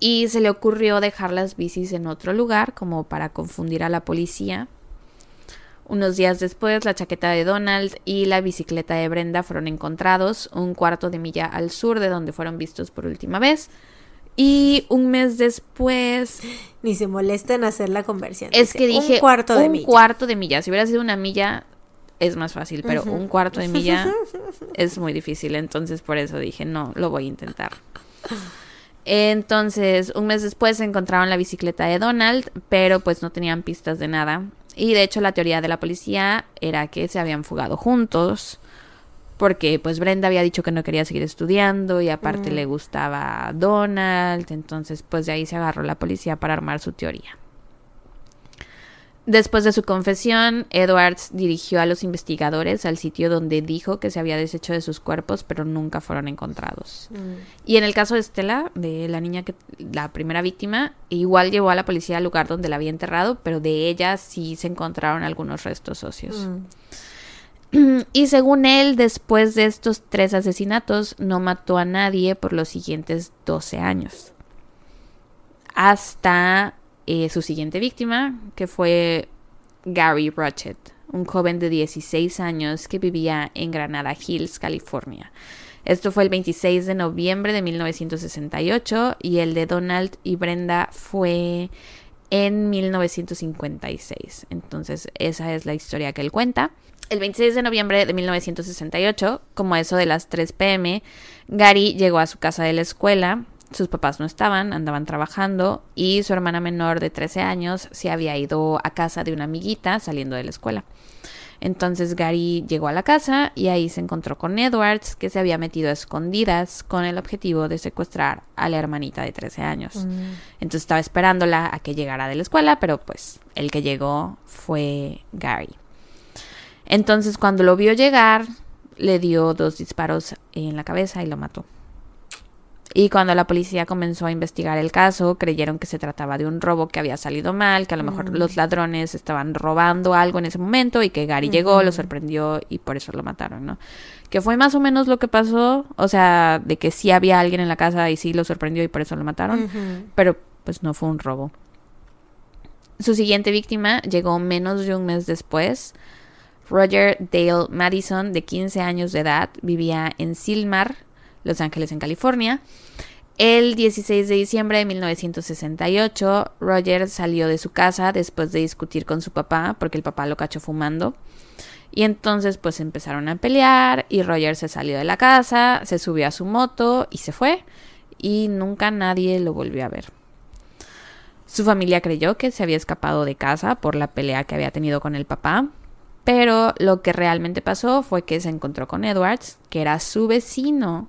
Y se le ocurrió dejar las bicis en otro lugar como para confundir a la policía. Unos días después, la chaqueta de Donald y la bicicleta de Brenda fueron encontrados un cuarto de milla al sur de donde fueron vistos por última vez. Y un mes después. Ni se molesta en hacer la conversión. Es Dice, que dije. Un cuarto de un milla. cuarto de milla. Si hubiera sido una milla, es más fácil. Pero un cuarto de milla es muy difícil. Entonces, por eso dije, no, lo voy a intentar. Entonces, un mes después encontraron la bicicleta de Donald, pero pues no tenían pistas de nada. Y de hecho, la teoría de la policía era que se habían fugado juntos. Porque pues Brenda había dicho que no quería seguir estudiando y aparte le gustaba Donald. Entonces, pues de ahí se agarró la policía para armar su teoría. Después de su confesión, Edwards dirigió a los investigadores al sitio donde dijo que se había deshecho de sus cuerpos, pero nunca fueron encontrados. Mm. Y en el caso de Estela, de la niña que, la primera víctima, igual llevó a la policía al lugar donde la había enterrado, pero de ella sí se encontraron algunos restos óseos. Mm. Y según él, después de estos tres asesinatos, no mató a nadie por los siguientes 12 años. Hasta eh, su siguiente víctima, que fue Gary Rochet, un joven de 16 años que vivía en Granada Hills, California. Esto fue el 26 de noviembre de 1968 y el de Donald y Brenda fue en 1956. Entonces, esa es la historia que él cuenta. El 26 de noviembre de 1968, como eso de las 3 pm, Gary llegó a su casa de la escuela. Sus papás no estaban, andaban trabajando y su hermana menor de 13 años se había ido a casa de una amiguita saliendo de la escuela. Entonces Gary llegó a la casa y ahí se encontró con Edwards, que se había metido a escondidas con el objetivo de secuestrar a la hermanita de 13 años. Mm. Entonces estaba esperándola a que llegara de la escuela, pero pues el que llegó fue Gary. Entonces cuando lo vio llegar, le dio dos disparos en la cabeza y lo mató. Y cuando la policía comenzó a investigar el caso, creyeron que se trataba de un robo que había salido mal, que a lo mejor los ladrones estaban robando algo en ese momento y que Gary llegó, lo sorprendió y por eso lo mataron, ¿no? Que fue más o menos lo que pasó, o sea, de que sí había alguien en la casa y sí lo sorprendió y por eso lo mataron, pero pues no fue un robo. Su siguiente víctima llegó menos de un mes después. Roger Dale Madison, de 15 años de edad, vivía en Silmar, Los Ángeles, en California. El 16 de diciembre de 1968, Roger salió de su casa después de discutir con su papá, porque el papá lo cachó fumando. Y entonces pues empezaron a pelear y Roger se salió de la casa, se subió a su moto y se fue. Y nunca nadie lo volvió a ver. Su familia creyó que se había escapado de casa por la pelea que había tenido con el papá, pero lo que realmente pasó fue que se encontró con Edwards, que era su vecino.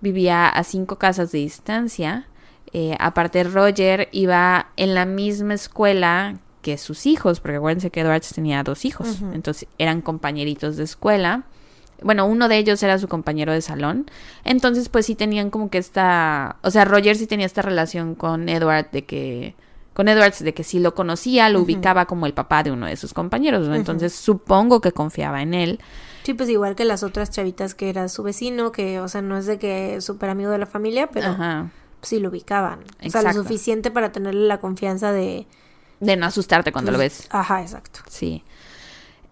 Vivía a cinco casas de distancia. Eh, aparte, Roger iba en la misma escuela que sus hijos, porque acuérdense que Edwards tenía dos hijos, entonces eran compañeritos de escuela. Bueno, uno de ellos era su compañero de salón. Entonces, pues sí tenían como que esta. O sea, Roger sí tenía esta relación con Edward de que. Con Edwards de que sí lo conocía, lo ubicaba como el papá de uno de sus compañeros. ¿no? Entonces supongo que confiaba en él. Sí, pues igual que las otras chavitas que era su vecino, que, o sea, no es de que es súper amigo de la familia, pero Ajá. sí lo ubicaban. O sea, lo suficiente para tenerle la confianza de... De no asustarte cuando lo ves. Ajá, exacto. Sí.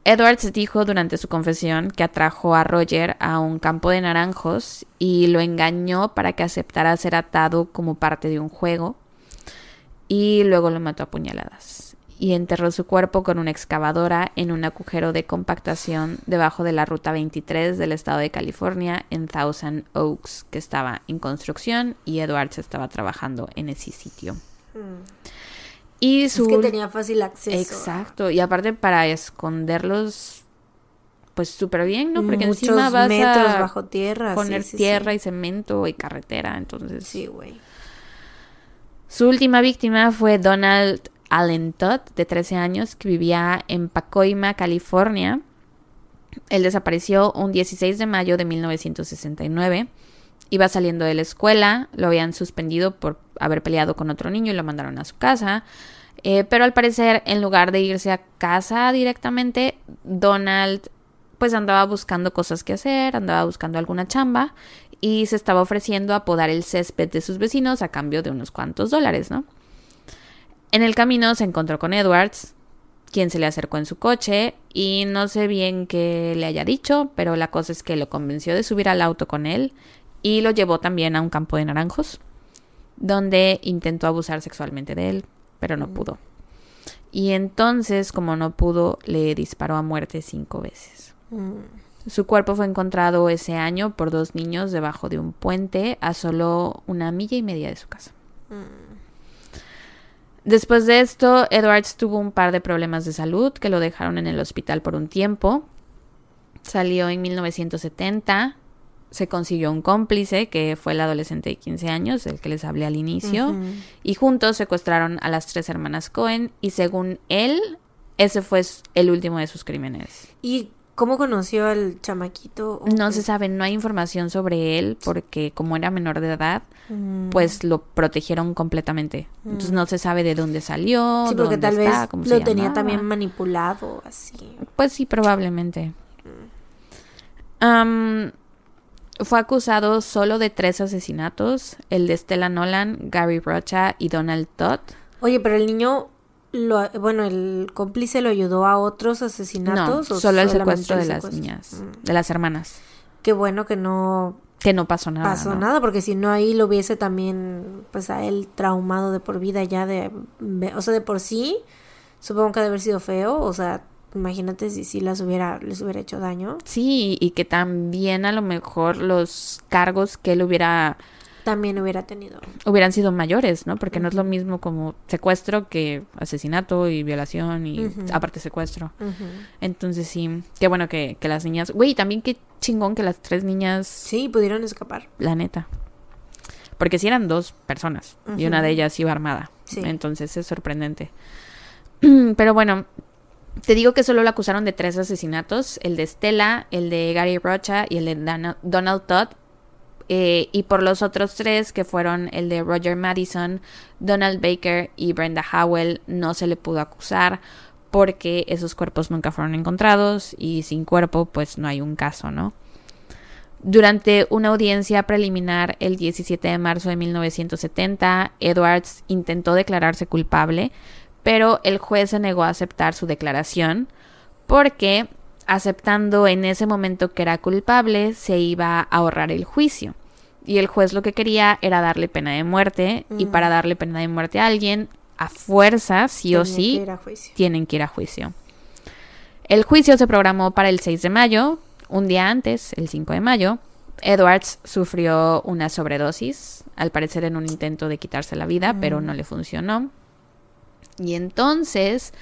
Edwards dijo durante su confesión que atrajo a Roger a un campo de naranjos y lo engañó para que aceptara ser atado como parte de un juego y luego lo mató a puñaladas y enterró su cuerpo con una excavadora en un agujero de compactación debajo de la ruta 23 del estado de California en Thousand Oaks que estaba en construcción y Edwards estaba trabajando en ese sitio. Y su Es que tenía fácil acceso. Exacto, y aparte para esconderlos, pues súper bien, ¿no? Porque Muchos encima vas metros a bajo tierra. poner sí, sí. tierra y cemento y carretera, entonces... Sí, güey. Su última víctima fue Donald Allen Todd, de 13 años, que vivía en Pacoima, California. Él desapareció un 16 de mayo de 1969. Iba saliendo de la escuela, lo habían suspendido por haber peleado con otro niño y lo mandaron a su casa. Eh, pero al parecer, en lugar de irse a casa directamente, Donald pues andaba buscando cosas que hacer, andaba buscando alguna chamba y se estaba ofreciendo a podar el césped de sus vecinos a cambio de unos cuantos dólares, ¿no? En el camino se encontró con Edwards, quien se le acercó en su coche y no sé bien qué le haya dicho, pero la cosa es que lo convenció de subir al auto con él y lo llevó también a un campo de naranjos. donde intentó abusar sexualmente de él, pero no pudo. Y entonces, como no pudo, le disparó a muerte cinco veces. Mm. Su cuerpo fue encontrado ese año por dos niños debajo de un puente a solo una milla y media de su casa. Después de esto, Edwards tuvo un par de problemas de salud que lo dejaron en el hospital por un tiempo. Salió en 1970. Se consiguió un cómplice que fue el adolescente de 15 años, el que les hablé al inicio. Y juntos secuestraron a las tres hermanas Cohen. Y según él, ese fue el último de sus crímenes. ¿Y cómo conoció al chamaquito? No se sabe, no hay información sobre él porque como era menor de edad, Mm. pues lo protegieron completamente. Entonces no se sabe de dónde salió, Sí, porque dónde tal está, vez cómo lo se tenía también manipulado, así. Pues sí, probablemente. Fue acusado solo de tres asesinatos, el de Stella Nolan, Gary Rocha y Donald Todd. Oye, pero el niño, lo, bueno, el cómplice lo ayudó a otros No, asesinatos. o solo el secuestro el de las niñas, Mm. de las hermanas. Qué bueno que no Que no pasó nada. pasó ¿no? nada, porque si no ahí lo hubiese también, pues a él traumado de por vida ya de, o sea, de por sí, supongo que ha de haber sido feo, o sea, imagínate si sí las hubiera, les hubiera hecho daño. Sí, y que también a lo mejor los cargos que él hubiera También hubiera tenido. hubieran sido mayores, ¿no? Porque no es lo mismo como secuestro que asesinato y violación y aparte secuestro. Entonces sí, qué bueno que, que las niñas... Güey, también qué chingón que las tres niñas, Sí, pudieron escapar. la neta. Porque sí eran dos personas y una de ellas iba armada. Sí. Entonces es sorprendente. Pero bueno, te digo que solo lo acusaron de tres asesinatos, el de Stella, el de Gary Rocha y el de Donald Todd. Eh, y por los otros tres, que fueron el de Roger Madison, Donald Baker y Brenda Howell, no se le pudo acusar porque esos cuerpos nunca fueron encontrados y sin cuerpo pues no hay un caso, ¿no? Durante una audiencia preliminar el 17 de marzo de 1970, Edwards intentó declararse culpable, pero el juez se negó a aceptar su declaración porque aceptando en ese momento que era culpable se iba a ahorrar el juicio. Y el juez lo que quería era darle pena de muerte y Mm. para darle pena de muerte a alguien, a fuerza, sí o sí, que tienen que ir a juicio. El juicio se programó para el 6 de mayo, un día antes, el 5 de mayo. Edwards sufrió una sobredosis, al parecer en un intento de quitarse la vida, pero no le funcionó. Y entonces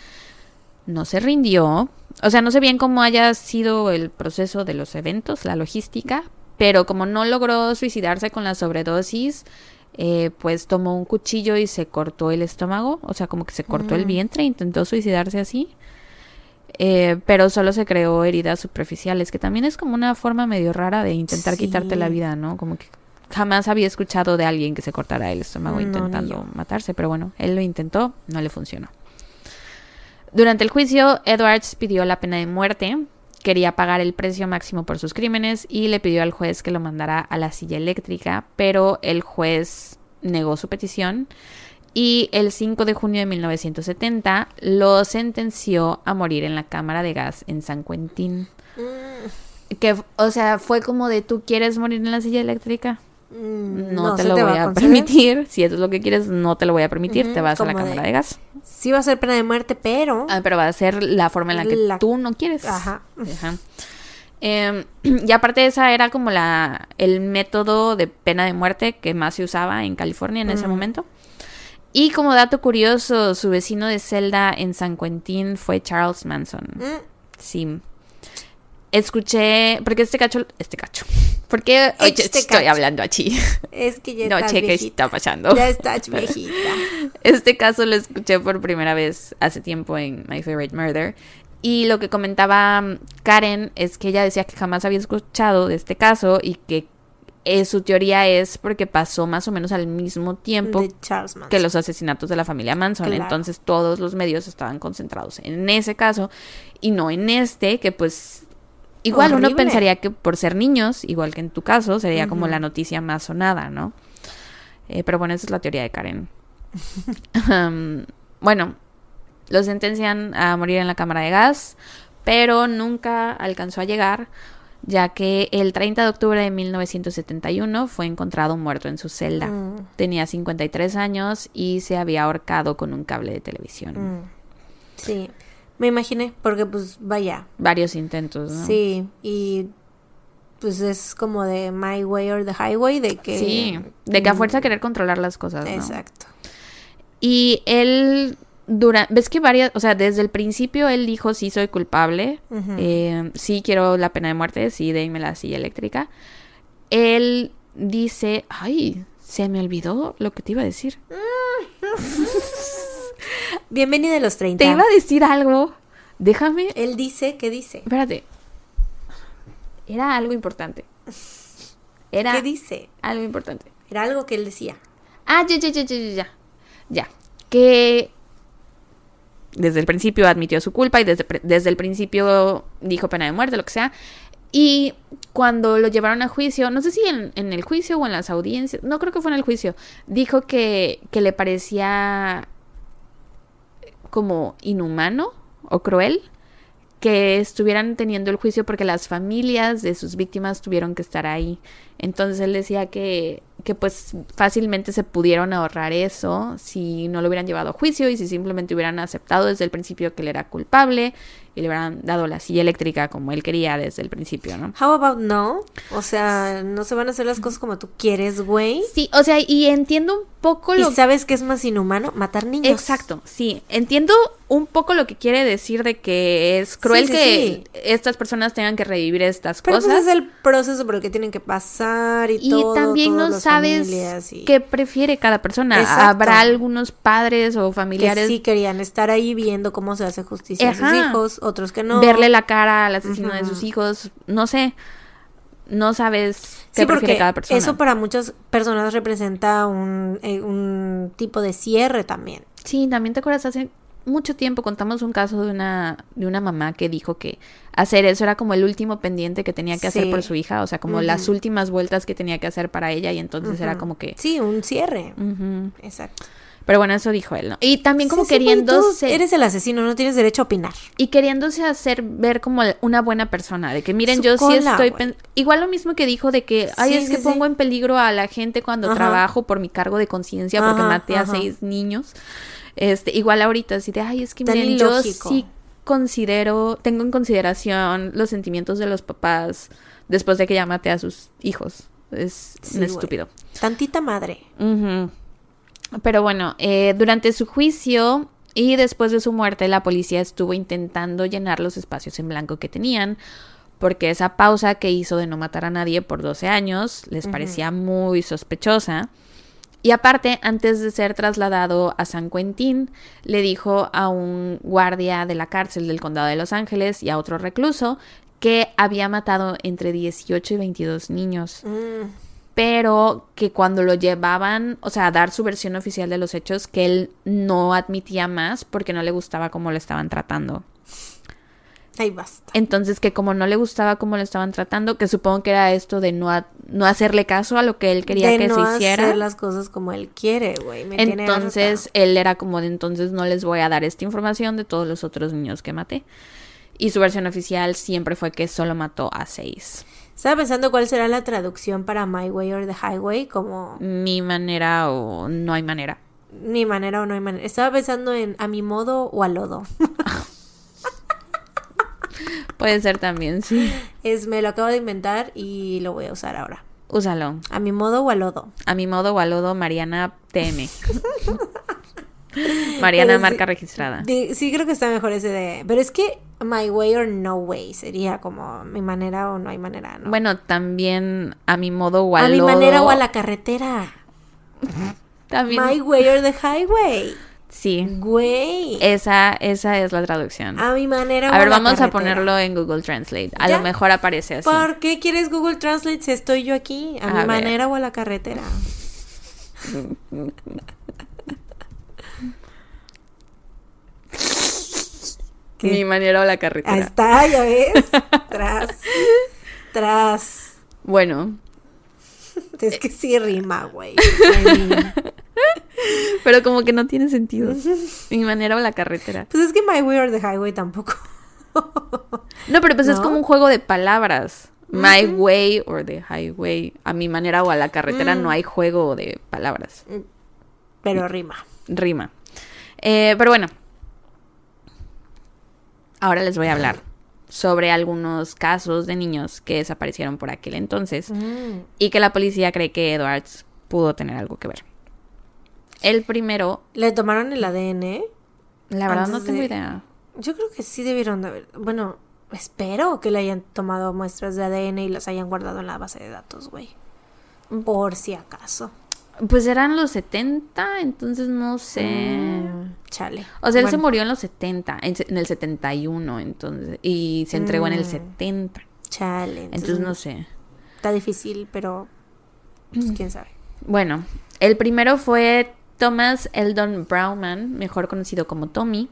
no se rindió. O sea, no sé bien cómo haya sido el proceso de los eventos, la logística, pero como no logró suicidarse con la sobredosis, eh, pues tomó un cuchillo y se cortó el estómago, o sea, como que se cortó el Mm. vientre, intentó suicidarse así. Eh, pero solo se creó heridas superficiales, que también es como una forma medio rara de intentar Sí. quitarte la vida, ¿no? Como que jamás había escuchado de alguien que se cortara el estómago No, intentando matarse, pero bueno, él lo intentó, no le funcionó. Durante el juicio, Edwards pidió la pena de muerte, quería pagar el precio máximo por sus crímenes y le pidió al juez que lo mandara a la silla eléctrica, pero el juez negó su petición y el 5 de junio de 1970 lo sentenció a morir en la cámara de gas en San Quentin. Mm, Que, o sea, fue como de tú quieres morir en la silla eléctrica. Mm, No, te lo voy a, permitir. Si eso es lo que quieres, no te lo voy a permitir. Te vas a la cámara de- de gas. Sí va a ser pena de muerte, pero... Ah, pero va a ser la forma en la que La- tú no quieres. Ajá. Ajá. Em, y aparte esa era como la el método de pena de muerte que más se usaba en California en ese momento. Y como dato curioso, su vecino de celda en San Quentin fue Charles Manson. Mm, Sí. Escuché, porque este cacho, este cacho, porque oye, Este estoy hablando aquí. es que ya No, estás che, ¿qué viejita. está pasando? Ya estás viejita. Este caso lo escuché por primera vez hace tiempo en My Favorite Murder. Y lo que comentaba mm, Karen es que ella decía que jamás había escuchado de este caso y que eh, su teoría es porque pasó más o menos al mismo tiempo que los asesinatos de la familia Manson. Claro. Entonces todos los medios estaban concentrados en ese caso y no en este, que pues igual uno pensaría que por ser niños, igual que en tu caso, sería como la noticia más sonada, ¿no? Eh, pero bueno, esa es la teoría de Karen. Um, bueno, lo sentencian a morir en la cámara de gas, pero nunca alcanzó a llegar ya que el 30 de octubre de 1971 fue encontrado muerto en su celda. Mm. Tenía 53 años y se había ahorcado con un cable de televisión. Mm. Sí, me imaginé, porque pues vaya, Varios intentos, ¿no? sí, y pues es como de my way or the highway, de que... Sí, de que a fuerza querer controlar las cosas, ¿no? Exacto. Y él, dura, ves que varias, o sea, desde el principio él dijo sí soy culpable, eh, sí quiero la pena de muerte, sí déme la silla eléctrica. Él dice, ay, se me olvidó lo que te iba a decir. Bienvenido a los 30. Te iba a decir algo, déjame, Él dice, ¿qué dice? espérate. Era algo importante. Era ¿Qué dice? algo importante. Era algo que él decía. Ah, ya, ya, ya, ya, ya, ya. Que desde el principio admitió su culpa y desde, desde el principio dijo pena de muerte, lo que sea. Y cuando lo llevaron a juicio, no sé si en, en el juicio o en las audiencias, no creo que fue en el juicio, dijo que, que le parecía como inhumano o cruel que estuvieran teniendo el juicio porque las familias de sus víctimas tuvieron que estar ahí. Entonces él decía que, que pues fácilmente se pudieron ahorrar eso si no lo hubieran llevado a juicio y si simplemente hubieran aceptado desde el principio que él era culpable y le hubieran dado la silla eléctrica como él quería desde el principio, ¿no? How about no? O sea, no se van a hacer las cosas como tú quieres, güey. Sí, o sea, y entiendo un poco ¿Y lo sabes que es más inhumano? Matar niños. Exacto, sí. Entiendo un poco lo que quiere decir de que es cruel Sí, sí, que sí. estas personas tengan que revivir estas Pero cosas. pues es el proceso por el que tienen que pasar y, y todo. también todas no las sabes y- qué prefiere cada persona. Exacto. Habrá algunos padres o que familiares sí querían estar ahí viendo cómo se hace justicia a sus hijos, otros que no. verle la cara al asesino de sus hijos, no sé. No sabes qué Sí, prefiere porque cada persona. eso para muchas personas representa un, eh, un tipo de cierre también. Sí, también te acuerdas hace mucho tiempo contamos un caso de una de una mamá que dijo que hacer eso era como el último pendiente que tenía que hacer Sí. por su hija, o sea, como las últimas vueltas que tenía que hacer para ella y entonces era como que Sí, un cierre. Exacto. Pero bueno, eso dijo él, ¿no? Y también como Sí, sí, tú queriéndose eres el asesino, no tienes derecho a opinar. y queriéndose hacer ver como una buena persona, de que miren, Su yo sí cola, estoy güey. pen- igual lo mismo que dijo de que ay, Sí, es sí, que sí. pongo en peligro a la gente cuando Ajá. trabajo por mi cargo de conciencia porque Ajá, maté a seis niños. Este, igual ahorita así de, ay, es que yo sí considero, tengo en consideración los sentimientos de los papás después de que ya maté a sus hijos. Es Sí, estúpido. Tantita madre. Pero bueno, eh, durante su juicio y después de su muerte, la policía estuvo intentando llenar los espacios en blanco que tenían, porque esa pausa que hizo de no matar a nadie por 12 años les parecía muy sospechosa. Y aparte, antes de ser trasladado a San Quentin, le dijo a un guardia de la cárcel del condado de Los Ángeles y a otro recluso que había matado entre 18 y 22 niños Mm, pero que cuando lo llevaban, o sea, a dar su versión oficial de los hechos, que él no admitía más porque no le gustaba cómo lo estaban tratando. Ahí basta. Entonces, que como no le gustaba cómo lo estaban tratando, que supongo que era esto de no, no hacerle caso a lo que él quería de que no se hiciera. hacer las cosas como él quiere, güey. Entonces, él era como de entonces no les voy a dar esta información de todos los otros niños que maté. Y su versión oficial siempre fue que solo mató a seis. Estaba pensando cuál será la traducción para My Way or the Highway, como Mi manera o no hay manera. ni manera o no hay manera. Estaba pensando en a mi modo o a lodo. Puede ser también, sí. Es, me lo acabo de inventar y lo voy a usar ahora. Úsalo. A mi modo o a lodo. A mi modo o al lodo, Mariana TM. Mariana marca registrada. Sí, creo que está mejor ese de. Pero es que My Way or No Way sería como mi manera o no hay manera, ¿no? Bueno, también a mi modo o al a mi lodo. manera o a la carretera. También. My Way or the Highway. Sí. Güey. Esa, esa es la traducción. a mi manera o a ver, vamos a ponerlo en Google Translate. A ¿Ya? lo mejor aparece así. ¿Por qué quieres Google Translate si estoy yo aquí? A, A mi ver. manera o a la carretera. ¿Qué? Mi manera o la Ahí carretera. está, ya ves. Tras. Tras. Bueno, Es que sí rima, güey. I mean, pero como que no tiene sentido. Mi manera o la carretera. Pues es que My Way or the Highway tampoco. No, pero pues es como un juego de palabras. My way or the highway. A mi manera o a la carretera Mm. no hay juego de palabras. Pero rima. Rima. Eh, pero bueno. Ahora les voy a hablar sobre algunos casos de niños que desaparecieron por aquel entonces Mm. y que la policía cree que Edwards pudo tener algo que ver. El primero, ¿Le tomaron el ADN? la verdad no tengo de- idea. Yo creo que sí debieron de haber. Bueno, espero que le hayan tomado muestras de ADN y las hayan guardado en la base de datos, güey. Por si acaso. Pues eran los 70, entonces no sé. Mm, chale. O sea, él se murió en los 70, en, en el 71, entonces, y se entregó en el Mm. 70. Chale. Entonces no sé. Está difícil, pero. Pues quién sabe. Bueno, el primero fue Thomas Eldon Brauman, mejor conocido como Tommy,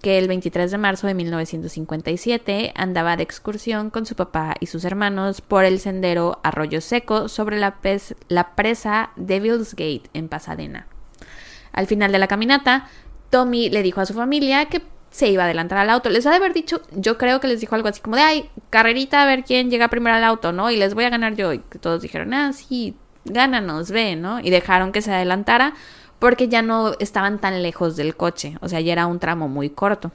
que el 23 de marzo de 1957 andaba de excursión con su papá y sus hermanos por el sendero Arroyo Seco sobre la, la presa Devil's Gate en Pasadena. Al final de la caminata, Tommy le dijo a su familia que se iba a adelantar al auto. Les ha de haber dicho, yo creo que les dijo algo así como de, ay, carrerita a ver quién llega primero al auto, ¿no? Y les voy a ganar yo. Y todos dijeron, ah, sí, gánanos, ve, ¿no? Y dejaron que se adelantara porque ya no estaban tan lejos del coche, o sea, ya era un tramo muy corto.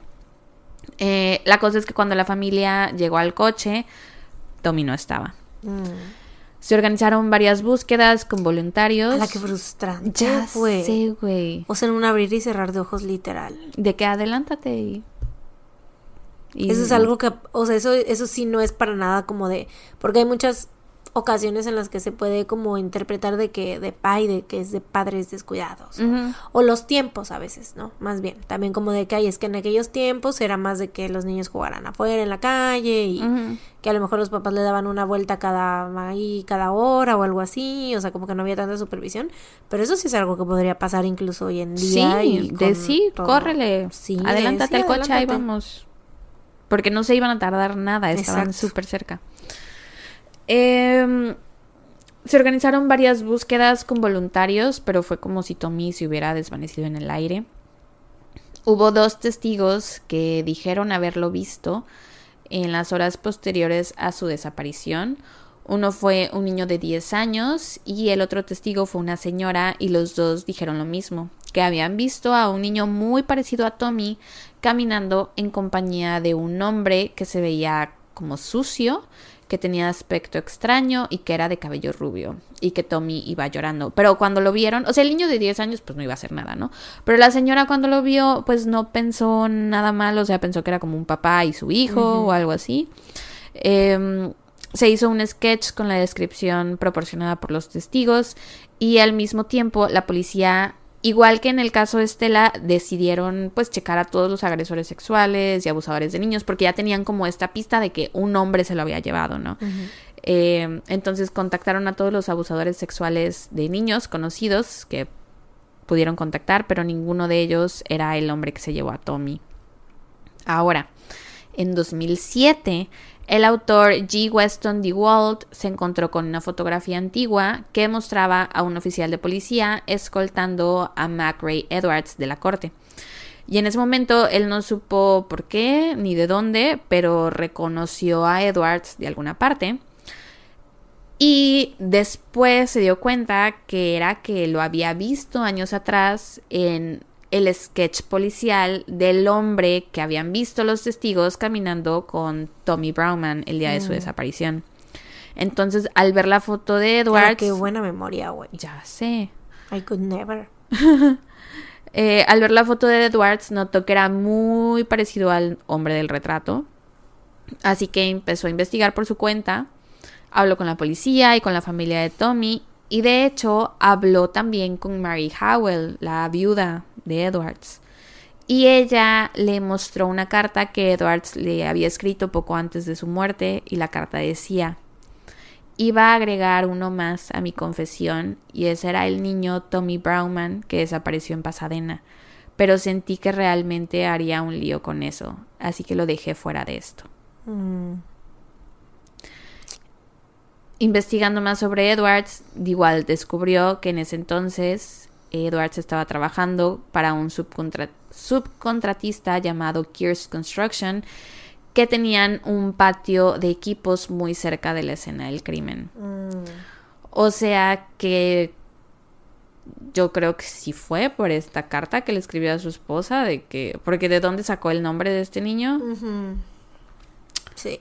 Eh, la cosa es que cuando la familia llegó al coche, Tommy no estaba. Mm. Se organizaron varias búsquedas con voluntarios. A la que frustrante. Ya fue. güey. O sea, en un abrir y cerrar de ojos literal. De que adelántate y... y- Eso es algo que, o sea, eso, eso sí no es para nada como de, porque hay muchas ocasiones en las que se puede como interpretar de que de pai, de que es de padres descuidados. o- los tiempos a veces, ¿no? Más bien. También como de que hay, es que en aquellos tiempos era más de que los niños jugaran afuera en la calle y que a lo mejor los papás le daban una vuelta cada ahí, cada hora o algo así, o sea, como que no había tanta supervisión, pero eso sí es algo que podría pasar incluso hoy en día. Sí, y de sí, todo. córrele. Sí, de adelántate sí, al coche, ahí vamos. Porque no se iban a tardar nada, estaban súper cerca. Em, se organizaron varias búsquedas con voluntarios, pero fue como si Tommy se hubiera desvanecido en el aire. Hubo dos testigos que dijeron haberlo visto en las horas posteriores a su desaparición. Uno fue un niño de 10 años y el otro testigo fue una señora y los dos dijeron lo mismo, que habían visto a un niño muy parecido a Tommy caminando en compañía de un hombre que se veía como sucio, que tenía aspecto extraño y que era de cabello rubio y que Tommy iba llorando. Pero cuando lo vieron, o sea, el niño de 10 años pues no iba a hacer nada, ¿no? Pero la señora cuando lo vio pues no pensó nada mal, o sea, pensó que era como un papá y su hijo o algo así. Em, se hizo un sketch con la descripción proporcionada por los testigos y al mismo tiempo la policía, igual que en el caso de Estela, decidieron pues checar a todos los agresores sexuales y abusadores de niños porque ya tenían como esta pista de que un hombre se lo había llevado, ¿no? Eh, entonces contactaron a todos los abusadores sexuales de niños conocidos que pudieron contactar, pero ninguno de ellos era el hombre que se llevó a Tommy. Ahora, en 2007, el autor G. Weston DeWalt se encontró con una fotografía antigua que mostraba a un oficial de policía escoltando a McRae Edwards de la corte. Y en ese momento él no supo por qué ni de dónde, pero reconoció a Edwards de alguna parte. Y después se dio cuenta que era que lo había visto años atrás en el sketch policial del hombre que habían visto los testigos caminando con Tommy Brownman el día de su desaparición. Entonces, al ver la foto de Edwards, qué buena memoria, güey. ya sé. I could never. Eh, al ver la foto de Edwards, notó que era muy parecido al hombre del retrato. Así que empezó a investigar por su cuenta. Habló con la policía y con la familia de Tommy. Y de hecho, habló también con Mary Howell, la viuda de Edwards. Y ella le mostró una carta que Edwards le había escrito poco antes de su muerte. Y la carta decía: Iba a agregar uno más a mi confesión y ese era el niño Tommy Brownman que desapareció en Pasadena, pero sentí que realmente haría un lío con eso, así que lo dejé fuera de esto. Mm. Investigando más sobre Edwards, igual descubrió que en ese entonces Edwards estaba trabajando para un subcontra- subcontratista llamado Kears Construction que tenían un patio de equipos muy cerca de la escena del crimen. Mm. O sea que yo creo que sí fue por esta carta que le escribió a su esposa de que porque de dónde sacó el nombre de este niño. Sí.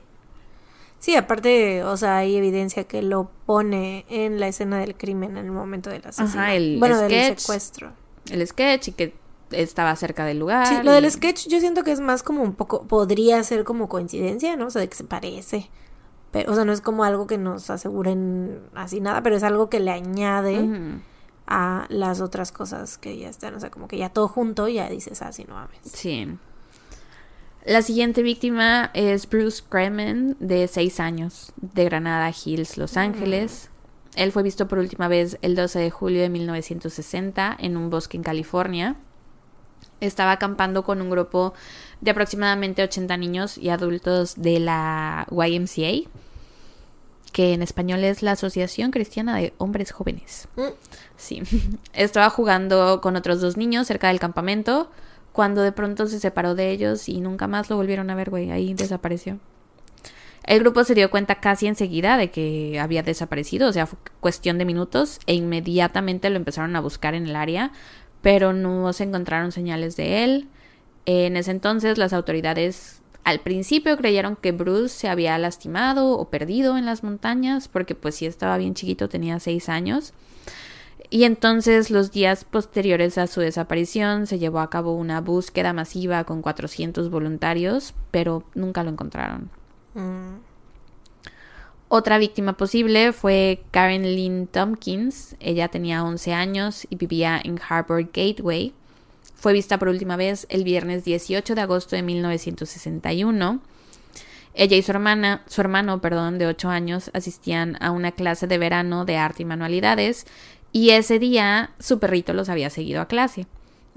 Sí, aparte, o sea, hay evidencia que lo pone en la escena del crimen en el momento del asesinato. el bueno, del sketch. secuestro. El sketch y que estaba cerca del lugar. Sí, lo del sketch yo siento que es más como un poco, podría ser como coincidencia, ¿no? O sea, de que se parece. Pero, o sea, no es como algo que nos aseguren así nada, pero es algo que le añade a las otras cosas que ya están. O sea, como que ya todo junto ya dices, ah, sí, no mames. Sí. La siguiente víctima es Bruce Kremen, de 6 años, de Granada Hills, Los Ángeles. Él fue visto por última vez el 12 de julio de 1960 en un bosque en California. Estaba acampando con un grupo de aproximadamente 80 niños y adultos de la YMCA, que en español es la Asociación Cristiana de Hombres Jóvenes. Mm. Sí. Estaba jugando con otros dos niños cerca del campamento cuando de pronto se separó de ellos y nunca más lo volvieron a ver, güey. Ahí desapareció. El grupo se dio cuenta casi enseguida de que había desaparecido, o sea, fue cuestión de minutos e inmediatamente lo empezaron a buscar en el área, pero no se encontraron señales de él. En ese entonces las autoridades al principio creyeron que Bruce se había lastimado o perdido en las montañas, porque pues sí estaba bien chiquito, tenía seis años. Y entonces los días posteriores a su desaparición se llevó a cabo una búsqueda masiva con 400 voluntarios, pero nunca lo encontraron. Mm. Otra víctima posible fue Karen Lynn Tompkins. Ella tenía 11 años y vivía en Harbor Gateway. Fue vista por última vez el viernes 18 de agosto de 1961. Ella y su hermana, su hermano, perdón, de 8 años, asistían a una clase de verano de arte y manualidades y ese día su perrito los había seguido a clase.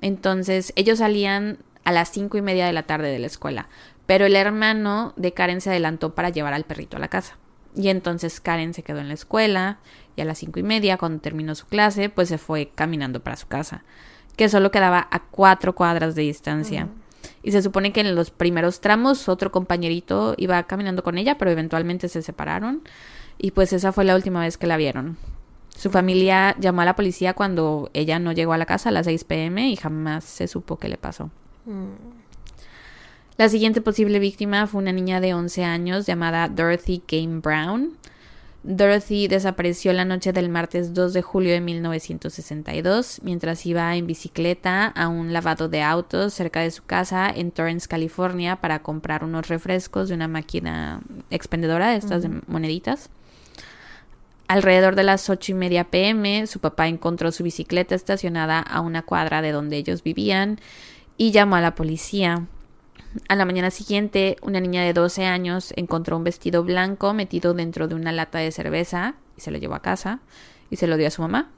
Entonces ellos salían a las cinco y media de la tarde de la escuela, pero el hermano de Karen se adelantó para llevar al perrito a la casa. Y entonces Karen se quedó en la escuela y a las cinco y media, cuando terminó su clase, pues se fue caminando para su casa, que solo quedaba a cuatro cuadras de distancia. Y se supone que en los primeros tramos otro compañerito iba caminando con ella, pero eventualmente se separaron. Y pues esa fue la última vez que la vieron. Su familia llamó a la policía cuando ella no llegó a la casa a las 6 pm y jamás se supo qué le pasó. Mm. La siguiente posible víctima fue una niña de 11 años llamada Dorothy Game Brown. Dorothy desapareció la noche del martes 2 de julio de 1962 mientras iba en bicicleta a un lavado de autos cerca de su casa en Torrance, California, para comprar unos refrescos de una máquina expendedora de estas moneditas. Alrededor de las ocho y media pm, su papá encontró su bicicleta estacionada a una cuadra de donde ellos vivían y llamó a la policía. A la mañana siguiente, una niña de 12 años encontró un vestido blanco metido dentro de una lata de cerveza y se lo llevó a casa y se lo dio a su mamá.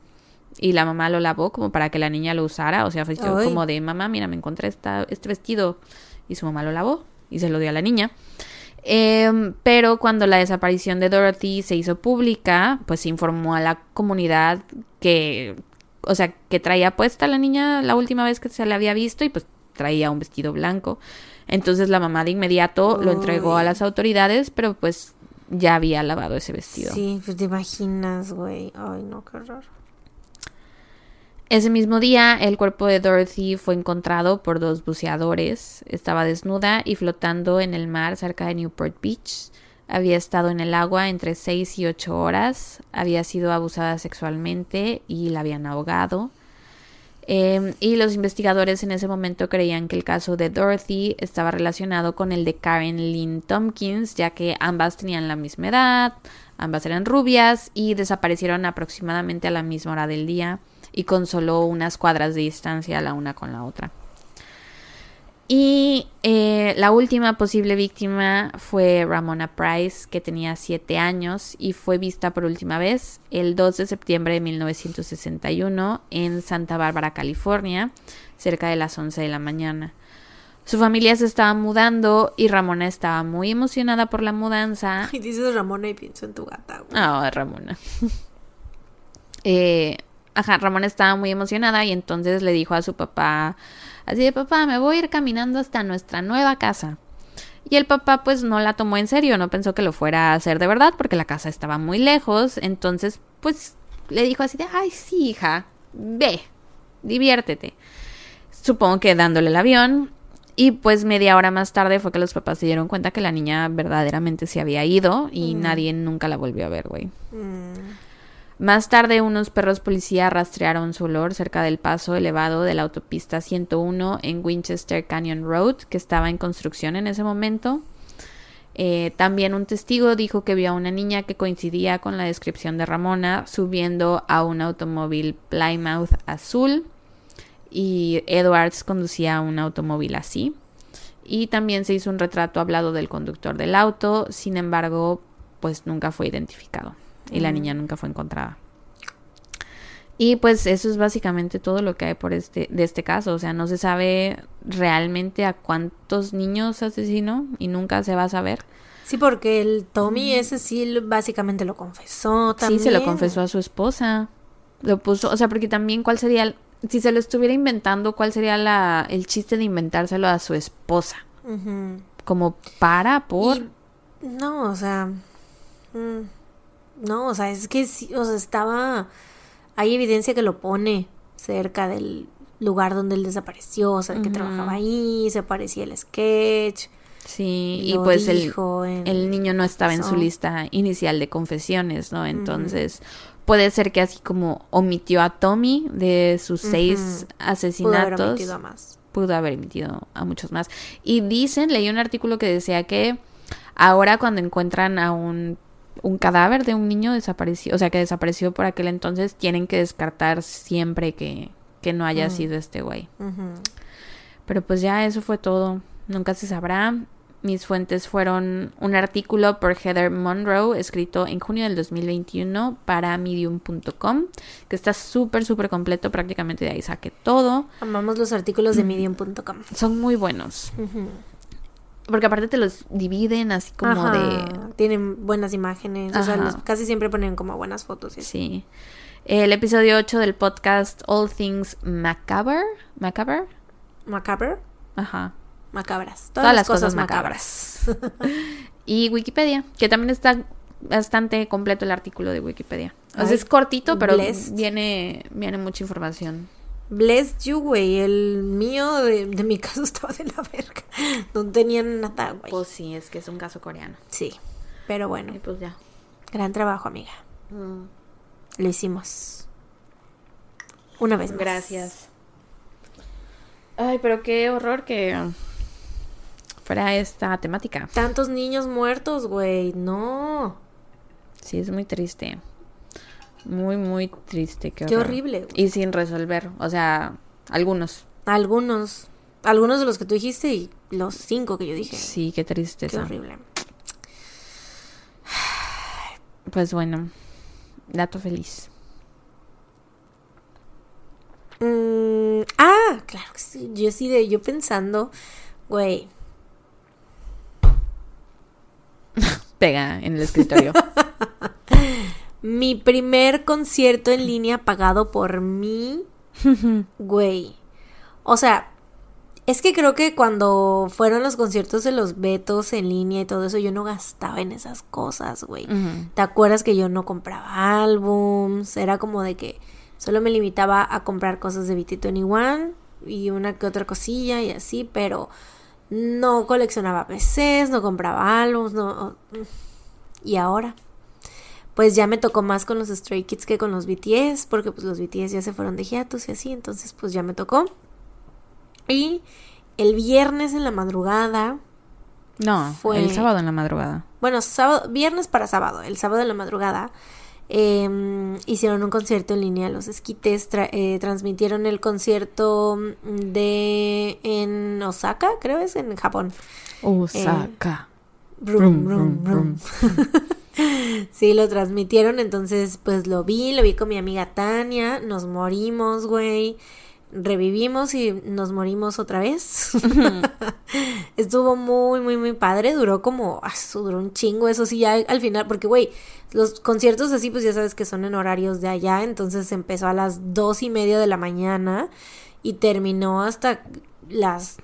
Y la mamá lo lavó como para que la niña lo usara. O sea, fue como de mamá, mira, me encontré esta, este vestido. Y su mamá lo lavó y se lo dio a la niña. Em, pero cuando la desaparición de Dorothy se hizo pública, pues informó a la comunidad que, o sea, que traía puesta la niña la última vez que se la había visto y pues traía un vestido blanco. Entonces la mamá de inmediato lo entregó a las autoridades, pero pues ya había lavado ese vestido. Sí, pues te imaginas, güey. Ay, no, qué horror. Ese mismo día, el cuerpo de Dorothy fue encontrado por dos buceadores. Estaba desnuda y flotando en el mar cerca de Newport Beach. Había estado en el agua entre 6 y 8 horas. Había sido abusada sexualmente y la habían ahogado. Eh, y los investigadores en ese momento creían que el caso de Dorothy estaba relacionado con el de Karen Lynn Tompkins, ya que ambas tenían la misma edad, ambas eran rubias y desaparecieron aproximadamente a la misma hora del día y con solo unas cuadras de distancia la una con la otra. Y eh, la última posible víctima fue Ramona Price, que tenía 7 años y fue vista por última vez el 2 de septiembre de 1961 en Santa Bárbara, California, cerca de las 11 de la mañana. Su familia se estaba mudando y Ramona estaba muy emocionada por la mudanza. Y dices Ramona y pienso en tu gata. Ah, Ramona. Eh, ajá, Ramona estaba muy emocionada y entonces le dijo a su papá, así de papá, me voy a ir caminando hasta nuestra nueva casa. Y el papá pues no la tomó en serio, no pensó que lo fuera a hacer de verdad porque la casa estaba muy lejos. Entonces pues le dijo así de, ay sí hija, ve, diviértete. Supongo que dándole el avión. Y pues media hora más tarde fue que los papás se dieron cuenta que la niña verdaderamente se había ido y nadie nunca la volvió a ver, güey. Más tarde, unos perros policía rastrearon su olor cerca del paso elevado de la autopista 101 en Winchester Canyon Road, que estaba en construcción en ese momento. Eh, también un testigo dijo que vio a una niña que coincidía con la descripción de Ramona subiendo a un automóvil Plymouth azul y Edwards conducía un automóvil así. Y también se hizo un retrato hablado del conductor del auto, sin embargo, pues nunca fue identificado y la niña nunca fue encontrada. Y pues eso es básicamente todo lo que hay por este de este caso, o sea, no se sabe realmente a cuántos niños asesinó y nunca se va a saber. Sí, porque el Tommy ese sí básicamente lo confesó también. Sí, se lo confesó a su esposa. Lo puso, o sea, porque también cuál sería el, si se lo estuviera inventando, ¿cuál sería la, el chiste de inventárselo a su esposa? Como para, por... no, o sea... Mm, no, o sea, es que sí, o sea, estaba... Hay evidencia que lo pone cerca del lugar donde él desapareció, o sea, que trabajaba ahí, se parecía el sketch. Sí, y pues el, el, niño no estaba en su lista inicial de confesiones, ¿no? Entonces, puede ser que así como omitió a Tommy de sus seis asesinatos. Pudo haber omitido a más. Pudo haber emitido a muchos más. Y dicen, leí un artículo que decía que ahora cuando encuentran a un, un cadáver de un niño desaparecido, o sea, que desapareció por aquel entonces, tienen que descartar siempre que, que no haya sido este güey. Pero pues ya eso fue todo. Nunca se sabrá. Mis fuentes fueron un artículo por Heather Monroe escrito en junio del 2021 para medium.com, que está súper, súper completo, prácticamente de ahí saqué todo. Amamos los artículos de medium.com. Son muy buenos. Porque aparte te los dividen así como de... Tienen buenas imágenes, o sea, casi siempre ponen como buenas fotos. Sí. El episodio 8 del podcast All Things Macabre. ¿Macabre? ¿Macabre? Ajá macabras. Todas, las, cosas, macabras. y Wikipedia, que también está bastante completo el artículo de Wikipedia. O sea, es cortito, pero viene, viene mucha información. Bless you, güey. El mío de, mi caso estaba de la verga. No tenían nada, güey. Pues sí, es que es un caso coreano. Sí. Pero bueno. pues ya. Gran trabajo, amiga. Mm. Lo hicimos. Una vez más. Gracias. Ay, pero qué horror que fuera esta temática. Tantos niños muertos, güey, no. Sí, es muy triste. Muy, muy triste. Qué, horrible. Y sin resolver, o sea, algunos. Algunos. Algunos de los que tú dijiste y los cinco que yo dije. Sí, qué triste. Qué horrible. Pues bueno, dato feliz. Mm, ah, claro que sí. Yo sí de yo pensando, güey, pega en el escritorio. Mi primer concierto en línea pagado por mí, güey. O sea, es que creo que cuando fueron los conciertos de los Betos en línea y todo eso, yo no gastaba en esas cosas, güey. ¿Te acuerdas que yo no compraba álbums? Era como de que solo me limitaba a comprar cosas de BT21 y una que otra cosilla y así, pero no coleccionaba PCs, no compraba álbumes, no... Y ahora, pues ya me tocó más con los Stray Kids que con los BTS, porque pues los BTS ya se fueron de hiatus y así, entonces pues ya me tocó. Y el viernes en la madrugada... No, fue... el sábado en la madrugada. Bueno, sábado, viernes para sábado, el sábado en la madrugada Em, hicieron un concierto en línea. Los esquites eh, transmitieron el concierto de en Osaka, creo es en Japón. Osaka. Eh, sí, lo transmitieron, entonces pues lo vi, lo vi con mi amiga Tania, nos morimos, güey revivimos y nos morimos otra vez. Estuvo muy, muy, muy padre. Duró como, ah, duró un chingo. Eso sí, ya al final, porque, güey, los conciertos así, pues ya sabes que son en horarios de allá. Entonces empezó a las dos y media de la mañana y terminó hasta las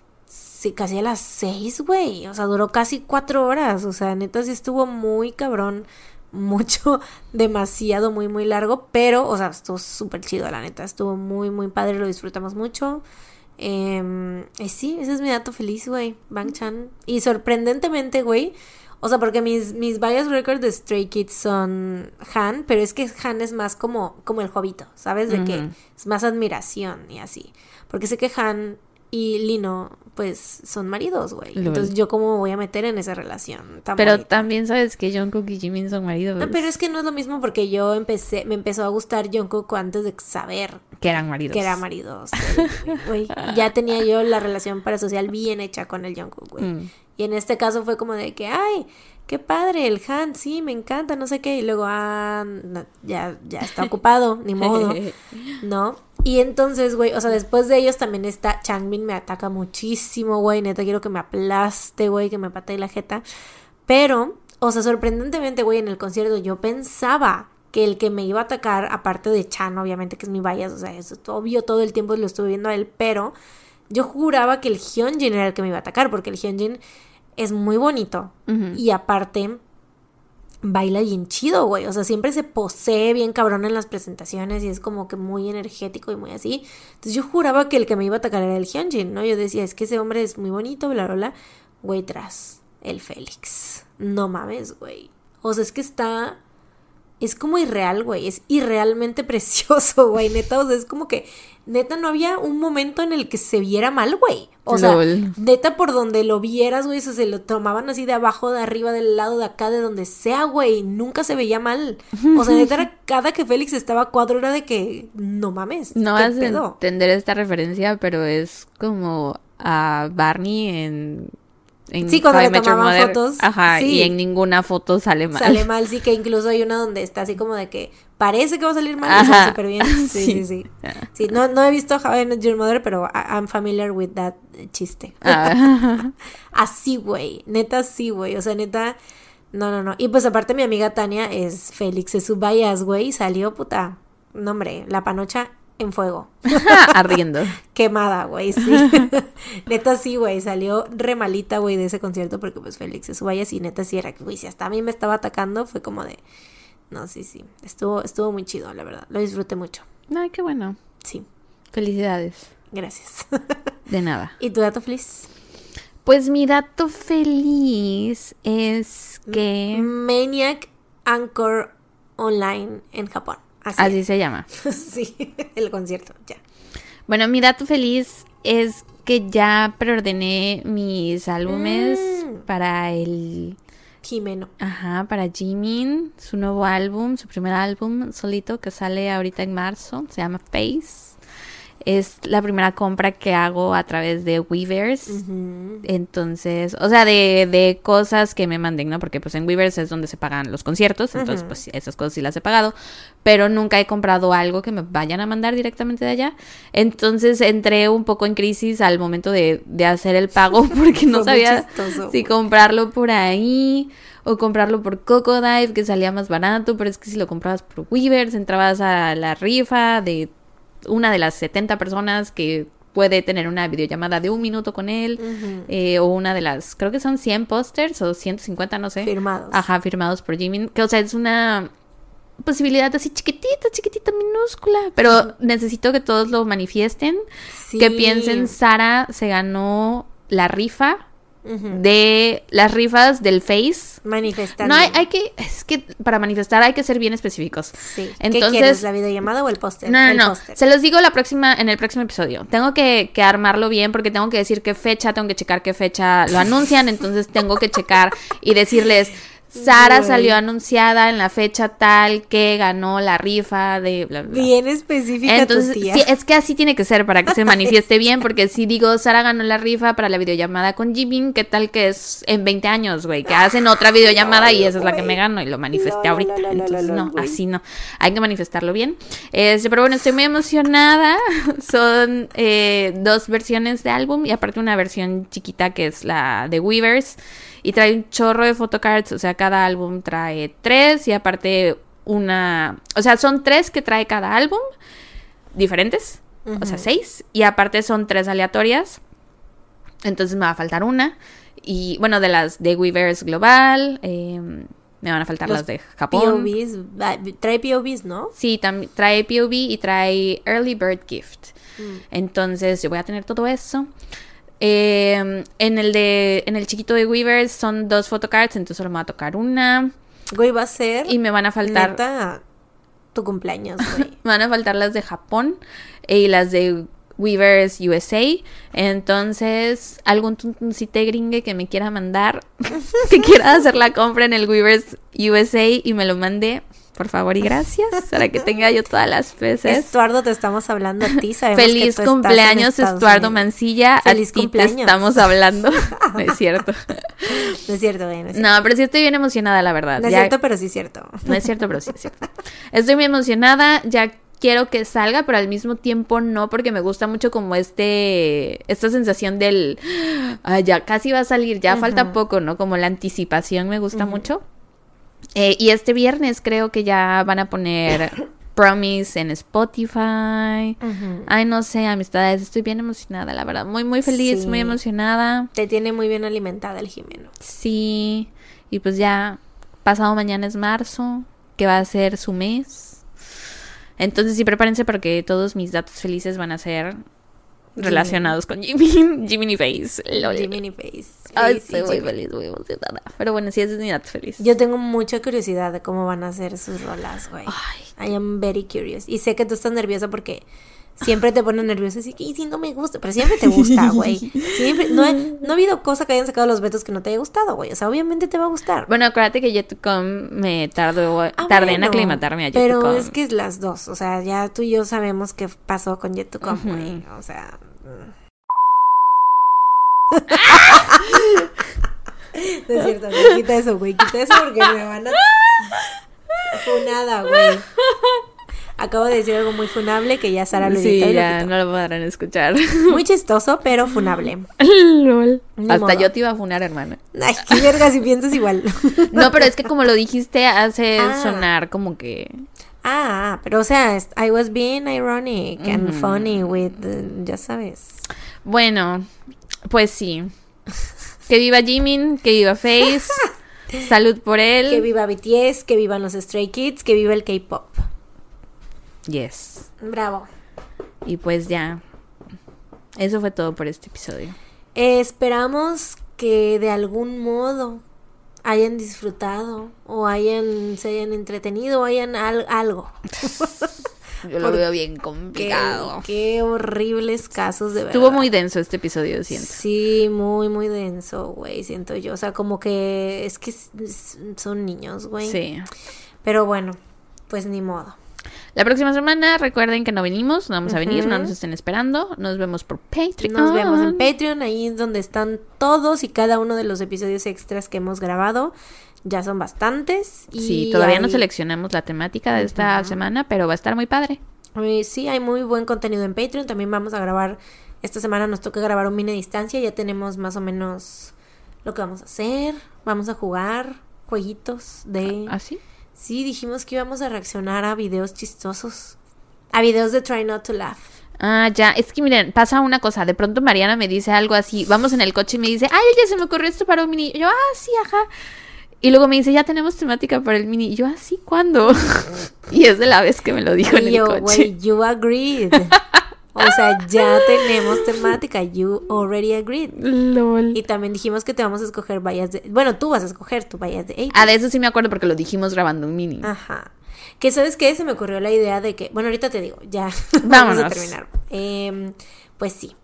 sí, casi a las seis, güey. O sea, duró casi cuatro horas. O sea, neta sí estuvo muy cabrón. Mucho, demasiado, muy, muy largo. Pero, o sea, estuvo súper chido, la neta. Estuvo muy, muy padre. Lo disfrutamos mucho. Eh, y sí, ese es mi dato feliz, güey. Bang Chan. Y sorprendentemente, güey. O sea, porque mis, mis bias records de Stray Kids son Han, pero es que Han es más como, como el jovito, ¿sabes? De que Ujú. es más admiración y así. Porque sé que Han y Lino, pues, son maridos, güey. Entonces, ¿yo cómo me voy a meter en esa relación tan Pero bonita? también sabes que Jungkook y Jimin son maridos. No, pero es que no es lo mismo porque yo empecé, me empezó a gustar Jungkook antes de saber Que eran maridos. que era maridos. güey. Ya tenía yo la relación parasocial bien hecha con el Jungkook, güey. Mm. Y en este caso fue como de que, ay, qué padre, el Han, sí, me encanta, no sé qué. Y luego, ah, no, ya, ya está ocupado, ni modo, ¿no? Y entonces, güey, o sea, después de ellos también está Changmin, me ataca muchísimo, güey. Neta, quiero que me aplaste, güey, que me patee la jeta. Pero, o sea, sorprendentemente, güey, en el concierto yo pensaba que el que me iba a atacar, aparte de Chan, obviamente, que es mi bias, o sea, eso es obvio todo el tiempo lo estuve viendo a él, pero yo juraba que el Hyunjin era el que me iba a atacar, porque el Hyunjin es muy bonito. Y aparte, baila bien chido, güey. O sea, siempre se posee bien cabrón en las presentaciones y es como que muy energético y muy así. Entonces yo juraba que el que me iba a atacar era el Hyunjin, ¿no? Yo decía, es que ese hombre es muy bonito, bla, bla, bla. Güey, tras el Félix. No mames, güey. O sea, es que está... Es como irreal, güey. Es irrealmente precioso, güey. Neta, o sea, es como que... Neta, no había un momento en el que se viera mal, güey. O sea, Lol. neta, por donde lo vieras, güey, eso se lo tomaban así de abajo, de arriba, del lado, de acá, de donde sea, güey. Nunca se veía mal. O sea, neta, era cada que Félix estaba a cuadro era de que... No mames. No ¿qué vas a entender esta referencia, pero es como a Barney en. En Sí, cuando le tomaban Mother. fotos, Ajá, sí. y en ninguna foto sale mal. Sale mal, sí, que incluso hay una donde está así como de que parece que va a salir mal y Ajá. súper bien. Sí, sí, Sí. sí. Sí, no, no he visto How I Met Your Mother, pero I'm familiar with that chiste. Ah, Así, güey. Neta, sí, güey. O sea, neta. No, no, no. Y pues aparte mi amiga Tania es Félix, es su bias, güey. y Salió, puta. No, hombre, la panocha en fuego. ardiendo. Quemada, güey, sí. neta, sí, güey. Salió re malita, güey, de ese concierto porque pues Félix es su bias y neta sí era que, güey, si hasta a mí me estaba atacando, fue como de... No, sí, sí. Estuvo, estuvo muy chido, la verdad. Lo disfruté mucho. Ay, qué bueno. Sí. Felicidades. Gracias. De nada. ¿Y tu dato feliz? Pues mi dato feliz es que. Maniac Anchor Online en Japón. Así, Así se llama. sí, el concierto, ya. Bueno, mi dato feliz es que ya preordené mis álbumes Mm. para el. Jimeno. Ajá, para Jimin, su nuevo álbum, su primer álbum solito que sale ahorita en marzo, se llama Face. Es la primera compra que hago a través de Weavers. Entonces, o sea, de, de cosas que me manden, ¿no? Porque pues en Weavers es donde se pagan los conciertos, entonces pues esas cosas sí las he pagado, pero nunca he comprado algo que me vayan a mandar directamente de allá. Entonces entré un poco en crisis al momento de, de hacer el pago porque no sabía chistoso, si comprarlo por ahí o comprarlo por Cocodive, que salía más barato, pero es que si lo comprabas por Weavers, entrabas a la rifa de una de las 70 personas que puede tener una videollamada de un minuto con él, eh, o una de las, creo que son 100 pósters o 150, no sé. Firmados. Ajá, firmados por Jimin, que o sea, es una posibilidad así chiquitita, chiquitita, minúscula, pero necesito que todos lo manifiesten, Sí. que piensen, Sara se ganó la rifa De las rifas del Face. Manifestando. No hay, hay que, es que para manifestar hay que ser bien específicos. Sí. ¿Qué Entonces- quieres, la videollamada o el póster? No, no, el no. Se los digo la próxima, en el próximo episodio. Tengo que, que armarlo bien porque tengo que decir qué fecha, tengo que checar qué fecha lo anuncian, entonces tengo que checar y decirles, Sara salió anunciada en la fecha tal que ganó la rifa de bla, bla. Bien específica Entonces, tu tía. sí, es que así tiene que ser para que se manifieste bien, porque si digo, Sara ganó la rifa para la videollamada con Jimin, ¿qué tal que es en 20 años, güey? Que hacen otra videollamada y esa es la que me gano y lo manifesté No, ahorita. no, Entonces, no, así no. Hay que manifestarlo bien. Este, pero bueno, estoy muy emocionada. Son eh, dos versiones de álbum y aparte una versión chiquita que es la de Weavers. Y trae un chorro de photocards, o sea, cada álbum trae tres y aparte una... O sea, son tres que trae cada álbum diferentes, o sea, seis, y aparte son tres aleatorias. Entonces me va a faltar una. Y bueno, de las de Weavers Global, eh, me van a faltar Los las de Japón. POVs, ah, trae POVs, ¿no? Sí, trae POV y trae Early Bird Gift. Mm. Entonces yo voy a tener todo eso. Eh, en el de en el chiquito de Weavers son dos photocards, entonces solo me va a tocar una. Güey, va a ser Y me van a faltar. neta tu cumpleaños, güey. Me van a faltar las de Japón y las de Weavers USA. Entonces, algún tuntuncite gringue que me quiera mandar, que quiera hacer la compra en el Weavers USA y me lo mande, por favor y gracias, para que tenga yo todas las peces. Estuardo, te estamos hablando a ti. Sabemos que Feliz tú estás en cumpleaños, Estuardo Unidos. Mancilla. Feliz a ti cumpleaños. te estamos hablando. no es cierto. No es cierto, güey. No es cierto, No, pero sí estoy bien emocionada, la verdad. No es Ya- cierto, pero sí es cierto. No es cierto, pero sí es cierto. Estoy muy emocionada, ya quiero que salga, pero al mismo tiempo no, porque me gusta mucho como este, esta sensación del, "Ah, ya casi va a salir, ya falta poco, ¿no? Como la anticipación me gusta mucho. Eh, y este viernes creo que ya van a poner Promise en Spotify. Ujú. Ay, no sé, amistades, estoy bien emocionada, la verdad. Muy, muy feliz, Sí. muy emocionada. Te tiene muy bien alimentada el Jimeno. Sí, y pues ya pasado mañana es marzo, que va a ser su mes. Entonces sí, prepárense porque todos mis datos felices van a ser relacionados con Jimmy, Jimmy Face. Jiminy Face. Ay, estoy muy feliz, muy emocionada. Pero bueno, sí, es mi dato feliz. Yo tengo mucha curiosidad de cómo van a ser sus rolas, güey. Ay, I am very curious. Y sé que tú estás nerviosa porque siempre te pone nerviosa. Así que, y si no me gusta, pero siempre te gusta, güey. Siempre. No, he- no ha habido cosa que hayan sacado los vetos que no te haya gustado, güey. O sea, obviamente te va a gustar. Bueno, acuérdate que Yetucom me tardó, Ah, tardé en aclimatarme a Pero Yetucom. es que es las dos. O sea, ya tú y yo sabemos qué pasó con Yetucom, Ujú. güey. O sea. No es cierto, güey. Quita eso, güey. Quita eso porque me van a. Funada, güey. Acabo de decir algo muy funable que ya Sara lo Sí, editó y lo ya quitó. no lo podrán escuchar. Muy chistoso, pero funable. Lol. Ni Hasta modo. yo te iba a funar, hermana. Ay, qué verga si piensas igual. No, pero es que como lo dijiste, hace Ah. sonar como que. Ah, pero o sea, I was being ironic and funny with, ya sabes. Bueno, pues sí. Que viva Jimin, que viva Face. Salud por él. Que viva BTS, que vivan los Stray Kids, que viva el K-pop. Yes. Bravo. Y pues ya. Eso fue todo por este episodio. Eh, esperamos que de algún modo hayan disfrutado o hayan se hayan entretenido o hayan al- algo. Yo lo veo bien Qué, qué horribles casos de verdad. Estuvo muy denso este episodio, siento. Sí, muy, muy denso, güey, siento yo. O sea, como que es que son niños, güey. Sí. Pero bueno, pues ni modo. La próxima semana, recuerden que no venimos, no vamos a venir, no nos estén esperando. Nos vemos por Patreon. Nos vemos en Patreon, ahí es donde están todos y cada uno de los episodios extras que hemos grabado. Ya son bastantes. Y Sí, todavía no seleccionamos la temática de esta semana, pero va a estar muy padre. Eh, sí, hay muy buen contenido en Patreon. También vamos a grabar. Esta semana nos toca grabar un mini distancia. Ya tenemos más o menos lo que vamos a hacer. Vamos a jugar jueguitos de. ¿Así? Sí, dijimos que íbamos a reaccionar a videos chistosos. A videos de Try Not to Laugh. Ah, ya. Es que miren, pasa una cosa. De pronto Mariana me dice algo así. Vamos en el coche y me dice, ay, oye, se me ocurrió esto para un mini. Y yo, ah, sí, ajá. Y luego me dice, ya tenemos temática para el mini. Y yo, ah, sí, ¿cuándo? y es de la vez que me lo dijo en Y yo, el coche. güey, you agreed. o sea, ya tenemos temática. You already agreed. LOL. Y también dijimos que te vamos a escoger vallas de. Bueno, tú vas a escoger tu vallas de 80. Ah, de eso sí me acuerdo porque lo dijimos grabando un mini. Ajá. Que sabes qué? Se me ocurrió la idea de que. Bueno, ahorita te digo, ya. Vamos a terminar. Em, pues sí.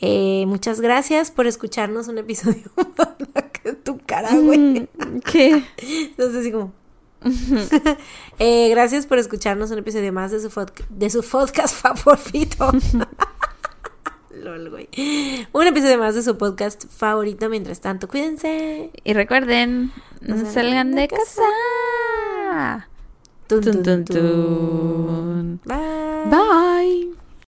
Eh, muchas gracias por escucharnos un episodio. Que tu cara, güey. Mm, ¿Qué? Entonces, así como. Eh, gracias por escucharnos un episodio más de su, de su podcast favorito. Lol, güey. Un episodio más de su podcast favorito. Mientras tanto, cuídense. Y recuerden, no salgan de casa. Tun, tun, tun. Bye. Bye.